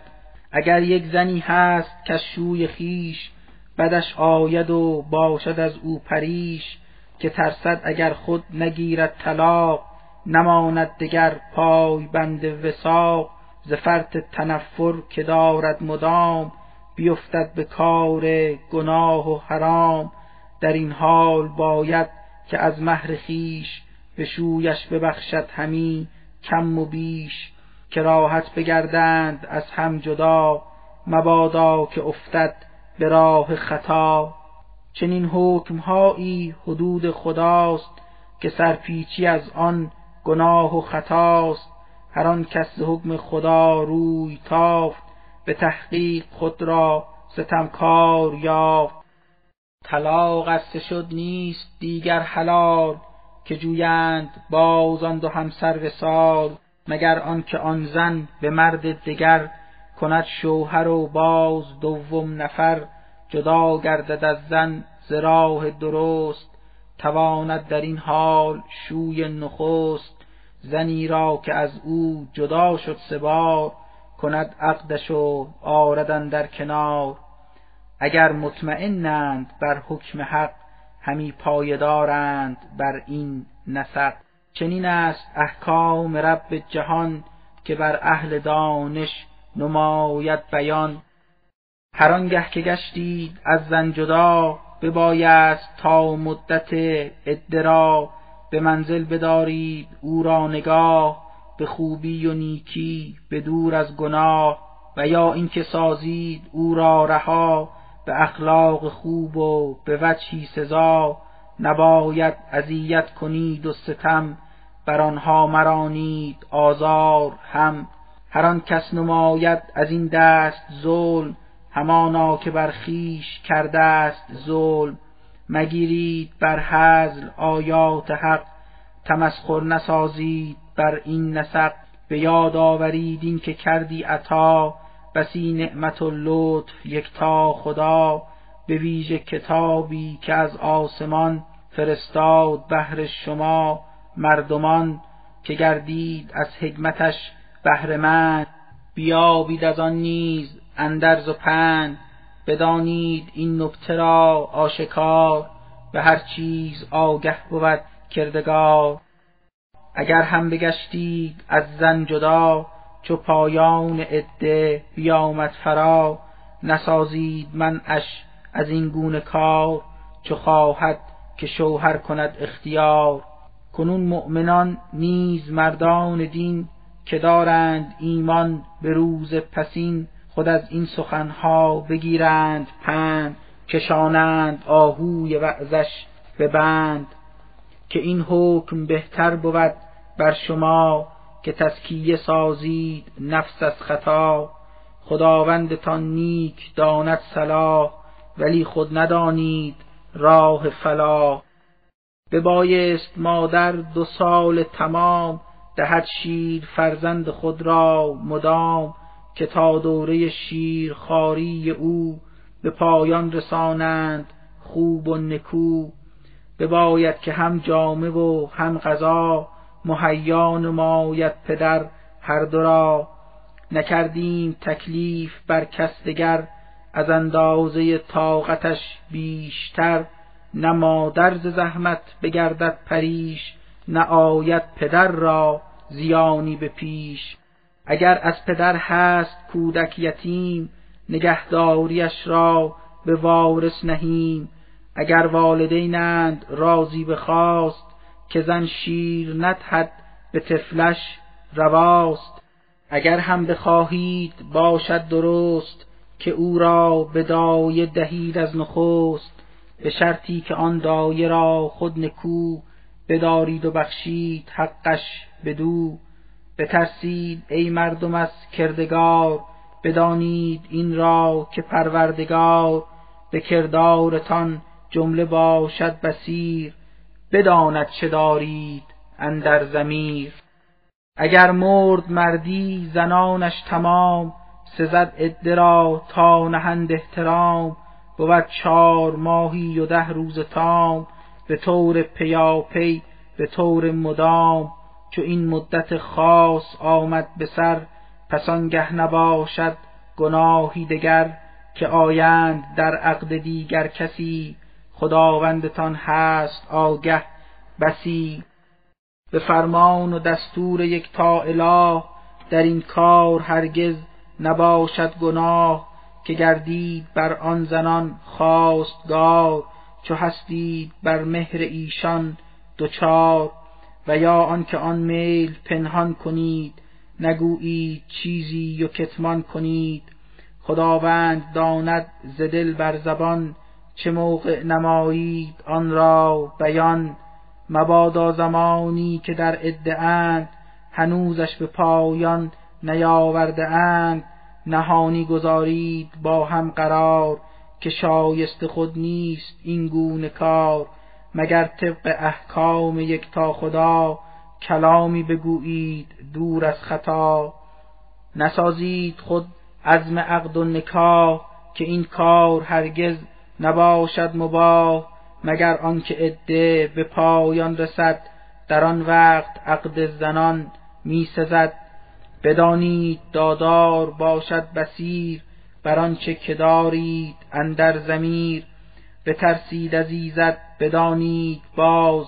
اگر یک زنی هست که شوی خیش بدش آید و باشد از او پریش که ترسد اگر خود نگیرد طلاق نماند دگر پای بند وساق ز فرط تنفر که دارد مدام بیفتد به کار گناه و حرام. در این حال باید که از مهر خیش به شویش ببخشد همی کم و بیش که راحت بگردند از هم جدا. مبادا که افتد به راه خطا. چنین حکمهایی حدود خداست که سرپیچی از آن گناه و خطاست. هر آن کس حکم خدا روی تافت به تحقیق خود را ستمکار یافت. طلاق است شد نیست دیگر حلال که جویند باز آن دو همسر وصال مگر آنکه آن زن به مرد دگر کند شوهر و باز دوم نفر جدا گردد از زن ز راه درست تواند در این حال شوی نخست. زنی را که از او جدا شد سبار کند عقدش و آردن در کنار. اگر مطمئنند بر حکم حق همی پایدارند بر این نسق. چنین است احکام رب جهان که بر اهل دانش نماید بیان. هر آنگه که گشتید از زن جدا ببایست تا مدت ادرا. به منزل بدارید او را نگاه به خوبی و نیکی به دور از گناه. و یا اینکه سازید او را رها به اخلاق خوب و به وجهی سزا. نباید اذیت کنید و ستم بر آنها مرانید آزار هم. هر آن کس نماید از این دست ظلم همانا که بر خویش کرده است ظلم. مگیرید بر حزل آیات حق تمسخر نسازید بر این نسق. به یاد آورید این که کردی عطا بسی نعمت و لطف یکتا خدا. به ویژه کتابی که از آسمان فرستاد بهر شما مردمان که گردید از حکمتش بهرهمند بیابید از آن نیز اندرز و پند بدانید این نکته را آشکار به هر چیز آگه بود کردگار. اگر هم بگشتید از زن جدا چو پایان عده بیامد فرا نسازید منعش از این گونه کار چو خواهد که شوهر کند اختیار. کنون مؤمنان نیز مردان دین که دارند ایمان به روز پسین خود از این سخنها بگیرند پند کشانند آهوی وعظش به بند. که این حکم بهتر بود بر شما که تسکیه سازید نفس از خطا. خداوندتان نیک داند صلاح ولی خود ندانید راه فلاح. ببایست مادر دو سال تمام دهد شیر فرزند خود را مدام که تا دوره شیر خاری او به پایان رسانند خوب و نکو. بباید که هم جامه و هم غذا مهیا نماید پدر هر دو را. نکردیم تکلیف بر کس دگر از اندازه طاقتش بیشتر. نه مادر ز زحمت بگردد پریش نه آید پدر را. زیانی به پیش. اگر از پدر هست کودک یتیم نگهداریش را به وارث نهیم. اگر والدینند راضی بخواست که زن شیر ندهد به طفلش رواست. اگر هم بخواهید باشد درست که او را به دایه دهید از نخست. به شرطی که آن دایه را خود نکو بدارید و بخشید حقش بدو بترسید ای مردم از کردگار بدانید این را که پروردگار به کردارتان جمله باشد بسیر بداند چه دارید اندر زمیر اگر مرد مردی زنانش تمام سزد عده را تا نهند احترام بود چار ماهی و ده روز تام به طور پیاپی به طور مدام چو این مدت خاص آمد به سر پس آنگه نباشد گناهی دگر که آیند در عقد دیگر کسی خداوندتان هست آگه بسی. به فرمان و دستور یک تا اله در این کار هرگز نباشد گناه که گردید بر آن زنان خواستگار چو هستید بر مهر ایشان دوچار. و یا آنکه آن میل پنهان کنید نگویید چیزی و کتمان کنید. خداوند داند ز دل بر زبان چه موقع نمایید آن را بیان. مبادا زمانی که در اند هنوزش به پایان نیاورده اند. نهانی گذارید با هم قرار که شایست خود نیست این گونه کار. مگر طبق احکام تا خدا کلامی بگویید دور از خطا؟ نسازید خود عزم عقد و نکاح که این کار هرگز نباشد مباه مگر آنکه عده به پایان رسد در آن وقت عقد زنان می سزد بدانید دادار باشد بسیر بر آنچه که دارید اندر زمیر بترسید از ایزد بدانید باز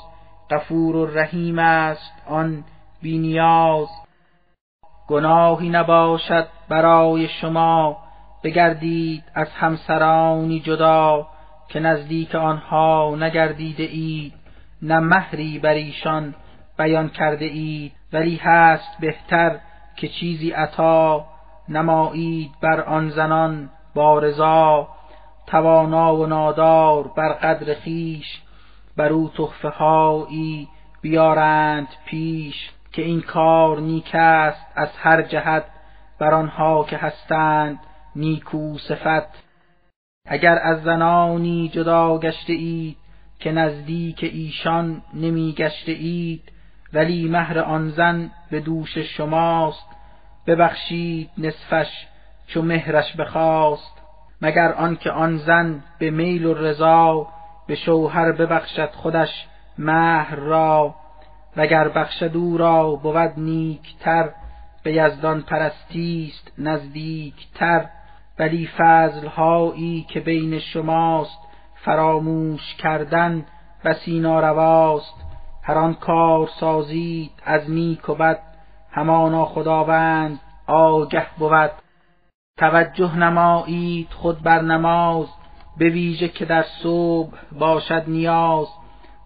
غفور و رحیم است آن بینیاز گناهی نباشد برای شما بگردید از همسرانی جدا که نزدیک آنها نگردیده اید. نه مهری بر ایشان بیان کرده اید ولی هست بهتر که چیزی عطا. نمایید بر آن زنان بارزا توانا و نادار بر قدر خیش بر او تحفه هایی بیارند پیش که این کار نیک است از هر جهت بر آنها که هستند نیکو صفت. اگر از زنانی جدا گشته اید که نزدیک ایشان نمی گشته اید ولی مهر آن زن به دوش شماست ببخشید نصفش چو مهرش بخواست. مگر آنکه آن زن به میل و رضا به شوهر ببخشد خودش مهر را وگر بخشد او را بود نیکتر به یزدان پرستیست نزدیکتر. ولی فضلهایی که بین شماست فراموش کردن بسی نارواست هر آن کار سازید از نیک و بد همانا خداوند آگه بود. توجه نمایید خود بر نماز به ویژه که در صبح باشد نیاز.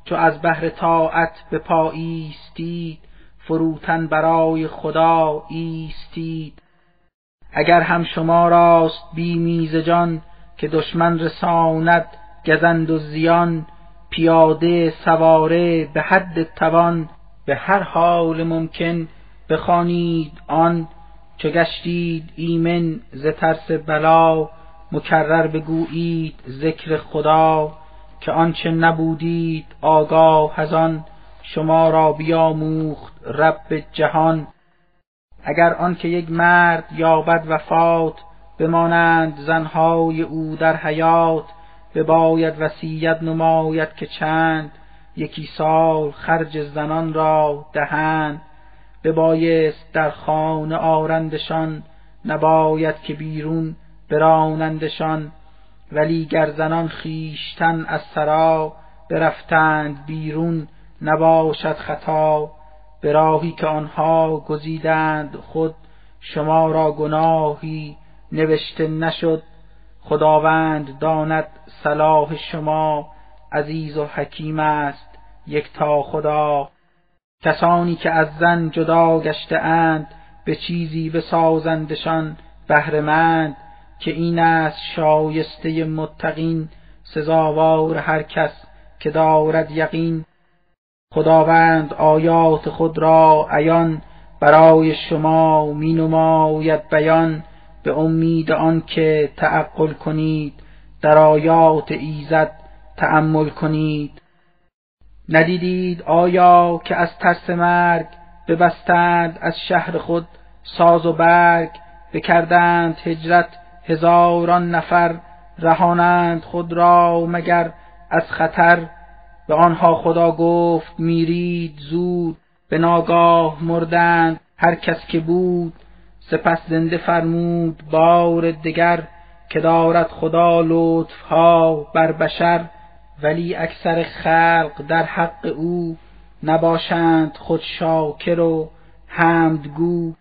چو از بهر طاعت به پا ایستید فروتن برای خدا ایستید. اگر هم شما راست بی میز جان که دشمن رساند گزند و زیان پیاده سواره به حد توان به هر حال ممکن بخوانید آن چو گشتید ایمن ز ترس بلا مکرر بگویید ذکر خدا که آنچه نبودید آگاه از آن شما را بیاموخت رب جهان. اگر آنکه یک مرد یابد وفات بمانند زنهای او در حیات بباید وصیت نماید که چند یکی سال خرج زنان را دهند. ببایست در خانه آرندشان نباید که بیرون برانندشان ولی گر زنان خیشتن از سرا برفتند بیرون نباشد خطا. به راهی که آنها گزیدند خود شما را گناهی نوشته نشد. خداوند داند صلاح شما عزیز و حکیم است یک تا خدا. کسانی که از زن جدا گشته اند به چیزی بسازندشان بهرهمند که این است شایسته متقین سزاوار هر کس که دارد یقین. خداوند آیات خود را عیان برای شما می نماید بیان به امید آنکه تعقل کنید در آیات ایزد تأمل کنید. ندیدید آیا که از ترس مرگ ببستند از شهر خود ساز و برگ بکردند هجرت هزاران نفر رهانند خود را مگر از خطر؟ به آنها خدا گفت میرید زود به ناگاه مردند هر کس که بود سپس زنده فرمود بار دگر که دارد خدا لطفها بر بشر ولی اکثر خلق در حق او نباشند خود شاکر و حمدگو.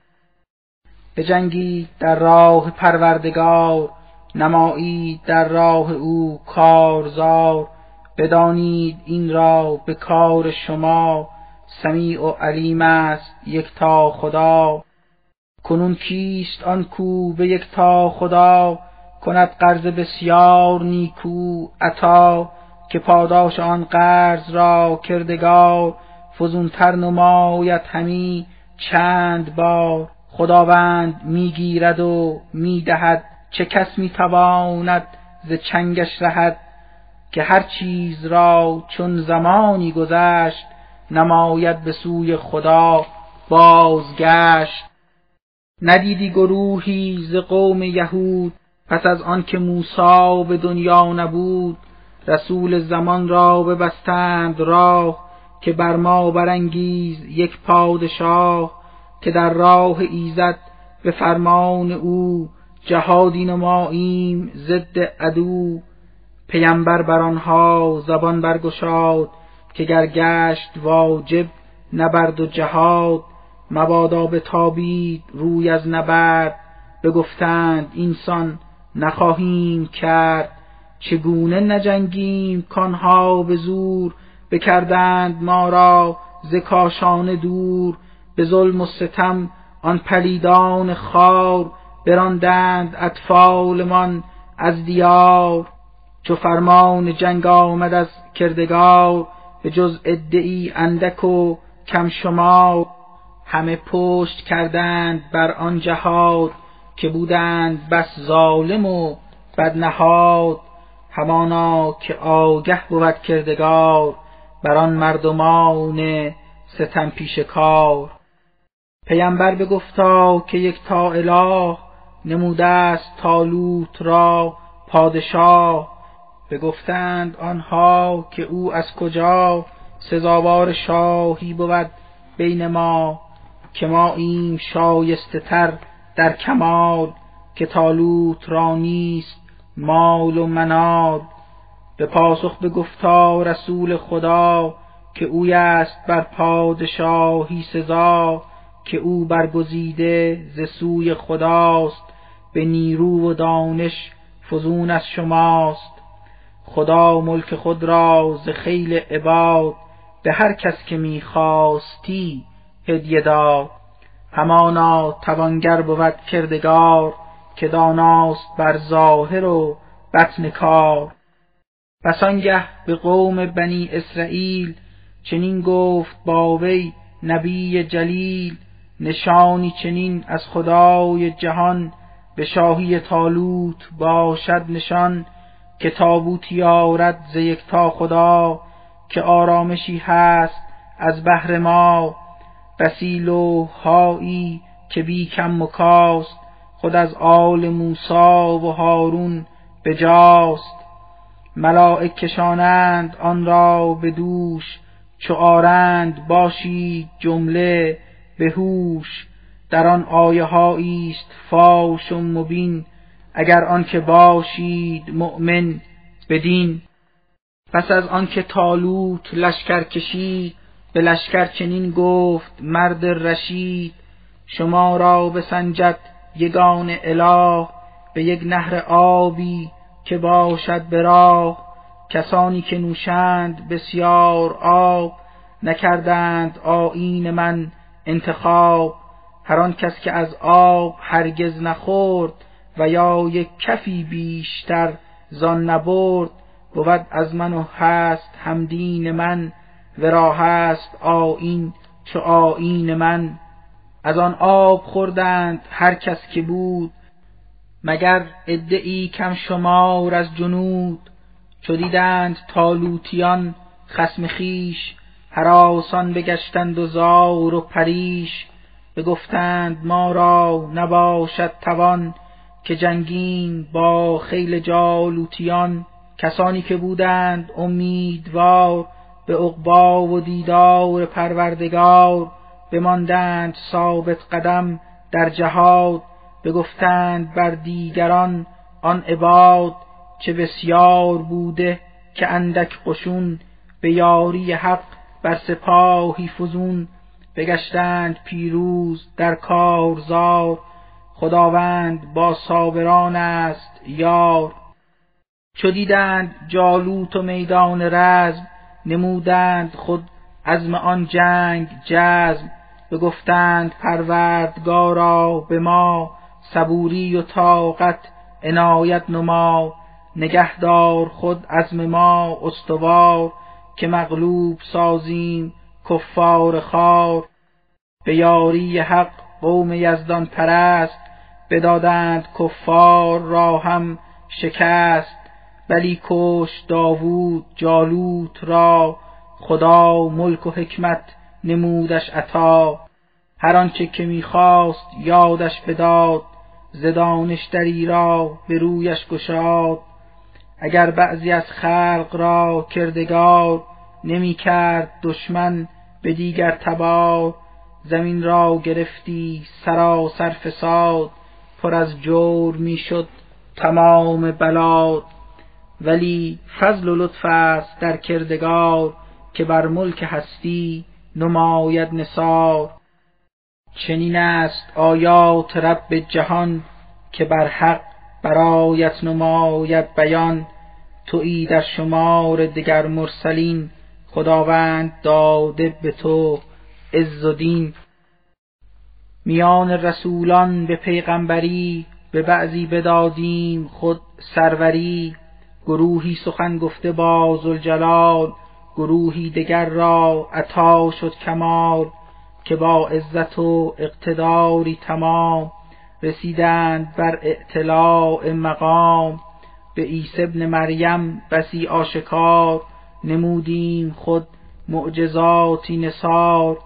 جنگی در راه پروردگار نمایید در راه او کارزار. بدانید این را به کار شما سمیع و علیم است تا خدا. کنون کیست آن کو به تا خدا؟ کند قرض بسیار نیکو عطا. که پاداش آن قرض را کردگار فزونتر نماید همی چند بار خداوند می‌گیرد و می‌دهد چه کس می‌تواند ز چنگش رهد که هر چیز را چون زمانی گذشت نماید به سوی خدا بازگشت. ندیدی گروهی ز قوم یهود پس از آنکه موسی به دنیا نبود؟ رسول زمان را ببستند راه که بر ما برانگیز یک پادشاه که در راه ایزد به فرمان او جهادی نماییم ضد عدو. پیمبر بر آنها زبان برگشاد که گرگشت واجب نبرد و جهاد. مبادا به تابید روی از نبرد. بگفتند اینسان نخواهیم کرد چگونه نجنگیم کانها به زور؟ بکردند ما را ز کاشان دور به ظلم و ستم آن پلیدان خار براندند اطفالمان از دیار. چو فرمان جنگ آمد از کردگار به جز ادعی اندک و کم شما همه پشت کردند بر آن جهاد که بودند بس ظالم و بدنهاد. همانا که آگه بود کردگار بر آن مردمان ستم پیش کار. پیمبر بگفتا که یک تا اله نموده است تالوت را پادشاه. بگفتند آنها که او از کجا سزاوار شاهی بود بین ما که ما این شایسته تر در کمال که تالوت را نیست مال و منال به پاسخ بگفتا رسول خدا که اوی است بر پادشاهی سزا که او برگزیده ز سوی خداست به نیرو و دانش فزون از شماست. خدا ملک خود را ز خیل عباد به هر کس که می‌خواستی هدیه داد. همانا توانگر بود کردگار که داناست بر ظاهر و بطن کار. پس آنگه به قوم بنی اسرائیل چنین گفت با وی نبی جلیل نشانی چنین از خدای جهان به شاهی تالوت باشد نشان که تابوتی آرد ز یکتا خدا که آرامشی هست از بهر ما. بسی هایی که بی کم مکاست خود از آل موسا و هارون بجاست. ملائک کشانند آن را به دوش چو آرند باشید جمله به هوش. در آن آیه است فاش و مبین اگر آنکه باشید مؤمن بدین. پس از آنکه تالوت لشکر کشید به لشکر چنین گفت مرد رشید شما را بسنجد یگان اله به یک نهر آبی که باشد به راه کسانی که نوشند بسیار آب نکردند آیین من انتخاب. هر آن کس که از آب هرگز نخورد و یا یک کفی بیشتر زان نبرد بود از من و هست همدین من ورا هست آیین چو آیین من. از آن آب خوردند هر کس که بود. مگر ادعی کم شمار از جنود چو دیدند تالوتیان خسم خیش هراسان بگشتند و زار و پریش بگفتند ما را نباشد توان که جنگیم با خیل جالوتیان. کسانی که بودند امیدوار به عقبا و دیدار پروردگار بماندند ثابت قدم در جهاد بگفتند بر دیگران آن عباد چه بسیار بوده که اندک قشون به یاری حق بر سپاهی فزون بگشتند پیروز در کارزار خداوند با صابران است یار. چو دیدند جالوت و میدان رزم نمودند خود عزم آن جنگ جزم بگفتند پروردگارا به ما صبوری و طاقت عنایت نما نگهدار خود عزم ما استوار که مغلوب سازیم کفار خار. به یاری حق قوم یزدان پرست بدادند کفار را هم شکست بلی کش داوود جالوت را خدا ملک و حکمت نمودش عطا. هر آنچه که می‌خواست یادش بداد ز دانشتری را به رویش گشاد. اگر بعضی از خلق را کردگار نمی کرد دشمن به دیگر تبار زمین را گرفتی سراسر فساد پر از جور می‌شد تمام بلاد. ولی فضل و لطف است در کردگار که بر ملک هستی نماید نثار. چنین است آیات رب جهان که بر حق برایت نماید بیان. تویی در شمار دگر مرسلین خداوند داده به تو عز و دین. میان رسولان به پیغمبری به بعضی بدادیم خود سروری. گروهی سخن گفته با زلجلال گروهی دگر را عطا شد کمال که با عزت و اقتداری تمام رسیدند بر اعتلاع مقام. به عیسی ابن مریم بسی آشکار نمودیم خود معجزاتی نصار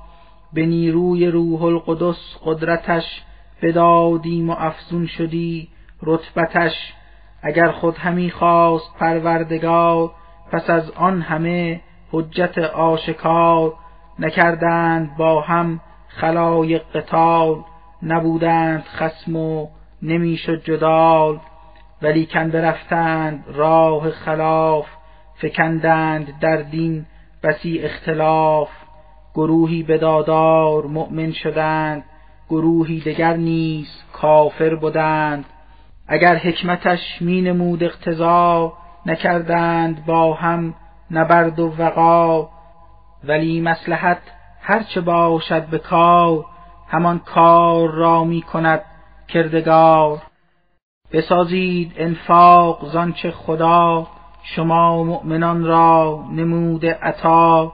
به نیروی روح القدس قدرتش بدادیم و افزون شدی رتبتش. اگر خود همی خواست پروردگار پس از آن همه حجت آشکار نکردند با هم خلایق قتال نبودند خسم و نمی‌شد جدال ولیکن برفتند راه خلاف فکندند در دین بسی اختلاف گروهی بدادار مؤمن شدند گروهی دگر نیز کافر بودند اگر حکمتش می نمود اقتضا نکردند با هم نبرد و وقا ولی مسلحت هرچه باشد به کار همان کار را می کند کردگار. بسازید انفاق زانچه خدا شما مؤمنان را نمود عطا.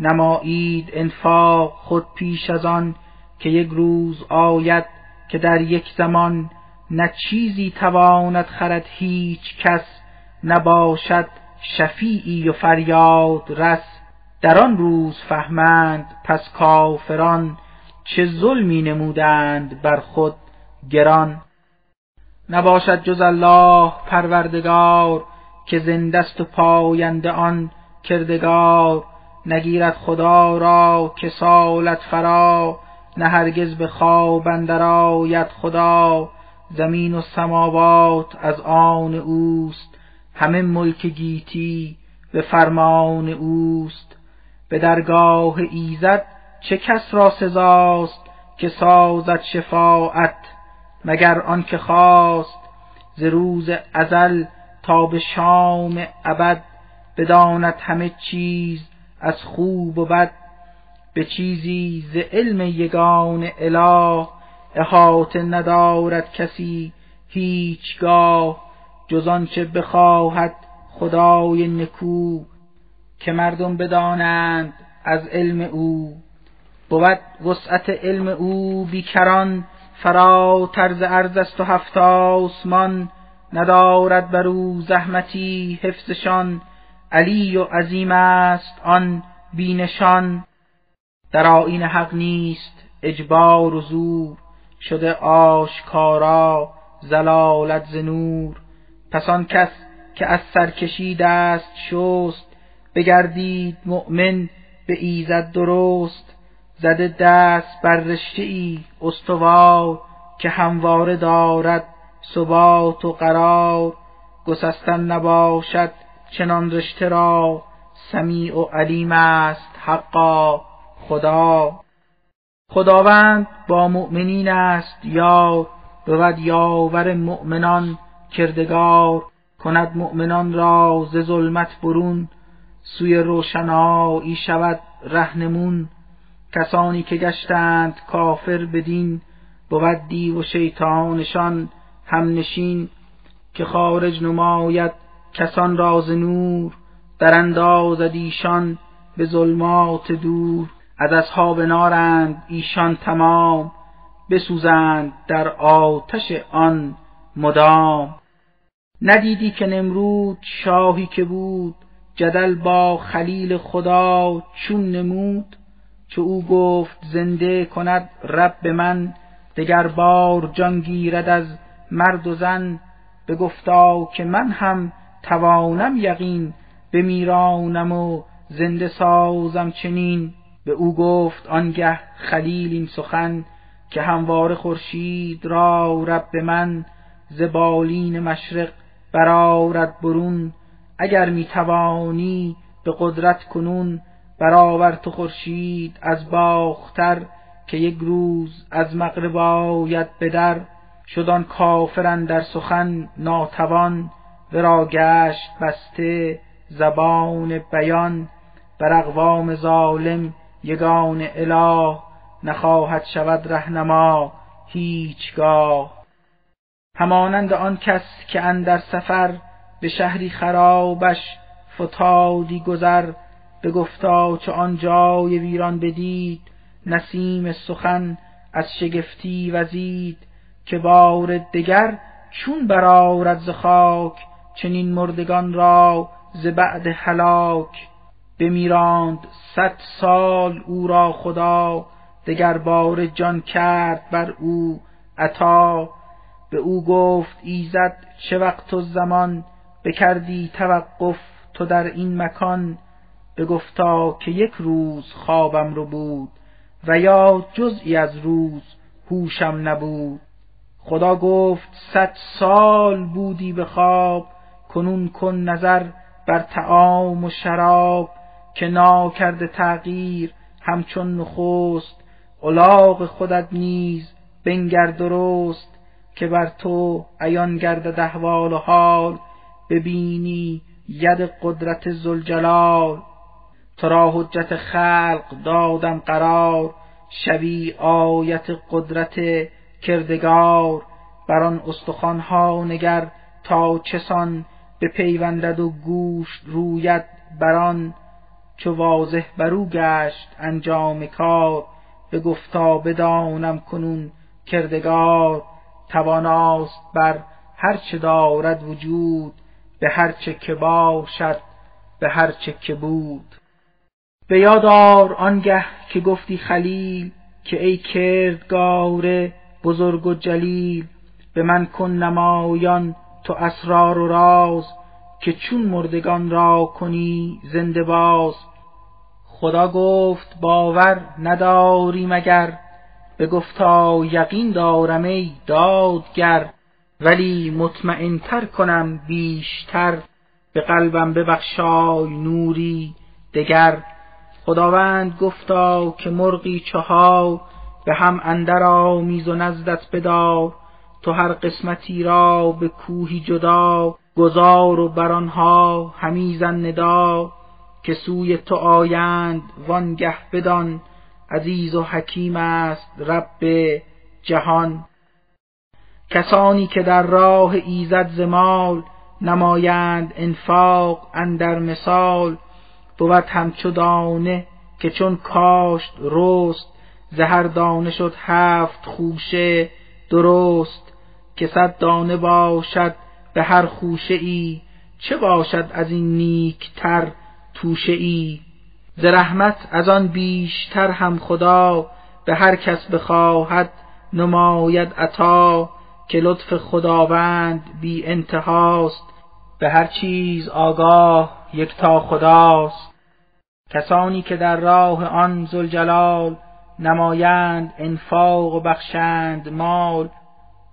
نمایید انفاق خود پیش از آن که یک روز آید که در یک زمان نه چیزی تواند خرد هیچ کس نباشد شفیعی و فریاد رس. در آن روز فهمند پس کافران چه ظلمی نمودند بر خود گران. نباشد جز الله پروردگار که زندست و پاینده آن کردگار. نگیرد خدا را که سالت فرا نه هرگز به خواب اندر خدا. زمین و سماوات از آن اوست. همه ملک گیتی به فرمان اوست. به درگاه ایزد چه کس را سزاست که سازد شفاعت مگر آنکه خواست؟ ز روز ازل تا به شام ابد بداند همه چیز از خوب و بد. به چیزی ز علم یگان اله احاطه ندارد کسی هیچگاه. جز آنچه بخواهد خدای نکو که مردم بدانند از علم او. بود وسعت علم او بیکران فرا طرز ارز است و هفت آسمان. ندارد بر او زحمتی حفظشان. علی و عظیم است آن بینشان. در آیین حق نیست اجبار و زور. شده آشکارا زلالت ز نور. پس آن کس که از سرکشی دست شست بگردید مؤمن به ایزد درست زده دست بر رشته ای استوار که همواره دارد ثبات و قرار گسستن نباشد چنان رشته را سمیع و علیم است حقا خدا. خداوند با مؤمنین است یار بود یاور مؤمنان کردگار کند مؤمنان را ز ظلمت برون سوی روشنایی شود رهنمون. کسانی که گشتند کافر بدین بود دیو و شیطانشان همنشین. که خارج نماید کسان راز نور در اندازد ایشان به ظلمات دور. از اصحاب نارند ایشان تمام بسوزند در آتش آن مدام. ندیدی که نمرود شاهی که بود جدل با خلیل خدا چون نمود؟ چو او گفت زنده کند رب من دگر بار جان گیرد از مرد و زن. بگفتا که من هم توانم یقین بمیرانم و زنده سازم چنین. به او گفت آنگه خلیل این سخن که هموار خورشید را رب من ز بالین مشرق برآرد برون. اگر می توانی به قدرت کنون برآور تو خورشید از باختر که یک روز از مغرب آید به در. شد آن در سخن ناتوان ورا گشت بسته زبان بیان. بر اقوام ظالم یگان اله نخواهد شود رهنما هیچگاه. همانند آن کس که اندر سفر به شهری خرابش فتادی گذر گفتا چه آن جای ویران بدید نسیم سخن از شگفتی وزید که بار دگر چون برآرد ز خاک چنین مردگان را ز بعد هلاک. بمیراند صد سال او را خدا دگر بار جان کرد بر او عطا. به او گفت ایزد چه وقت و زمان؟ بکردی توقف تو در این مکان؟ بگفتا که یک روز خوابم رو بود و یا جزئی از روز هوشم نبود. خدا گفت صد سال بودی به خواب کنون کن نظر بر تعام و شراب که ناکرده تغییر همچون نخست الاغ خودت نیز بنگر درست. که بر تو عیان گردد احوال و حال ببینی ید قدرت زلجلال تو را حجت خلق دادم قرار شوی آیت قدرت کردگار. بر آن استخوانها نگر تا چسان پیوندد و گوش روید بران چو واضح برو گشت انجام کار گفتا بدانم کنون کردگار. تواناست بر هر چه دارد وجود به هر چه که باشد به هر چه که بود. به یادار آنگه که گفتی خلیل که ای کردگار بزرگ و جلیل به من کن نمایان تو اسرار و راز که چون مردگان را کنی زنده باز. خدا گفت باور نداری مگر به گفتا یقین دارم ای دادگر ولی مطمئنتر کنم بیشتر. به قلبم ببخشای نوری دگر. خداوند گفتا که مرغی چهار به هم اندر آمیز و نزدت بدار تو هر قسمتی را به کوهی جدا گذار و بر آنها همی زن ندا. که سوی تو آیند وانگه بدان. عزیز و حکیم است رب جهان. کسانی که در راه ایزد زمال نمایند انفاق اندر مثال بود همچو دانه که چون کاشت رست زهر دانه شد هفت خوشه درست. که صد دانه باشد به هر خوشه ای چه باشد از این نیکتر توشه ای؟ ز رحمت از آن بیشتر هم خدا به هر کس بخواهد نماید عطا که لطف خداوند بی انتهاست. به هر چیز آگاه یکتا خداست. کسانی که در راه آن زلجلال نمایند انفاق و بخشند مال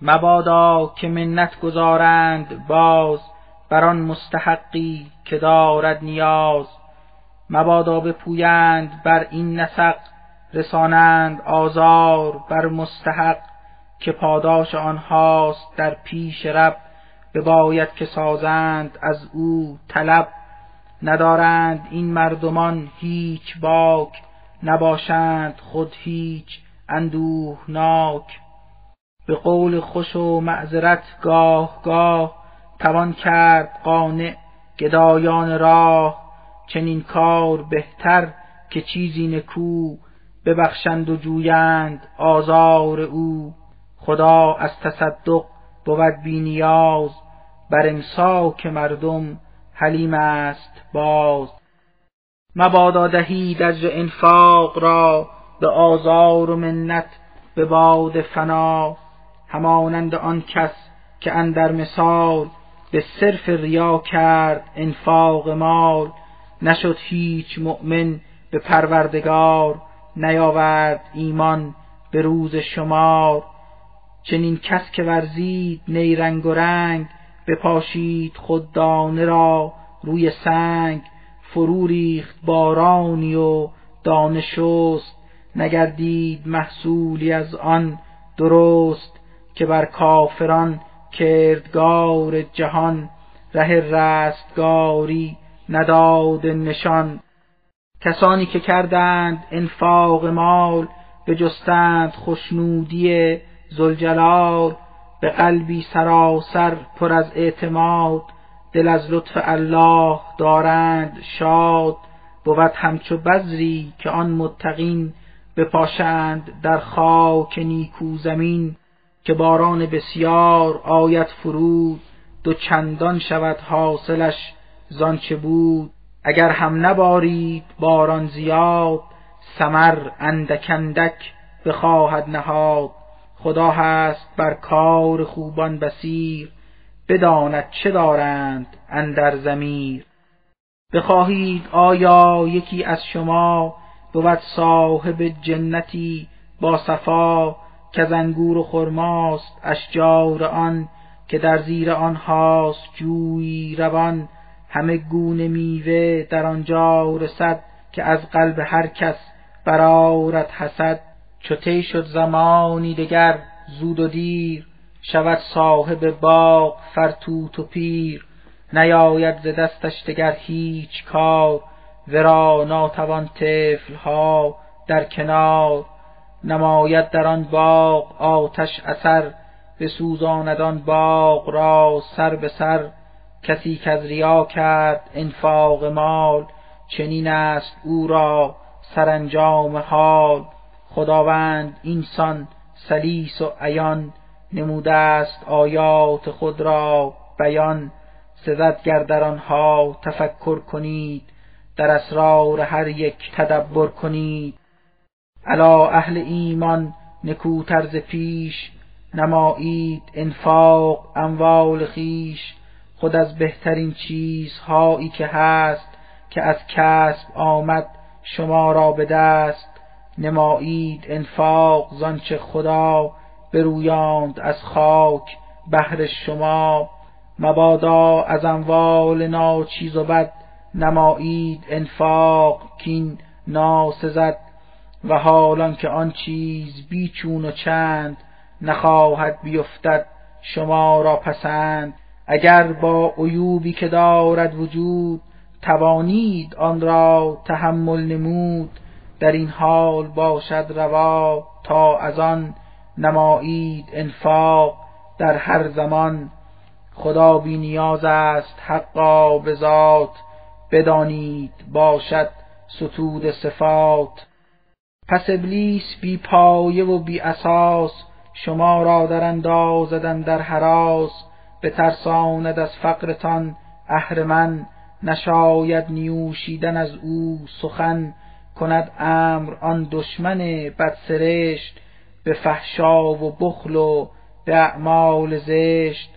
مبادا که منت گذارند باز بر آن مستحقی که دارد نیاز. مبادا بپویند بر این نسق رسانند آزار بر مستحق که پاداش آنهاست در پیش رب بباید که سازند از او طلب. ندارند این مردمان هیچ باک نباشند خود هیچ اندوهناک. به قول خوش و معذرت گاه گاه توان کرد قانع گدایان راه. چنین کار بهتر که چیزی نکو ببخشند و جویند آزار او. خدا از تصدق بود بی نیاز بر امساک مردم حلیم است باز. مبادا دهید از انفاق را به آزار و منت به باد فنا. همانند آن کس که اندر مثال به صرف ریا کرد انفاق مال. نشد هیچ مؤمن به پروردگار نیاورد ایمان به روز شمار. چنین کس که ورزید نیرنگ و رنگ بپاشید خود دانه را روی سنگ. فرو ریخت بارانی و دانه شست نگردید محصولی از آن درست که بر کافران کردگار جهان. ره رستگاری نداد نشان. کسانی که کردند انفاق مال به جستند خوشنودی زلجلال به قلبی سراسر پر از اعتماد دل از لطف الله دارند شاد. بود همچو بذری که آن متقین بپاشند در خاک نیکو زمین که باران بسیار آید فرود دو چندان شود حاصلش زانچه بود؟ اگر هم نبارید باران زیاد سمر اندک اندک بخواهد نهاد. خدا هست بر کار خوبان بسیر بداند چه دارند اندر زمیر بخواهید آیا یکی از شما بود صاحب جنتی با صفا که انگور و خرماست اشجار آن که در زیر آنهاست جوی روان. همه گونه میوه در آنجا رسد که از قلب هر کس برارد حسد. چو شد زمانی دگر زود و دیر شود صاحب باغ فرتوت و پیر. نیاید ز دستش دگر هیچ کار ورا ناتوان طفل ها در کنار. نماید در آن باغ آتش اثر بسوزاند آن باغ را سر به سر. کسی که از ریا کرد انفاق مال چنین است او را سرانجام حال. خداوند اینسان سلیس و عیان نموده است آیات خود را بیان. سزد گر در آنها تفکر کنید در اسرار هر یک تدبر کنید. الا اهل ایمان نکوتر ز پیش نمایید انفاق اموال خیش. خود از بهترین چیزهایی که هست که از کسب آمد شما را به دست نمایید انفاق زانچه خدا برویاند از خاک بهر شما. مبادا از اموال ناچیز و بد نمایید انفاق کین ناسزد. و حالان که آن چیز بیچون و چند نخواهد بیفتد شما را پسند. اگر با عیوبی که دارد وجود توانید آن را تحمل نمود در این حال باشد روا تا از آن نمایید انفاق در هر زمان. خدا بی نیاز است حقا به ذات بدانید باشد ستود صفات. پس ابلیس بی پایه و بی اساس شما را در اندازدن در حراس به ترساند از فقرتان اهرمن نشاید نیوشیدن از او سخن کند امر آن دشمن بدسرشت به فحشا و بخل و به اعمال زشت.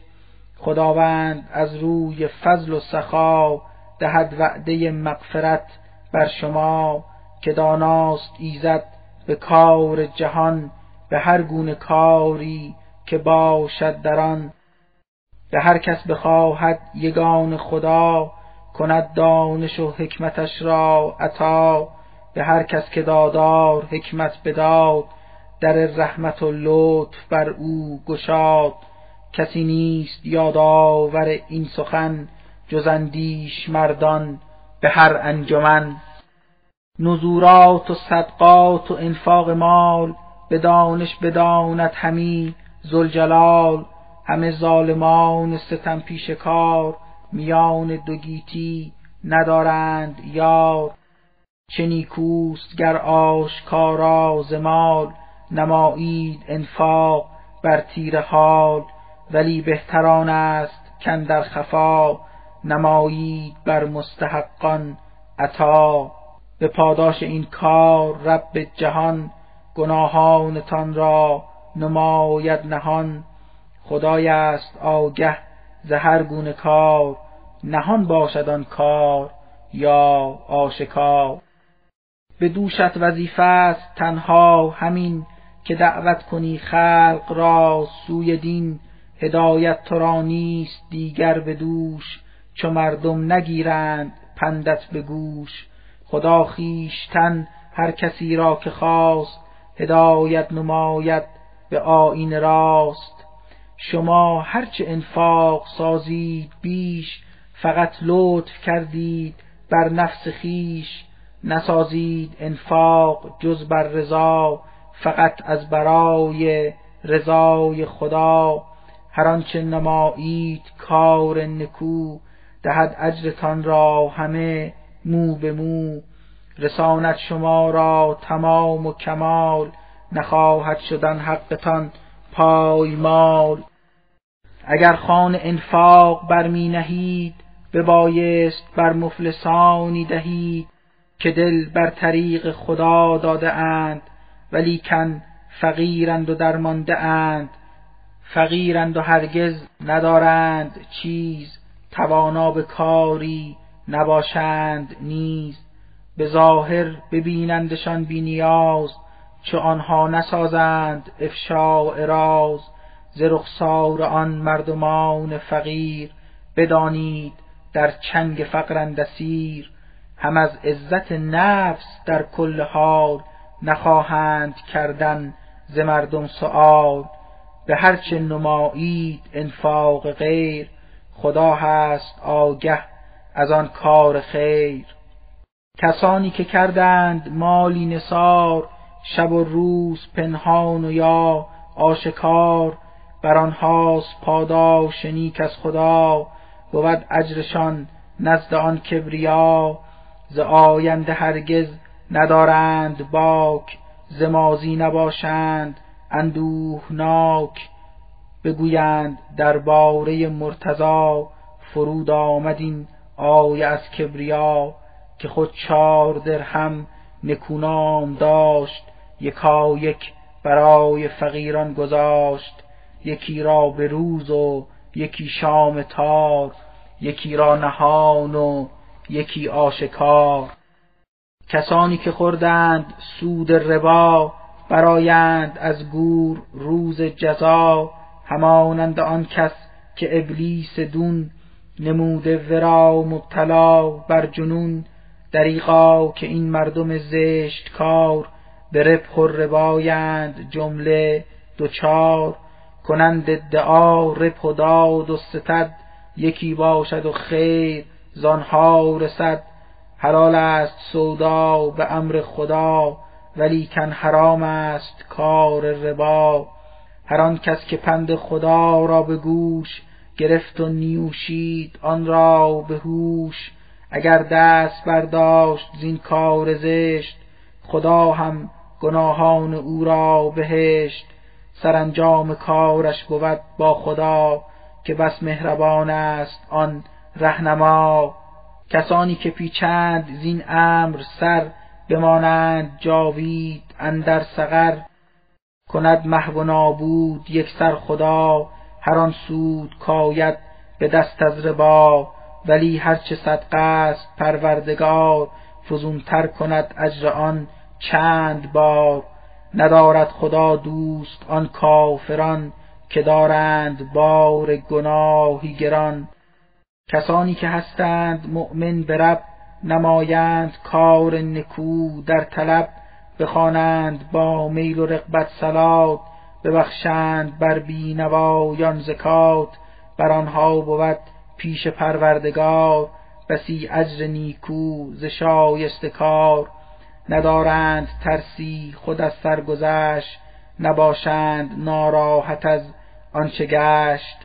خداوند از روی فضل و سخا دهد وعده مغفرت بر شما که داناست ایزد به کار جهان به هر گونه کاری که باشد در آن. به هر کس بخواهد یگان خدا کند دانش و حکمتش را عطا. به هر کس که دادار حکمت بداد در رحمت و لطف بر او گشاد. کسی نیست یادآور این سخن جز اندیش مردان به هر انجمن. نزورات و صدقات و انفاق مال به دانش بداند همی زلجلال همه ظالمان ستم پیش کار میان دو گیتی ندارند یار. چه نیکوست گر آشکارا ز مال نمایید انفاق بر تیر حال. ولی بهتران است در خفا نمایید بر مستحقان عطا. به پاداش این کار رب جهان گناهانتان را نماید نهان. خدای است آگه ز هر گونه کار نهان باشد آن کار یا آشکار. به دوشت وظیفه است تنها همین که دعوت کنی خلق را سوی دین هدایت تو را نیست دیگر به دوش چو مردم نگیرند پندت به گوش. خدا خیشتن هر کسی را که خواست هدایت نماید به آیین راست. شما هرچه انفاق سازید بیش فقط لطف کردید بر نفس خیش. نسازید انفاق جز بر رضا فقط از برای رضای خدا. هر آنچه نمایید کار نکو دهد اجرتان را همه مو به مو. رساند شما را تمام و کمال نخواهد شدن حقتان. پایمال. اگر خان انفاق برمی نهید ببایست بر مفلسانی دهید که دل بر طریق خدا داده اند ولیکن فقیرند و درمانده اند. فقیرند و هرگز ندارند چیز توانا به کاری نباشند نیز. به ظاهر ببینندشان بینیاز چو آنها نسازند افشاء راز ز رخسار آن مردمان فقیر بدانید در چنگ فقرند سیر هم از عزت نفس در کل حال نخواهند کردن ز مردم سؤال به هرچه نمایید انفاق غیر خدا هست آگه از آن کار خیر. کسانی که کردند مالی نصار شب و روز پنهان و یا آشکار بر آنهاست پاداش نیک از خدا بود اجرشان نزد آن کبریا. ز آینده هرگز ندارند باک ز ماضی نباشند اندوهناک. بگویند درباره مرتضا فرود آمد این آیه از کبریا که خود چار درهم نکونام داشت. یکا یک برای فقیران گذاشت یکی را به روز و یکی شام تار یکی را نهان و یکی آشکار. کسانی که خوردند سود ربا برایند از گور روز جزا همانند آن کس که ابلیس دون نموده ورا مبتلا بر جنون دریغا که این مردم زشت کار به ربح و ربایند جمله دوچار کنند ادعا ربح و داد و ستد یکی باشد و خیر زانها رسد. حلال است سودا به امر خدا ولیکن حرام است کار ربا. هر آن کس که پند خدا را به گوش گرفت و نیوشید آن را به هوش. اگر دست برداشت زین کار زشت خدا هم گناهان او را بهشت. سرانجام کارش بود با خدا که بس مهربان است آن رهنما. کسانی که پیچند زین امر سر بمانند جاوید اندر سقر. کند محو و نابود یک سر خدا هر آن سود کاید به دست از ربا. ولی هرچه صدقه است پروردگار فزونتر کند اجر آن چند بار ندارد خدا دوست آن کافران که دارند بار گناهی گران. کسانی که هستند مؤمن به رب نمایند کار نکو در طلب بخوانند با میل و رغبت سلات ببخشند بر بینوایان زکات. بر آنها بود پیش پروردگار بسی اجر نیکو ز شایسته کار. ندارند ترسی خود از سرگذشت نباشند ناراحت از آنچه گشت.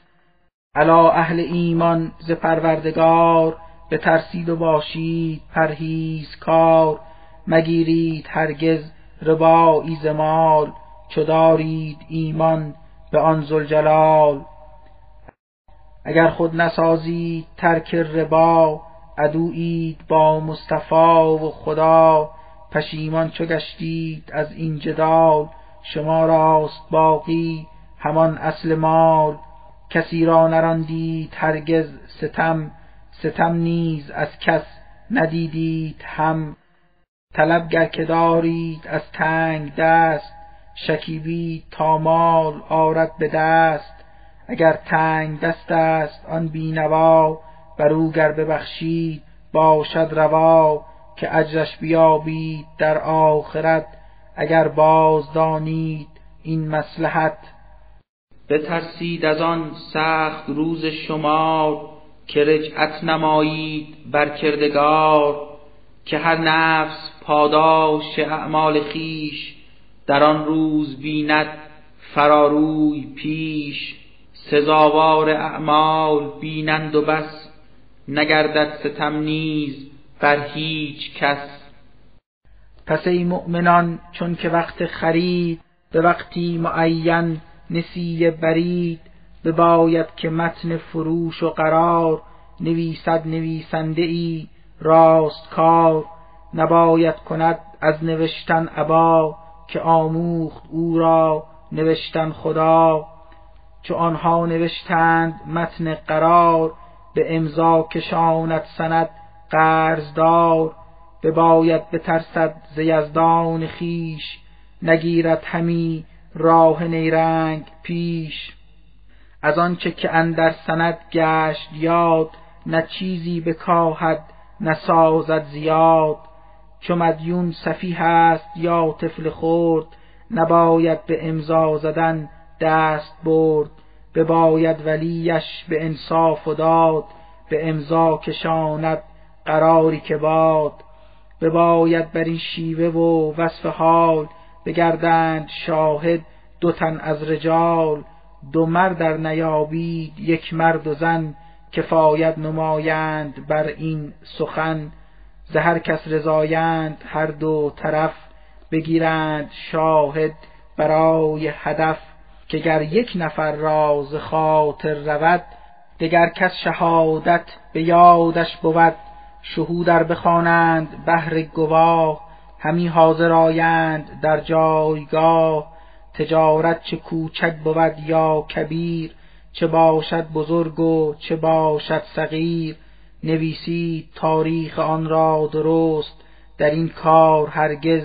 الا اهل ایمان ز پروردگار به ترسید و باشید پرهیز کار. مگیرید هرگز ربایی ز مال چو دارید ایمان به آن ذوالجلال. اگر خود نسازید ترک ربا عدویید با مصطفی و خدا. پشیمان چو گشتید از این جدال شما راست باقی همان اصل مال. کسی را نراندید هرگز ستم ستم نیز از کس ندیدید هم. طلب گر که دارید از تنگ دست شکیبید تا مال آرد به دست. اگر تنگ دست است آن بینوا بر او گر ببخشید باشد روا. که اجرش بیابید در آخرت اگر باز دانید این مصلحت. بترسید از آن سخت روز شمار که رجعت نمایید بر کردگار که هر نفس پاداش اعمال خیش در آن روز بیند فراروی پیش. سزاوار اعمال بینند و بس نگردد ستم نیز بر هیچ کس. پس ای مؤمنان چون که وقت خرید به وقتی معین نسیه برید بباید که متن فروش و قرار نویسد نویسنده ای راست کار. نباید کند از نوشتن عبا که آموخت او را نوشتن خدا. چو آنها نوشتند متن قرار به امضا کشاند سند قرضدار بباید بترسد ز یزدان خویش نگیرد همی راه نیرنگ پیش. از آنچه که اندر سند گشت یاد نه چیزی بکاهد نسازد زیاد. چو مدیون سفیه است یا طفل خرد نباید به امضا زدن دست برد. بباید ولیش به انصاف و داد به امضا کشاند قراری که باد بباید بر این شیوه و وصف حال بگردند شاهد دو تن از رجال دو مرد در نیابید یک مرد و زن کفایت نمایند بر این سخن. ز هر کس رضایند هر دو طرف بگیرند شاهد برای هدف که گر یک نفر را ز خاطر رود دگر کس شهادت به یادش بود. شهودر بخوانند بهر گواه همی حاضر آیند در جایگاه. تجارت چه کوچک بود یا کبیر چه باشد بزرگ و چه باشد صغیر. نویسید تاریخ آن را درست در این کار هرگز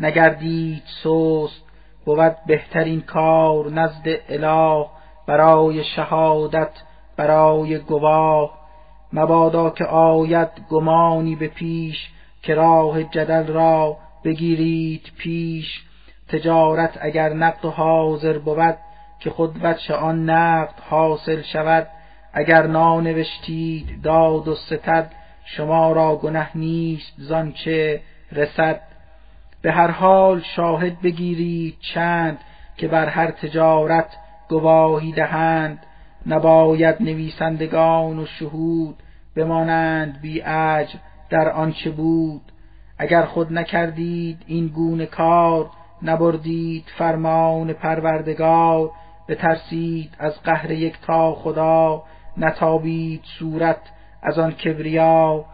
نگردید سست. بود بهترین کار نزد اله برای شهادت برای گواه. مبادا که آید گمانی به پیش که راه جدل را بگیرید پیش. تجارت اگر نقد و حاضر بود که خود وجه آن نقد حاصل شود. اگر نانوشتید داد و ستد شما را گنه نیست زانچه رسد. به هر حال شاهد بگیرید چند که بر هر تجارت گواهی دهند. نباید نویسندگان و شهود بمانند بی عجب در آنچه بود. اگر خود نکردید این گونه کار نبردید فرمان پروردگار بترسید از قهر یک تا خدا نتابید صورت از آن کبریا.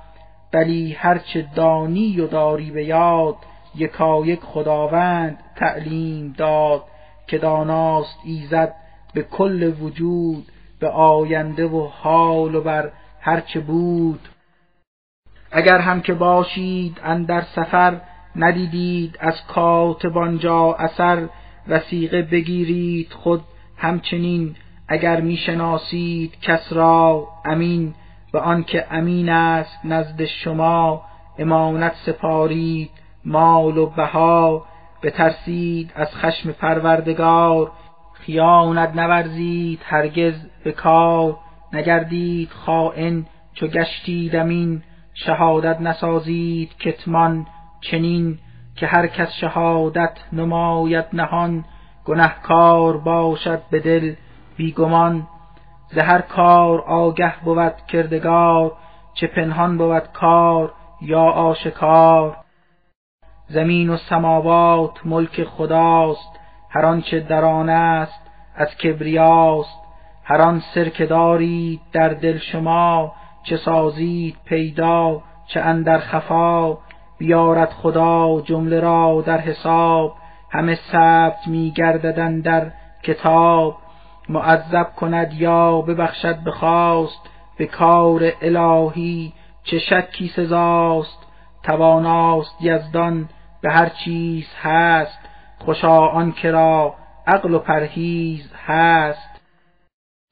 بلی هرچه دانی و داری به یاد یکایک خداوند تعلیم داد که داناست ایزد به کل وجود به آینده و حال و بر هرچه بود. اگر هم که باشید اندر سفر ندیدید از کاتبانجا اثر وسیقه بگیرید خود همچنین. اگر می‌شناسید کس را امین به آنکه امین است نزد شما امانت سپارید مال و بها. بترسید از خشم پروردگار خیانت نورزید هرگز به کار. نگردید خائن چو گشتید امین شهادت نسازید کتمان چنین که هر کس شهادت نماید نهان گنهکار باشد به دل بیگمان. ز هر کار آگه بود کردگار چه پنهان بود کار یا آشکار. زمین و سماوات ملک خداست هر آنچه در آن است از کبریاست. هر آن سر که دارید در دل شما چه سازید پیدا چه اندر خفا بیارد خدا جمله را در حساب. همه ثبت میگرددن در کتاب. معذب کند یا ببخشد بخواست به کار الهی چه شکی سزاست. تواناست یزدان به هر چیز هست خوشا آن را عقل و پرهیز هست.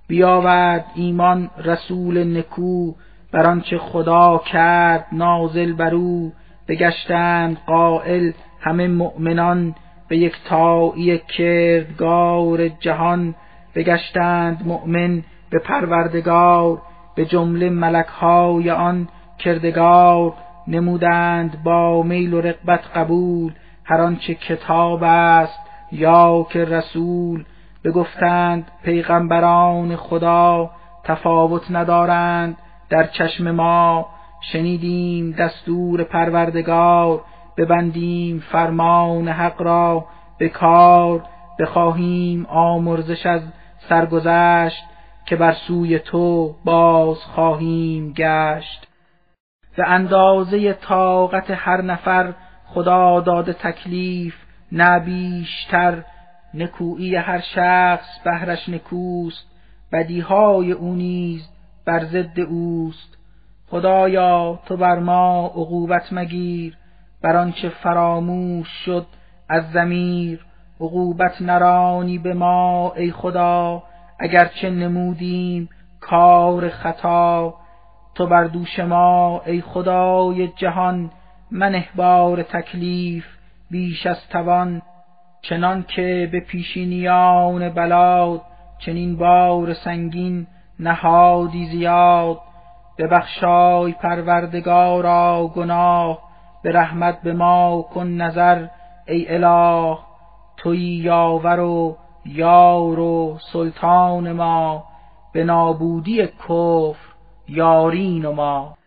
بیاورد ایمان رسول نکو بر آنچه خدا کرد نازل بر او بگشتند قائل همه مؤمنان به یک تایی کردگار جهان بگشتند مؤمن به پروردگار به جمله ملکهای آن کردگار نمودند با میل و رقبت قبول هر آنچه کتاب است یا که رسول بگفتند پیغمبران خدا تفاوت ندارند در چشم ما. شنیدیم دستور پروردگار ببندیم فرمان حق را به کار. بخواهیم آمرزش از سرگذشت که بر سوی تو باز خواهیم گشت. به اندازه طاقت هر نفر خدا داده تکلیف نه نکویی هر شخص بهرش نکوست بدیهای او نیز بر ضد اوست. خدایا تو بر ما عقوبت مگیر بر آنچه فراموش شد از زمیر عقوبت نرانی به ما ای خدا اگرچه نمودیم کار خطا. تو بر دوش ما ای خدای جهان من بار تکلیف بیش از توان. چنان که به پیشینیان بلاد چنین بار سنگین نهادی زیاد ببخشای پروردگارا گناه به رحمت به ما کن نظر ای اله توی یاور و یار و سلطان ما به نابودی کفر یارین و ما.